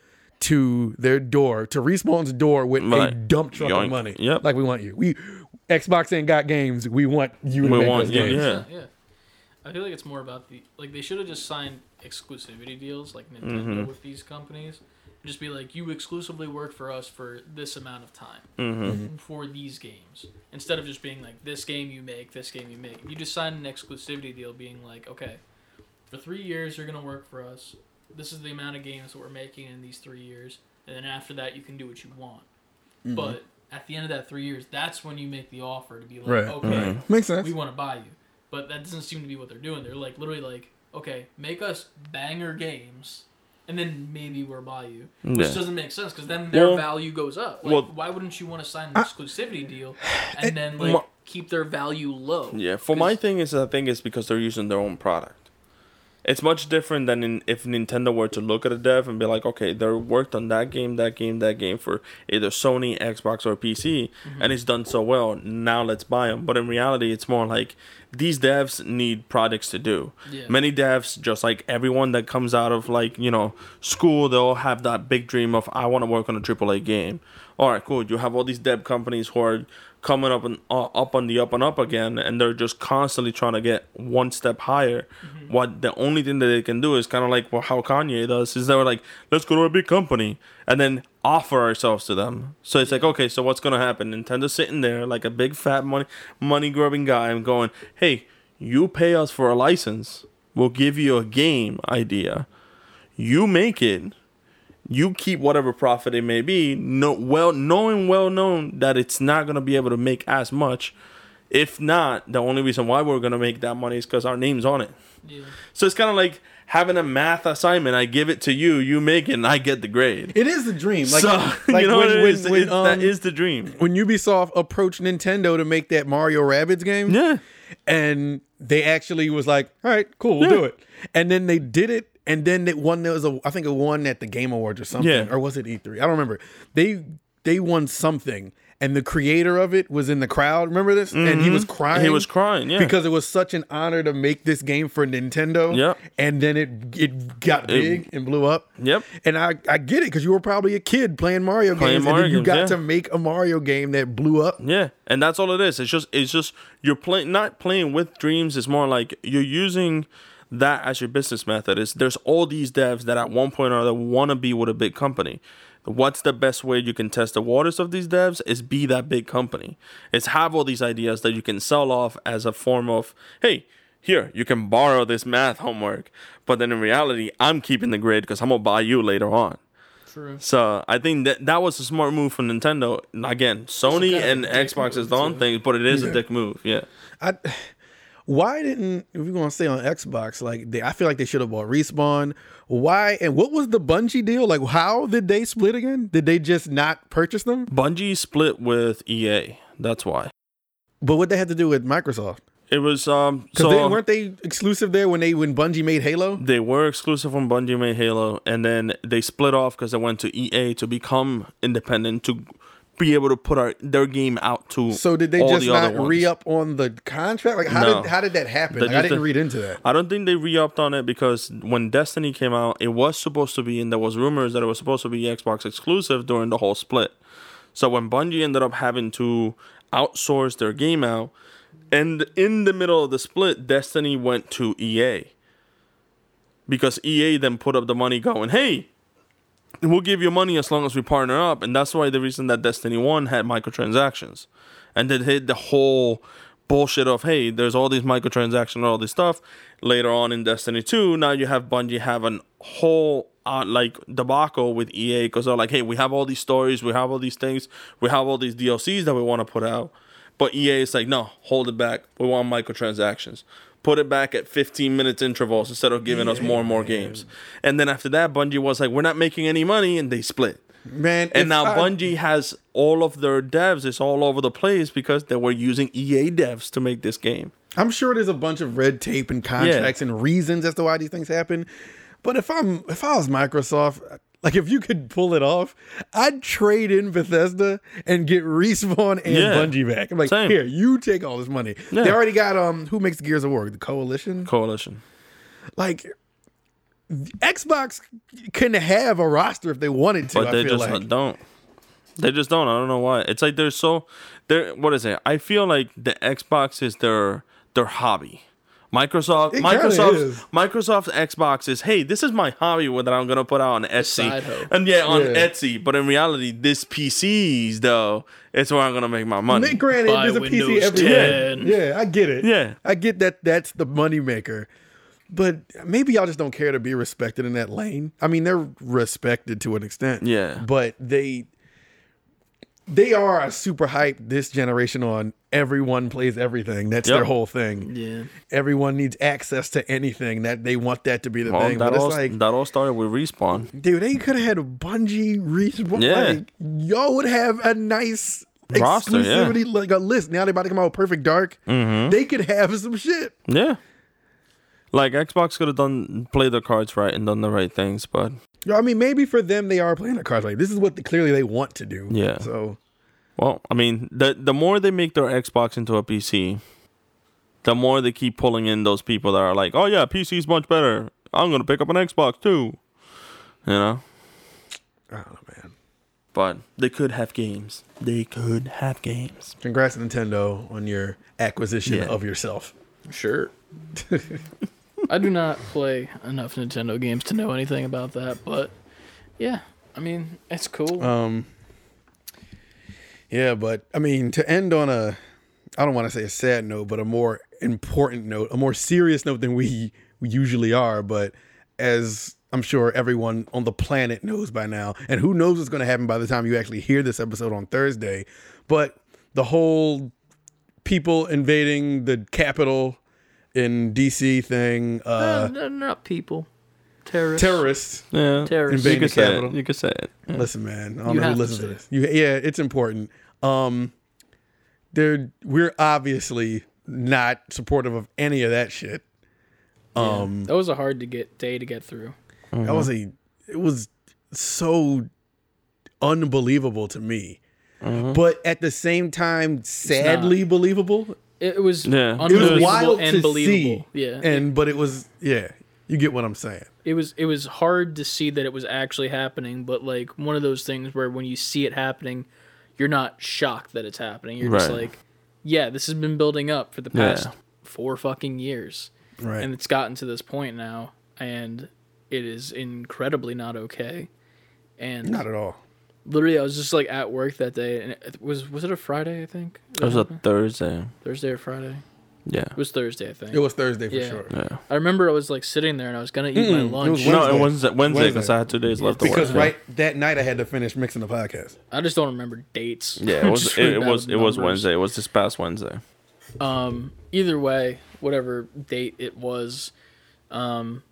to their door, to Respawn's door with a dump truck Yoink. of money. Yep. like we want you. We Xbox ain't got games. We want you to We make want those you, games. yeah. Yeah. I feel like it's more about the like they should have just signed exclusivity deals like Nintendo Mm-hmm. with these companies. Just be like, you exclusively work for us for this amount of time Mm-hmm. for these games, instead of just being like, this game you make, this game you make. You just sign an exclusivity deal, being like, okay, for three years you're gonna work for us. This is the amount of games that we're making in these three years, and then after that you can do what you want. Mm-hmm. But at the end of that three years, that's when you make the offer to be like, Right. okay, Mm-hmm. Makes sense. we want to buy you. But that doesn't seem to be what they're doing. They're like literally like, okay, make us banger games, and then maybe we'll buy you. Which Yeah. doesn't make sense because then their Well- value goes up. Like, well- why wouldn't you want to sign an exclusivity deal and then like my- keep their value low? Yeah. For my thing is, I think it's because they're using their own product. It's much different than in, if Nintendo were to look at a dev and be like, okay, they worked on that game, that game, that game for either Sony, Xbox, or PC, mm-hmm. and it's done so well. Now let's buy them. But in reality, it's more like these devs need projects to do. Yeah. Many devs, just like everyone that comes out of like you know school, they'll have that big dream of I want to work on a AAA game. All right, cool. You have all these dev companies who are coming up and uh, up on the up and up again, and they're just constantly trying to get one step higher. What the only thing that they can do is kind of like well, how Kanye does is they're like, let's go to a big company and then offer ourselves to them. So it's like, okay, so what's gonna happen? Nintendo's sitting there like a big fat money money grubbing guy and going, hey, you pay us for a license, we'll give you a game idea, you make it you keep whatever profit it may be, no, well knowing well known that it's not gonna be able to make as much. If not, the only reason why we're gonna make that money is because our name's on it. Yeah. So it's kind of like having a math assignment. I give it to you, you make it, and I get the grade. It is the dream. Like, so like you know when, what it when- is? when, um, is the dream. when Ubisoft approached Nintendo to make that Mario Rabbids game. Yeah. and they actually was like, "All right, cool, we'll Yeah. do it." And then they did it, and then it won. There was a, I think it won at the Game Awards or something, Yeah. or was it E3? I don't remember. They they won something, and the creator of it was in the crowd. Remember this? And he was crying. Mm-hmm. He was crying, yeah. because it was such an honor to make this game for Nintendo. Yep. and then it it got big and blew up. Yep. And I, I get it because you were probably a kid playing Mario Playing games, Mario and then you games, got yeah. to make a Mario game that blew up. Yeah, and that's all it is. It's just it's just you're playing not playing with dreams. It's more like you're using that as your business method is there's all these devs that at one point or other want to be with a big company. What's the best way you can test the waters of these devs is be that big company. It's have all these ideas that you can sell off as a form of, hey, here, you can borrow this math homework. But then in reality, I'm keeping the grade because I'm gonna buy you later on. True. So I think that that was a smart move from Nintendo. Again, Sony and Xbox is move, done too. things, but it is Yeah. a dick move. Yeah. I, why didn't if we're gonna stay on Xbox? Like they, I feel like they should have bought Respawn. Why and what was the Bungie deal? Like how did they split again? Did they just not purchase them? Bungie split with EA. That's why. But what they had to do with Microsoft? It was um so they weren't they exclusive there when they when Bungie made Halo? they were exclusive on Bungie made Halo, and then they split off because they went to EA to become independent to be able to put our, their game out to. So did they just the not re up on the contract? Like how No. did how did that happen? Like, I didn't read into that. I don't think they re-upped on it because when Destiny came out, it was supposed to be, and there was rumors that it was supposed to be Xbox exclusive during the whole split. So when Bungie ended up having to outsource their game out, and in the middle of the split, Destiny went to EA because EA then put up the money, going, "Hey, we'll give you money as long as we partner up," and that's why the reason that Destiny One had microtransactions, and then hit the whole bullshit of hey, there's all these microtransactions and all this stuff. Later on in Destiny Two, now you have Bungie have a whole uh, like debacle with EA because they're like, hey, we have all these stories, we have all these things, we have all these DLCs that we want to put out, but EA is like, no, hold it back. We want microtransactions. Put it back at 15 minutes intervals instead of giving us more and more games. And then after that, Bungie was like, we're not making any money, and they split. Man, And now I- Bungie has all of their devs. It's all over the place because they were using EA devs to make this game. I'm sure there's a bunch of red tape and contracts and reasons as to why these things happen. But if I'm if I was Microsoft, like if you could pull it off, I'd trade in Bethesda and get Respawn and Yeah. Bungie back. I'm like, Same. here, you take all this money. Yeah. They already got um who makes Gears of War? The Coalition? Coalition. Like Xbox can have a roster if they wanted to. But they just like. don't. They just don't. I don't know why. It's like they're so they're what is it? I feel like the Xbox is their their hobby. Microsoft It kinda Microsoft is. Microsoft Xbox is hey, this is my hobby that I'm gonna put out on Etsy. And yeah, on Yeah. Etsy. But in reality, this PCs though, it's where I'm gonna make my money. Nick, granted, Buy there's a PC Windows everywhere. Yeah, I get it. Yeah. I get that. That's the moneymaker. But maybe y'all just don't care to be respected in that lane. I mean, they're respected to an extent. Yeah. But they they are a super hype this generation on everyone plays everything. That's Yep. their whole thing. Yeah. Everyone needs access to anything. That they want that to be the Well, thing. that But all, it's like, that all started with respawn. dude, they could have had a Bungie respawn. Yeah. Like, y'all would have a nice Roster, yeah. exclusivity, like a list. Now they about to come out with Perfect Dark. Mm-hmm. They could have some shit. Yeah. Like Xbox could have done played their cards right and done the right things, but Yo, I mean, maybe for them they are playing their cards right. This is what clearly they want to do. Yeah. So well, I mean, the the more they make their Xbox into a PC, the more they keep pulling in those people that are like, "Oh yeah, PC's much better. I'm gonna pick up an Xbox too." You know, I man. but they could have games. They could have games. Congrats Nintendo on your acquisition Yeah. of yourself. Sure. I do not play enough Nintendo games to know anything about that, but yeah, I mean, it's cool. Um. Yeah, but I mean, to end on a, I don't want to say a sad note, but a more important note, a more serious note than we, we usually are. But as I'm sure everyone on the planet knows by now, and who knows what's going to happen by the time you actually hear this episode on Thursday, but the whole people invading the Capitol in DC thing, Uh, uh, no, not people. Terrorists. terrorists. Yeah, Terrorists. You Invading could the say Capitol. it. You could say it. Yeah. Listen, man. I don't You know who to listens to, say this. You, yeah, it's important. Um, they're we're obviously not supportive of any of that shit. Um, That was a hard to get day to get through. that was a it was so unbelievable to me, but at the same time, sadly believable. It, it was Yeah. It was unbelievable wild and to believable. see. Yeah, And but it was yeah, you get what I'm saying. It was it was hard to see that it was actually happening, but like one of those things where when you see it happening, you're not shocked that it's happening. You're just Right. like, yeah, this has been building up for the Yeah. past four fucking years. Right. and it's gotten to this point now, and it is incredibly not okay. And Not at all. literally, I was just like at work that day, and it was was it a Friday? I think It was a Thursday. Thursday or Friday. Yeah. It was Thursday, I think. It was Thursday for Yeah. sure. Yeah. I remember I was like sitting there and I was gonna eat my it lunch. was No, it was Wednesday because Wednesday. I had two days left to Because work. yeah. right that night I had to finish mixing the podcast. I just don't remember dates. Yeah, it I'm was just it, it bad was with it was numbers. Wednesday. It was this past Wednesday. Um, either way, whatever date it was, um,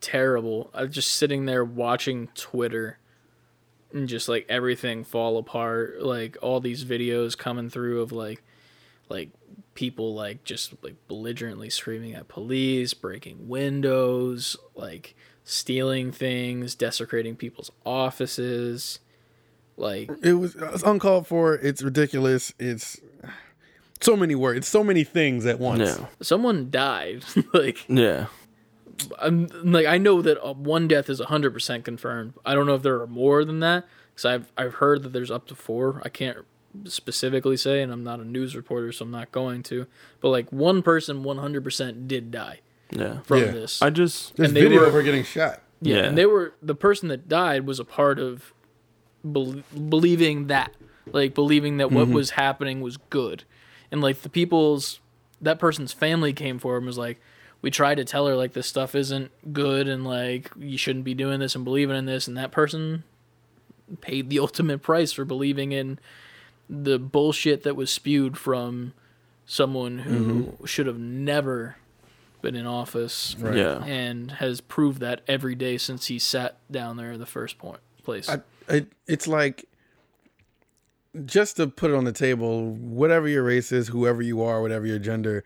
terrible. I was just sitting there watching Twitter and just like everything fall apart. Like all these videos coming through of like, like people like just like belligerently screaming at police, breaking windows, like stealing things, desecrating people's offices. Like It was it's uncalled for. It's ridiculous. It's so many words, so many things at once. Yeah. someone died. like Yeah. I'm like I know that uh, one death is 100% confirmed. I don't know if there are more than that cuz I've I've heard that there's up to 4. I can't specifically say and I'm not a news reporter so I'm not going to. But like one person 100% did die Yeah. from Yeah. this. I just There's And they video were- of her getting shot. yeah, Yeah. and they were the person that died was a part of bel- believing that, like believing that what mm-hmm. was happening was good, and like the people's that person's family came forward and was like, we tried to tell her like this stuff isn't good and like you shouldn't be doing this and believing in this, and that person paid the ultimate price for believing in the bullshit that was spewed from someone who mm-hmm. should have never been in office Right. yeah. and has proved that every day since he sat down there in the first point place. I, I, it's like just to put it on the table, whatever your race is, whoever you are, whatever your gender,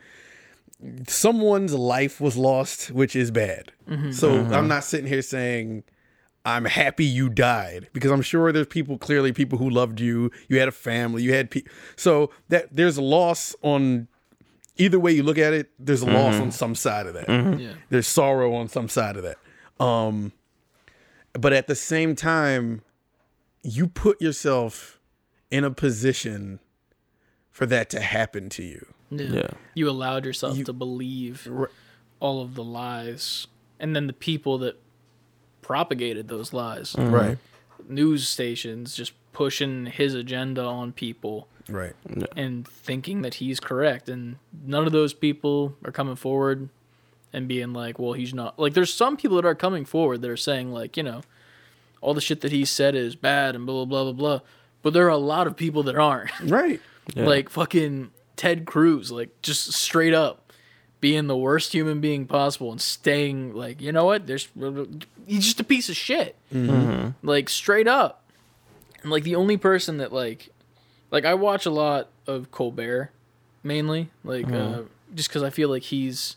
someone's life was lost, which is bad. Mm-hmm. So mm-hmm. I'm not sitting here saying I'm happy you died because I'm sure there's people clearly people who loved you. You had a family. You had people. So that there's a loss on either way you look at it. There's a loss on some side of that yeah, there's sorrow on some side of that. Um, but at the same time, you put yourself in a position for that to happen to you. yeah. Yeah. You allowed yourself You- to believe Right. all of the lies, and then the people that propagated those lies, mm-hmm. Right. news stations, just pushing his agenda on people Right. and thinking that he's correct, and none of those people are coming forward and being like, "Well, he's not." Like, there's some people that are coming forward that are saying like, you know, all the shit that he said is bad and blah blah blah blah blah. But there are a lot of people that aren't. Right. Yeah. like fucking Ted Cruz, like just straight up being the worst human being possible and staying like, you know what? There's he's just a piece of shit. Like straight up. And like the only person that like like I watch a lot of Colbert mainly, like uh, just cuz I feel like he's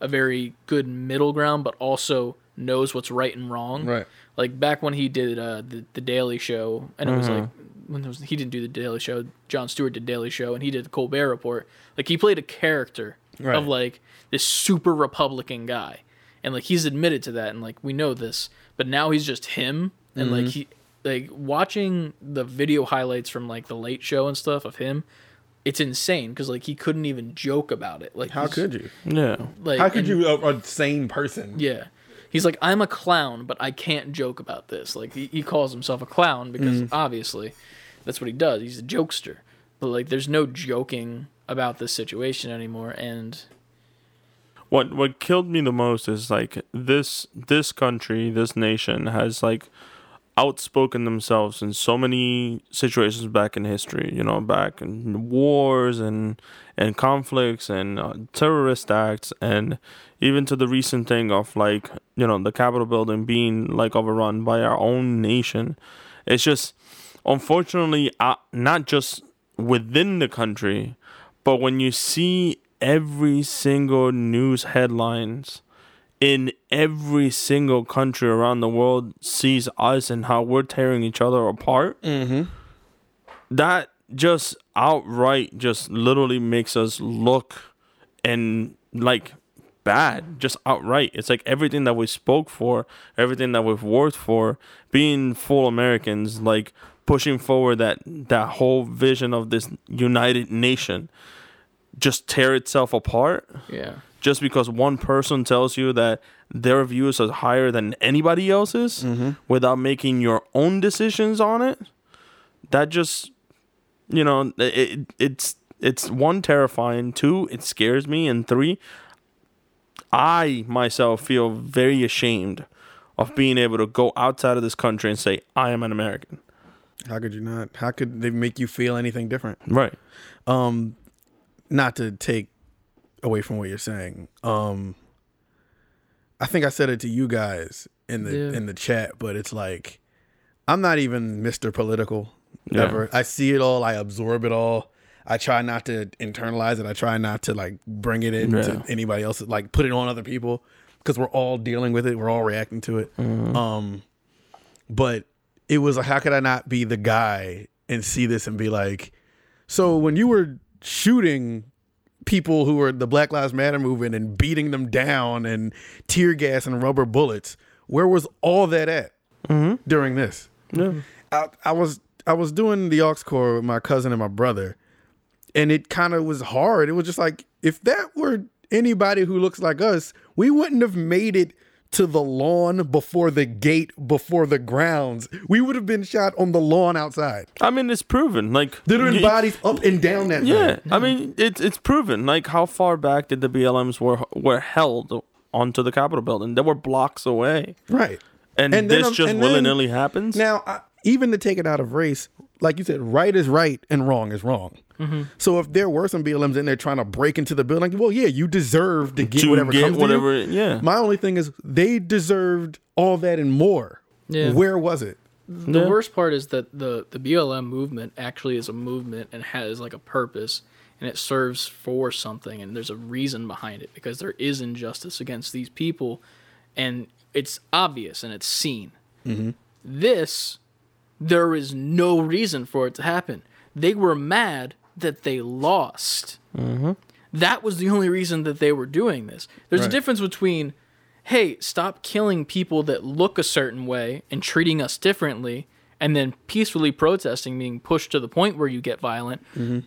a very good middle ground but also knows what's right and wrong Right. like back when he did uh, the the Daily Show, and it was like when there was he didn't do the Daily Show. Jon Stewart did Daily Show, and he did the Colbert Report. Like he played a character Right. of like this super Republican guy, and like he's admitted to that, and like we know this, but now he's just him, and like mm-hmm. he like watching the video highlights from like the Late Show and stuff of him. It's insane because like he couldn't even joke about it. Like How could you? Yeah. Like How could and- you, a, a sane person? yeah. He's like, I'm a clown, but I can't joke about this. Like, he, he calls himself a clown because mm. obviously that's what he does. He's a jokester. But, like, there's no joking about this situation anymore. And, What what killed me the most is like this this country, this nation has like outspoken themselves in so many situations back in history, you know, back in wars and and conflicts and uh, terrorist acts and even to the recent thing of like, you know, the Capitol building being like overrun by our own nation. It's just unfortunately uh, not just within the country, but when you see every single news headlines in every single country around the world sees us and how we're tearing each other apart, mm-hmm. that just outright just literally makes us look and like bad just outright. It's like everything that we spoke for everything that we've worked for being full americans like pushing forward that that whole vision of this united nation just tear itself apart? Yeah. just because one person tells you that their views are higher than anybody else's mm-hmm. without making your own decisions on it? That just you know it, it, it's it's one terrifying. Two it scares me. And three i myself feel very ashamed of being able to go outside of this country and say i am an american How could you not? How could they make you feel anything different? right Um, not to take away from what you're saying. Um, I think I said it to you guys in the Yeah. in the chat, but it's like I'm not even Mr. Political Yeah. ever. I see it all. I absorb it all. I try not to internalize it. I try not to like bring it into Yeah. anybody else. Like put it on other people because we're all dealing with it. We're all reacting to it. Mm-hmm. Um, but it was like, how could I not be the guy and see this and be like, so when you were shooting people who were the Black Lives Matter movement and beating them down and tear gas and rubber bullets, where was all that at mm-hmm. during this? yeah I, I was I was doing the aux core with my cousin and my brother, and it kind of was hard. It was just like if that were anybody who looks like us, we wouldn't have made it to the lawn before the gate before the grounds. We would have been shot on the lawn outside. i mean it's proven like There would have been you- bodies up and down that Yeah. I mean it's it's proven. Like how far back did the BLMs were were held onto the Capitol building? They were blocks away, right. and, And this um, just and then- willy nilly happens. Now, I, even to take it out of race, like you said, right is right and wrong is wrong. Mm-hmm. So if there were some BLMs in there trying to break into the building, well, yeah, you deserve to get To whatever get comes whatever- to you. yeah. My only thing is they deserved all that and more. Yeah. Where was it? The Yeah. worst part is that the the BLM movement actually is a movement and has like a purpose and it serves for something and there's a reason behind it because there is injustice against these people and it's obvious and it's seen. This there is no reason for it to happen. They were mad that they lost. Mm-hmm. That was the only reason that they were doing this. There's a difference between, hey, stop killing people that look a certain way and treating us differently, and then peacefully protesting being pushed to the point where you get violent, mm-hmm.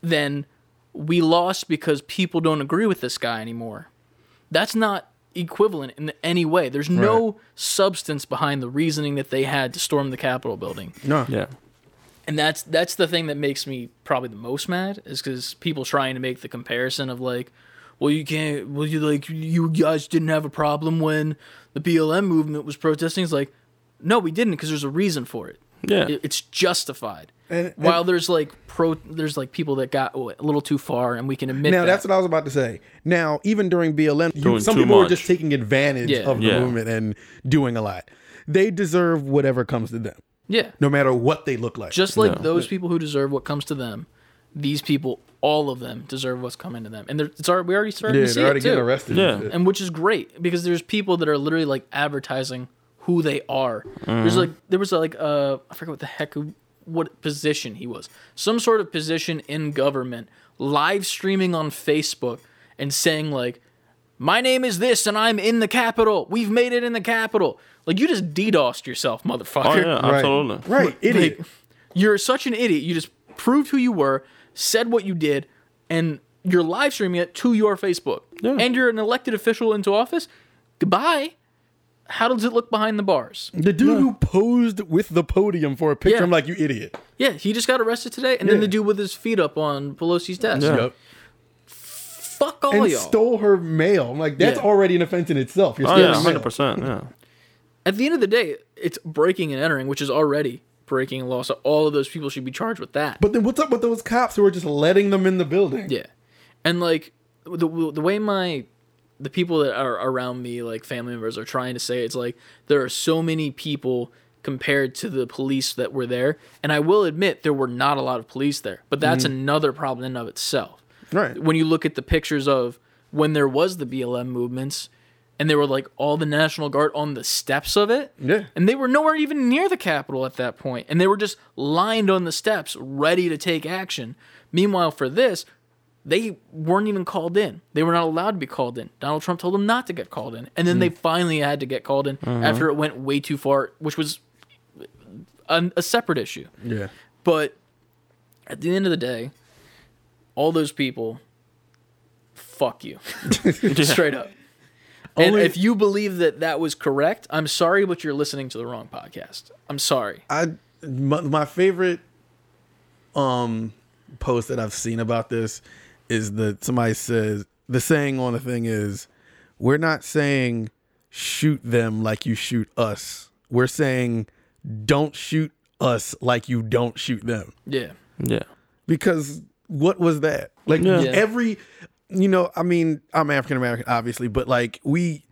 then we lost because people don't agree with this guy anymore. That's not equivalent in any way. There's no substance behind the reasoning that they had to storm the Capitol building No. yeah, and that's that's the thing that makes me probably the most mad is because people trying to make the comparison of like well you can't well you like you guys didn't have a problem when the blm movement was protesting it's like no we didn't because there's a reason for it yeah. It- it's justified And- while there's like pro there's like people that got a little too far and we can admit Now that. that's what I was about to say. Now, even during BLM, you, some too people were just taking advantage Yeah. of the Yeah. movement and doing a lot. They deserve whatever comes to them, yeah no matter what they look like. just like Yeah. those people who deserve what comes to them these people all of them deserve what's coming to them and it's already, we already started yeah, to see already it too. arrested. Yeah. and and which is great because there's people that are literally like advertising who they are. There's like there was like uh I forget what the heck what position he was. Some sort of position in government live streaming on Facebook and saying like my name is this and I'm in the capital. We've made it in the capital. Like you just DDoSed yourself, motherfucker. Oh motherfucker. yeah, Right. absolutely. Right, idiot. Like, you're such an idiot. You just proved who you were, said what you did, and you're live streaming it to your Facebook. Yeah. And you're an elected official into office. Goodbye. How does it look behind the bars? The dude who posed with the podium for a picture, Yeah. I'm like, you idiot. Yeah, he just got arrested today, and then the dude with his feet up on Pelosi's desk. Yeah. Yep. Fuck all And y'all. stole her mail. I'm like, that's Yeah. already an offense in itself. You're Oh yeah, hundred percent. Yeah, At the end of the day, it's breaking and entering, which is already breaking a law. So all of those people should be charged with that. But then what's up with those cops who are just letting them in the building? Yeah, and like the the way my the people that are around me, like family members, are trying to say it's like there are so many people compared to the police that were there, and I will admit there were not a lot of police there, but that's mm-hmm. another problem in and of itself. Right. When you look at the pictures of when there was the BLM movements, and there were like all the National Guard on the steps of it, Yeah. and they were nowhere even near the Capitol at that point, and they were just lined on the steps, ready to take action. Meanwhile, for this, they weren't even called in. They were not allowed to be called in. Donald Trump told them not to get called in, and then they finally had to get called in after it went way too far, which was a, a separate issue. Yeah. But at the end of the day, all those people, fuck you, straight up. And if you believe that that was correct, I'm sorry, but you're listening to the wrong podcast. I'm sorry. I my, my favorite um post that I've seen about this is that somebody says the saying on the thing is we're not saying shoot them like you shoot us. We're saying don't shoot us like you don't shoot them. Yeah. Yeah. Because what was that? Like Yeah. Yeah. every you know, I mean, I'm African American obviously, but like we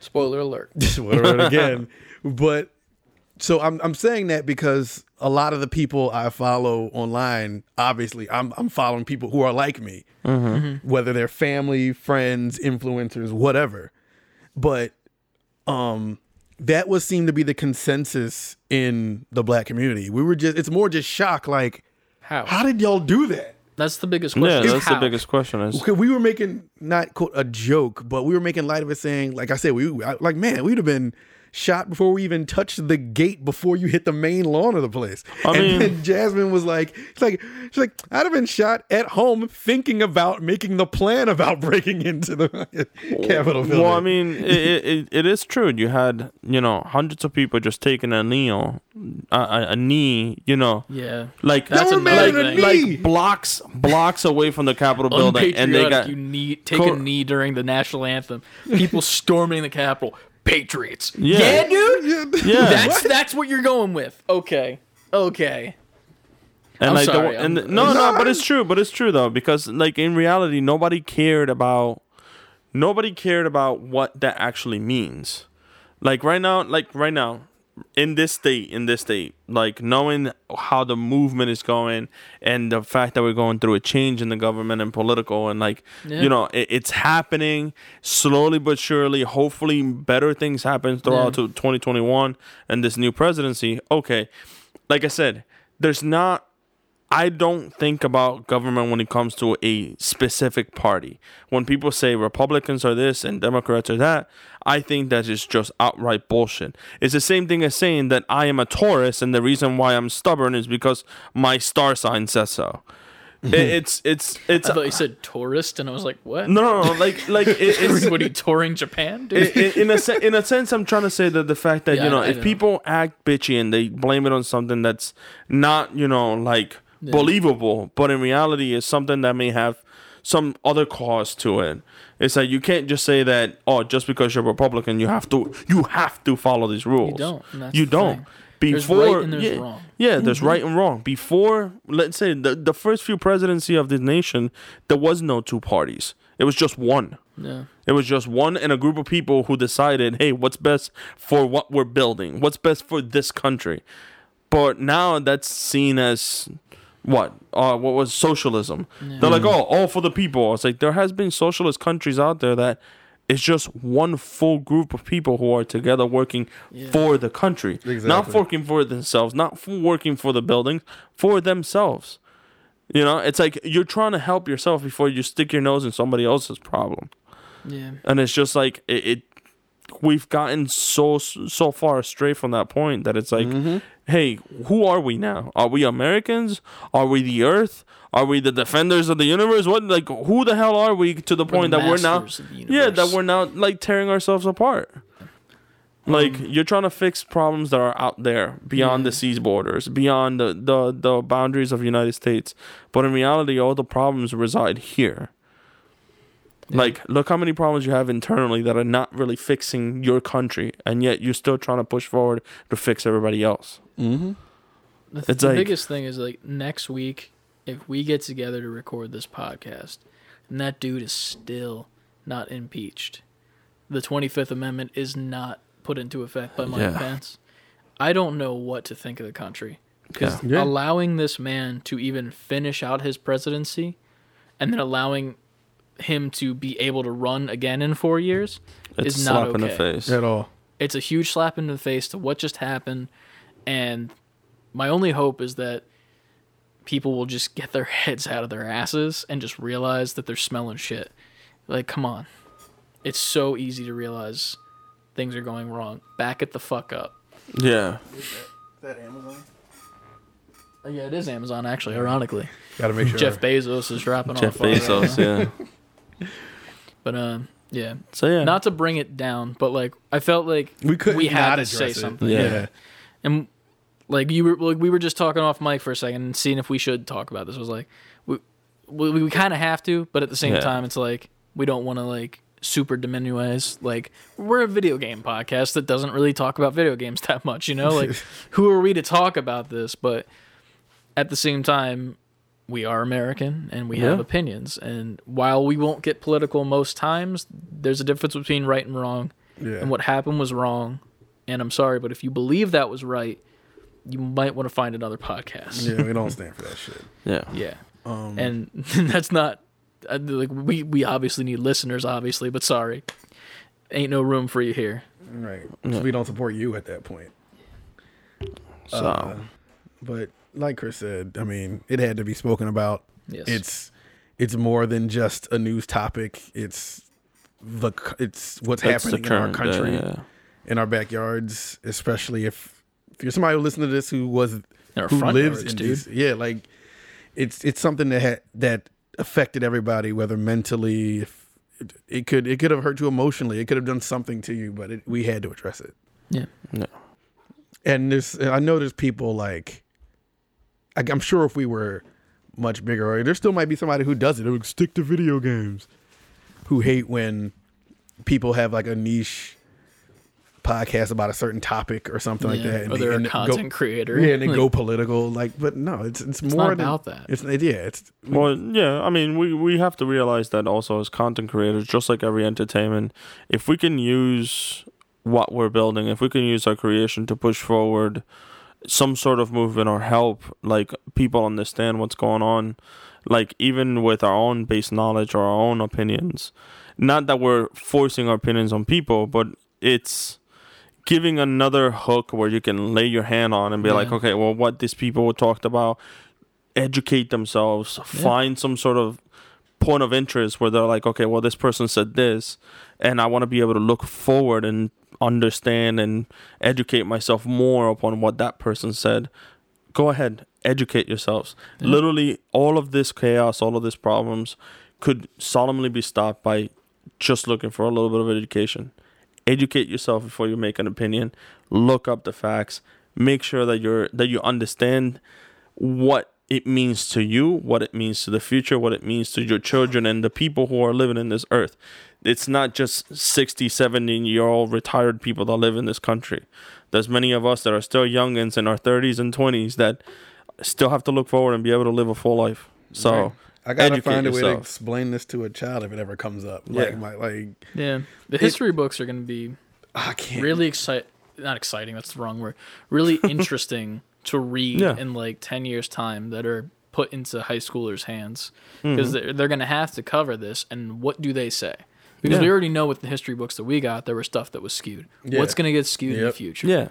Spoiler alert. whatever again. But so I'm I'm saying that because a lot of the people I follow online, obviously, I'm I'm following people who are like me, whether they're family, friends, influencers, whatever. But um, that was seemed to be the consensus in the black community. We were just it's more just shock, like How? how did y'all do that? That's the biggest Yeah, question. is that's the biggest question. Is Okay, we were making not quote a joke, but we were making light of it, saying, like I said, we I- like man, we'd have been shot before we even touched the gate before you hit the main lawn of the place. I and mean- then Jasmine was like, she's like, she's like, I'd have been shot at home thinking about making the plan about breaking into the Capitol building. Well, I mean, it, it, it is true. You had, you know, hundreds of people just taking a knee, a, a, a knee, you know, Yeah. like That's They were another mad at thing. me. like blocks blocks away from the Capitol building, and they got you need take Co- a knee during the national anthem. People storming the Capitol. Patriots. Yeah. Yeah, dude. yeah, That's that's what you're going with. Okay. Okay. and I'm like the- sorry, and I'm- no, no, No, but it's true, but it's true though because like in reality, nobody cared about nobody cared about what that actually means. Like right now, like right now, in this state, in this state, like knowing how the movement is going and the fact that we're going through a change in the government and political and like Yeah. you know it, it's happening slowly but surely. Hopefully, better things happen throughout to 2021 and this new presidency. Okay, like I said, there's not I don't think about government when it comes to a specific party. When people say Republicans are this and Democrats are that, I think that is just outright bullshit. It's the same thing as saying that I am a Taurus and the reason why I'm stubborn is because my star sign says so. It's it's it's I thought you said tourist, and I was like, what? no no no like like it, it's What are you touring Japan, dude? in, in, in a se- in a sense, I'm trying to say that the fact that Yeah, you know I- I if know. people act bitchy and they blame it on something that's not you know like believable, but in reality it's something that may have some other cause to it. It's like you can't just say that oh just because you're Republican you have to you have to follow these rules. You don't, You don't. thing. There's Before right yeah, wrong. yeah, there's right mm-hmm. and wrong. Before, let's say the the first few presidency of this nation, there was no two parties. It was just one. yeah. It was just one and a group of people who decided, hey, what's best for what we're building? What's best for this country? But now that's seen as what? Uh, what was socialism? They're like, oh, all for the people. It's like there has been socialist countries out there that it's just one full group of people who are together working for the country, not working for themselves, not for working for the building, for themselves. You know, it's like you're trying to help yourself before you stick your nose in somebody else's problem Yeah. and it's just like it, it we've gotten so so far astray from that point that it's like mm-hmm. hey who are we now? Are we americans? Are we the earth? Are we the defenders of the universe? What like who the hell are we to the point the that we're now masters of the yeah that we're now like tearing ourselves apart. Mm. Like you're trying to fix problems that are out there beyond the seas borders beyond the, the the boundaries of the united states. But in reality all the problems reside here like, look how many problems you have internally that are not really fixing your country, and yet you're still trying to push forward to fix everybody else. Mm-hmm. The, It's the like- biggest thing is like next week, if we get together to record this podcast, and that dude is still not impeached, the Twenty Fifth Amendment is not put into effect by Mike Yeah. Pence. I don't know what to think of the country because Yeah. Yeah. allowing this man to even finish out his presidency, and then allowing him to be able to run again in four years It's is a not slap in the okay face. At all. it's a huge slap in the face to what just happened and my only hope is that people will just get their heads out of their asses and just realize that they're smelling shit like come on it's so easy to realize things are going wrong back it the fuck up Yeah. that Amazon? Yeah, it is Amazon actually. Ironically, Got to make sure. Jeff Bezos is dropping Jeff off. uh, Bezos, yeah. But um, yeah. So yeah, Not to bring it down, but like I felt like we could we had to say it. something. Yeah. Yeah. and like you were like we were just talking off mic for a second and seeing if we should talk about this. I was like we we, we kind of have to, but at the same Yeah. time, it's like we don't want to like super diminize. Like we're a video game podcast that doesn't really talk about video games that much. You know, like who are we to talk about this? But at the same time. We are American and we have opinions. And while we won't get political most times, there's a difference between right and wrong Yeah. and what happened was wrong and i'm sorry but if you believe that was right you might want to find another podcast yeah, we don't stand for that shit. yeah, yeah Um, and that's not uh, like we we obviously need listeners obviously but sorry ain't no room for you here right. Yeah. We don't support you at that point. So Uh, but like Chris said, I mean, it had to be spoken about. yes It's it's more than just a news topic. It's the it's what's that's the happening in our country, day, yeah. in our backyards, especially if if you're somebody who listens to this who was who lives yards, in dude these, yeah, like it's it's something that had, that affected everybody, whether mentally, if it, it could it could have hurt you emotionally, it could have done something to you, but it, we had to address it. yeah no. And there's I know there's people like I, I'm sure if we were much bigger, or there still might be somebody who does it. Who would stick to video games, who hate when people have like a niche podcast about a certain topic or something like Yeah, that, or they- they're a and they go- content creator yeah, and they Like, go political. Like, but no, it's it's it's more not than about that it's yeah, it's Well, yeah, I mean, we, we have to realize that also as content creators, just like every entertainment, if we can use what we're building, if we can use our creation to push forward some sort of movement or help, like people understand what's going on, like even with our own base knowledge or our own opinions, not that we're forcing our opinions on people, but it's giving another hook where you can lay your hand on and be like, okay, well, what these people talked about, educate themselves, find some sort of point of interest where they're like, okay, well, this person said this, and I want to be able to look forward and understand and educate myself more upon what that person said. Go ahead, educate yourselves. Yeah. Literally, all of this chaos, all of these problems could solemnly be stopped by just looking for a little bit of education. Educate yourself before you make an opinion. Look up the facts. Make sure that you're that you understand what it means to you, what it means to the future, what it means to your children and the people who are living in this earth. It's not just 60, 70 year old retired people that live in this country. There's many of us that are still youngins in our 30s and 20s that still have to look forward and be able to live a full life. So, Right. I gotta find a way to explain this to a child if it ever comes up. Yeah. Like my like yeah the history books are going to be I can't really excite not exciting that's the wrong word really interesting to read Yeah. in like 10 years time that are put into high schoolers hands Mm-hmm. because they're, they're going to have to cover this and what do they say because we already know with the history books that we got there was stuff that was skewed Yeah. what's going to get skewed in the future yeah.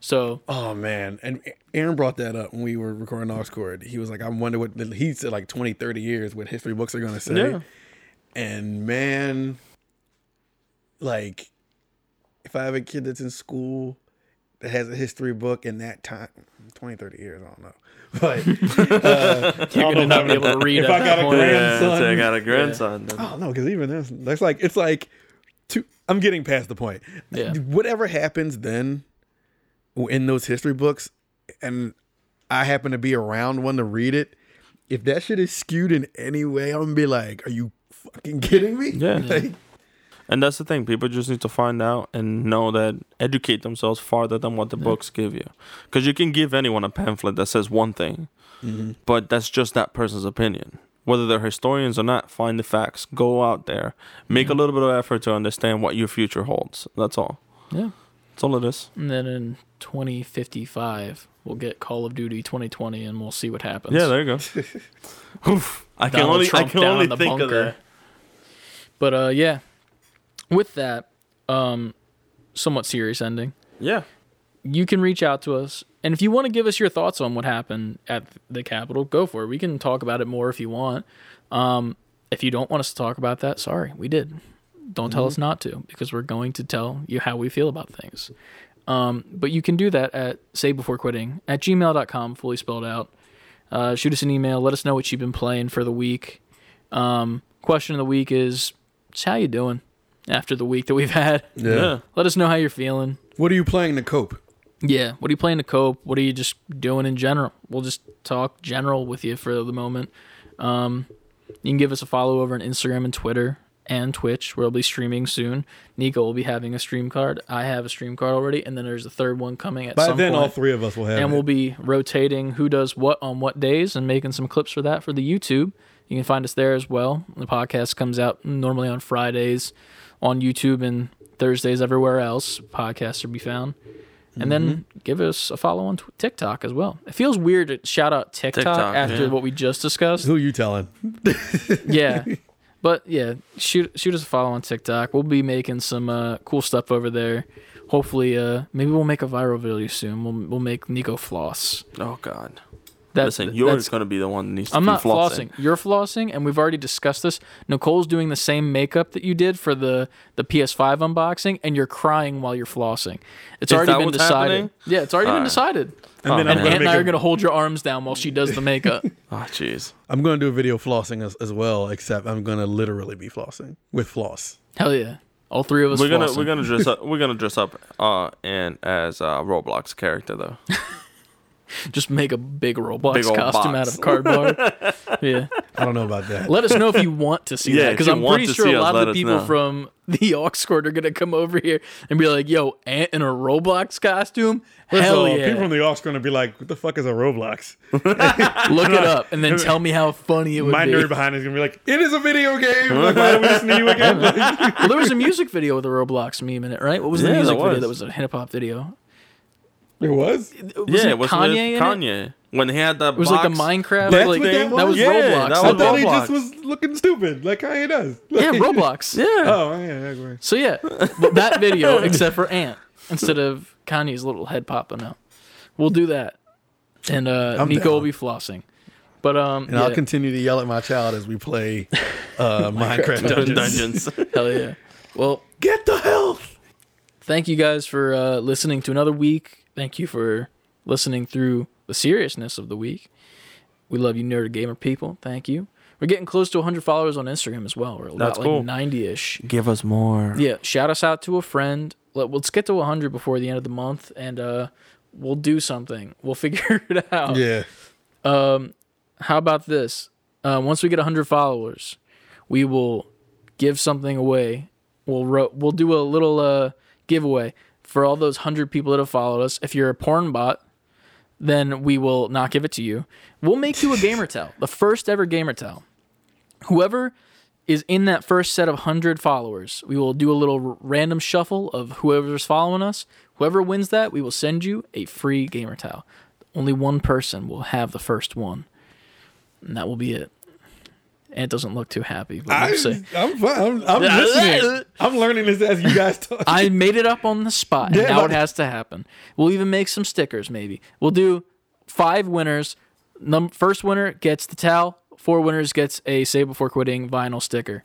so Oh man, and Aaron brought that up when we were recording Oxcord. He was like, "I wonder what." He said like 20, 30 years what history books are gonna say. Yeah. And man, like, if I have a kid that's in school that has a history book in that time, 20, 30 years, I don't know. But uh, you're going to not be able to read If at I that got a point. grand- Yeah, Grandson. so I got a grandson. then- I don't know because even that's that's like it's like, two, I'm getting past the point. Yeah. Whatever happens then in those history books, and I happen to be around one to read it. If that shit is skewed in any way, I'm gonna be like, "Are you fucking kidding me?" Yeah. Like, And that's the thing. People just need to find out and know that educate themselves farther than what the books give you. Because you can give anyone a pamphlet that says one thing, Mm-hmm. but that's just that person's opinion. Whether they're historians or not, find the facts. Go out there. Make a little bit of effort to understand what your future holds. That's all. yeah That's all it is. and then in 2055 we'll get call of duty 2020 and we'll see what happens Yeah, there you go. Oof. I can Donald only, I Trump can down only in the of bunker. that. But uh, yeah, with that, um, somewhat serious ending. Yeah. You can reach out to us, and if you want to give us your thoughts on what happened at the Capitol, go for it. We can talk about it more if you want. Um, if you don't want us to talk about that, sorry, we did. Don't tell us not to, because we're going to tell you how we feel about things. Um, but you can do that at save before quitting at gmail.com, fully spelled out. Uh, shoot us an email. Let us know what you've been playing for the week. Um, question of the week is, how you doing after the week that we've had? Yeah. Let us know how you're feeling. What are you playing to cope? Yeah. What are you playing to cope? What are you just doing in general? We'll just talk general with you for the moment. Um, you can give us a follow over on Instagram and Twitter and Twitch, where we'll be streaming soon. Nico will be having a stream card. I have a stream card already, and then there's a third one coming at By some then, point. all three of us will have. and it. we'll be rotating who does what on what days and making some clips for that for the YouTube. You can find us there as well. The podcast comes out normally on Fridays on YouTube and Thursdays everywhere else. Podcasts are be found. And then Mm-hmm. give us a follow on TikTok as well. It feels weird to shout out TikTok, TikTok, after yeah. what we just discussed. Who you telling? yeah. But yeah, shoot shoot us a follow on TikTok. We'll be making some uh, cool stuff over there. Hopefully, uh, maybe we'll make a viral video soon. We'll we'll make Nico floss. Oh God. That, Listen, you're that's- going to be the one that needs to I'm be not flossing. flossing. You're flossing, and we've already discussed this. Nicole's doing the same makeup that you did for the the PS5 unboxing, and you're crying while you're flossing. It's Is already that been what's decided. happening? Yeah, it's already been Alright. decided. And Oh, then man. I'm And gonna Ant and I are gonna hold your arms down while she does the makeup. Oh, jeez. I'm going to do a video flossing as, as well, except I'm going to literally be flossing with floss. Hell yeah! All three of us. We're gonna flossing. we're gonna dress up. We're gonna dress up. Uh, and as a Roblox character though. just make a big Roblox Big costume box. out of cardboard. yeah. I don't know about that. Let us know if you want to see Yeah, that because I'm pretty sure a lot let of the people know. from the Oxford are gonna come over here and be like, "Yo, Ant in a Roblox costume? First of Hell all, yeah!" People from the Ox going to be like, "What the fuck is a Roblox?" Look it up and then tell me how funny it would My be. nerd behind is going to be like, "It is a video game." like, why do we listen to you again? well, there was a music video with a Roblox meme in it, right? What was the Yeah, music there video that was a hip hop video? It was. Wasn't yeah, it it was Kanye with in it? Kanye when he had that. It was like a Minecraft. That's like what that that was was? Yeah, Roblox. that I was thought he just was looking stupid, like Kanye does. yeah, Roblox. Yeah. Oh yeah, yeah. So yeah, that video, except for Ant, instead of Kanye's little head popping out, we'll do that, and uh, I'm Nico down. will be flossing. But um, And I'll continue to yell at my child as we play uh, Minecraft Dungeons. Dungeons. hell yeah. Well, Get the health. thank you guys for uh, listening to another week. Thank you for listening through the seriousness of the week. We love you, nerd gamer people. Thank you. We're getting close to 100 followers on Instagram as well. We're about That's like cool. 90 ish. Give us more. Yeah, shout us out to a friend. Let, let's get to 100 before the end of the month, and uh, we'll do something. We'll figure it out. Yeah. Um, how about this? Uh, once we get 100 followers, we will give something away. We'll ro- we'll do a little uh, giveaway for all those 100 people that have followed us. If you're a porn bot, then we will not give it to you. We'll make you a gamer towel, the first ever gamer towel. Whoever is in that first set of 100 followers, we will do a little r- random shuffle of whoever's following us. Whoever wins that, we will send you a free gamer towel. Only one person will have the first one, and that will be it. Ant doesn't look too happy, but I, we'll I'm. I'm, I'm listening. I'm learning this as you guys talk. I made it up on the spot, and Yeah, now it has to happen. We'll even make some stickers, maybe. We'll do five winners. Num- first winner gets the towel. Four winners gets a Save Before Quitting vinyl sticker,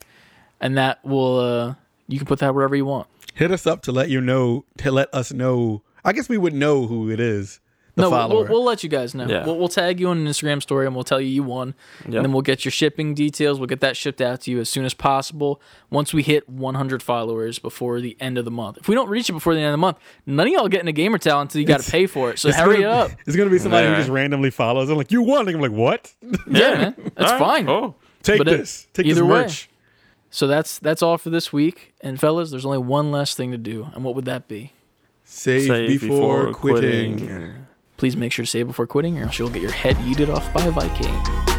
and that will uh, you can put that wherever you want. Hit us up to let you know. To let us know. I guess we would know who it is. The no, we'll, follower. we'll, we'll let you guys know. Yeah. We'll, we'll tag you on an Instagram story and we'll tell you you won. Yep. And then we'll get your shipping details. We'll get that shipped out to you as soon as possible once we hit 100 followers before the end of the month. If we don't reach it before the end of the month, none of y'all getting a gamer towel until you got to pay for it. So hurry gonna, up. It's gonna be somebody who Yeah. just randomly follows. I'm like, you won. I'm like, what? Yeah, man. That's All right, fine. cool. Take But it- this. Take either this way. merch. So that's that's all for this week. And fellas, there's only one last thing to do. And what would that be? Save, Save before, quitting. Please make sure to save before quitting, or else you'll get your head yeeted off by a Viking.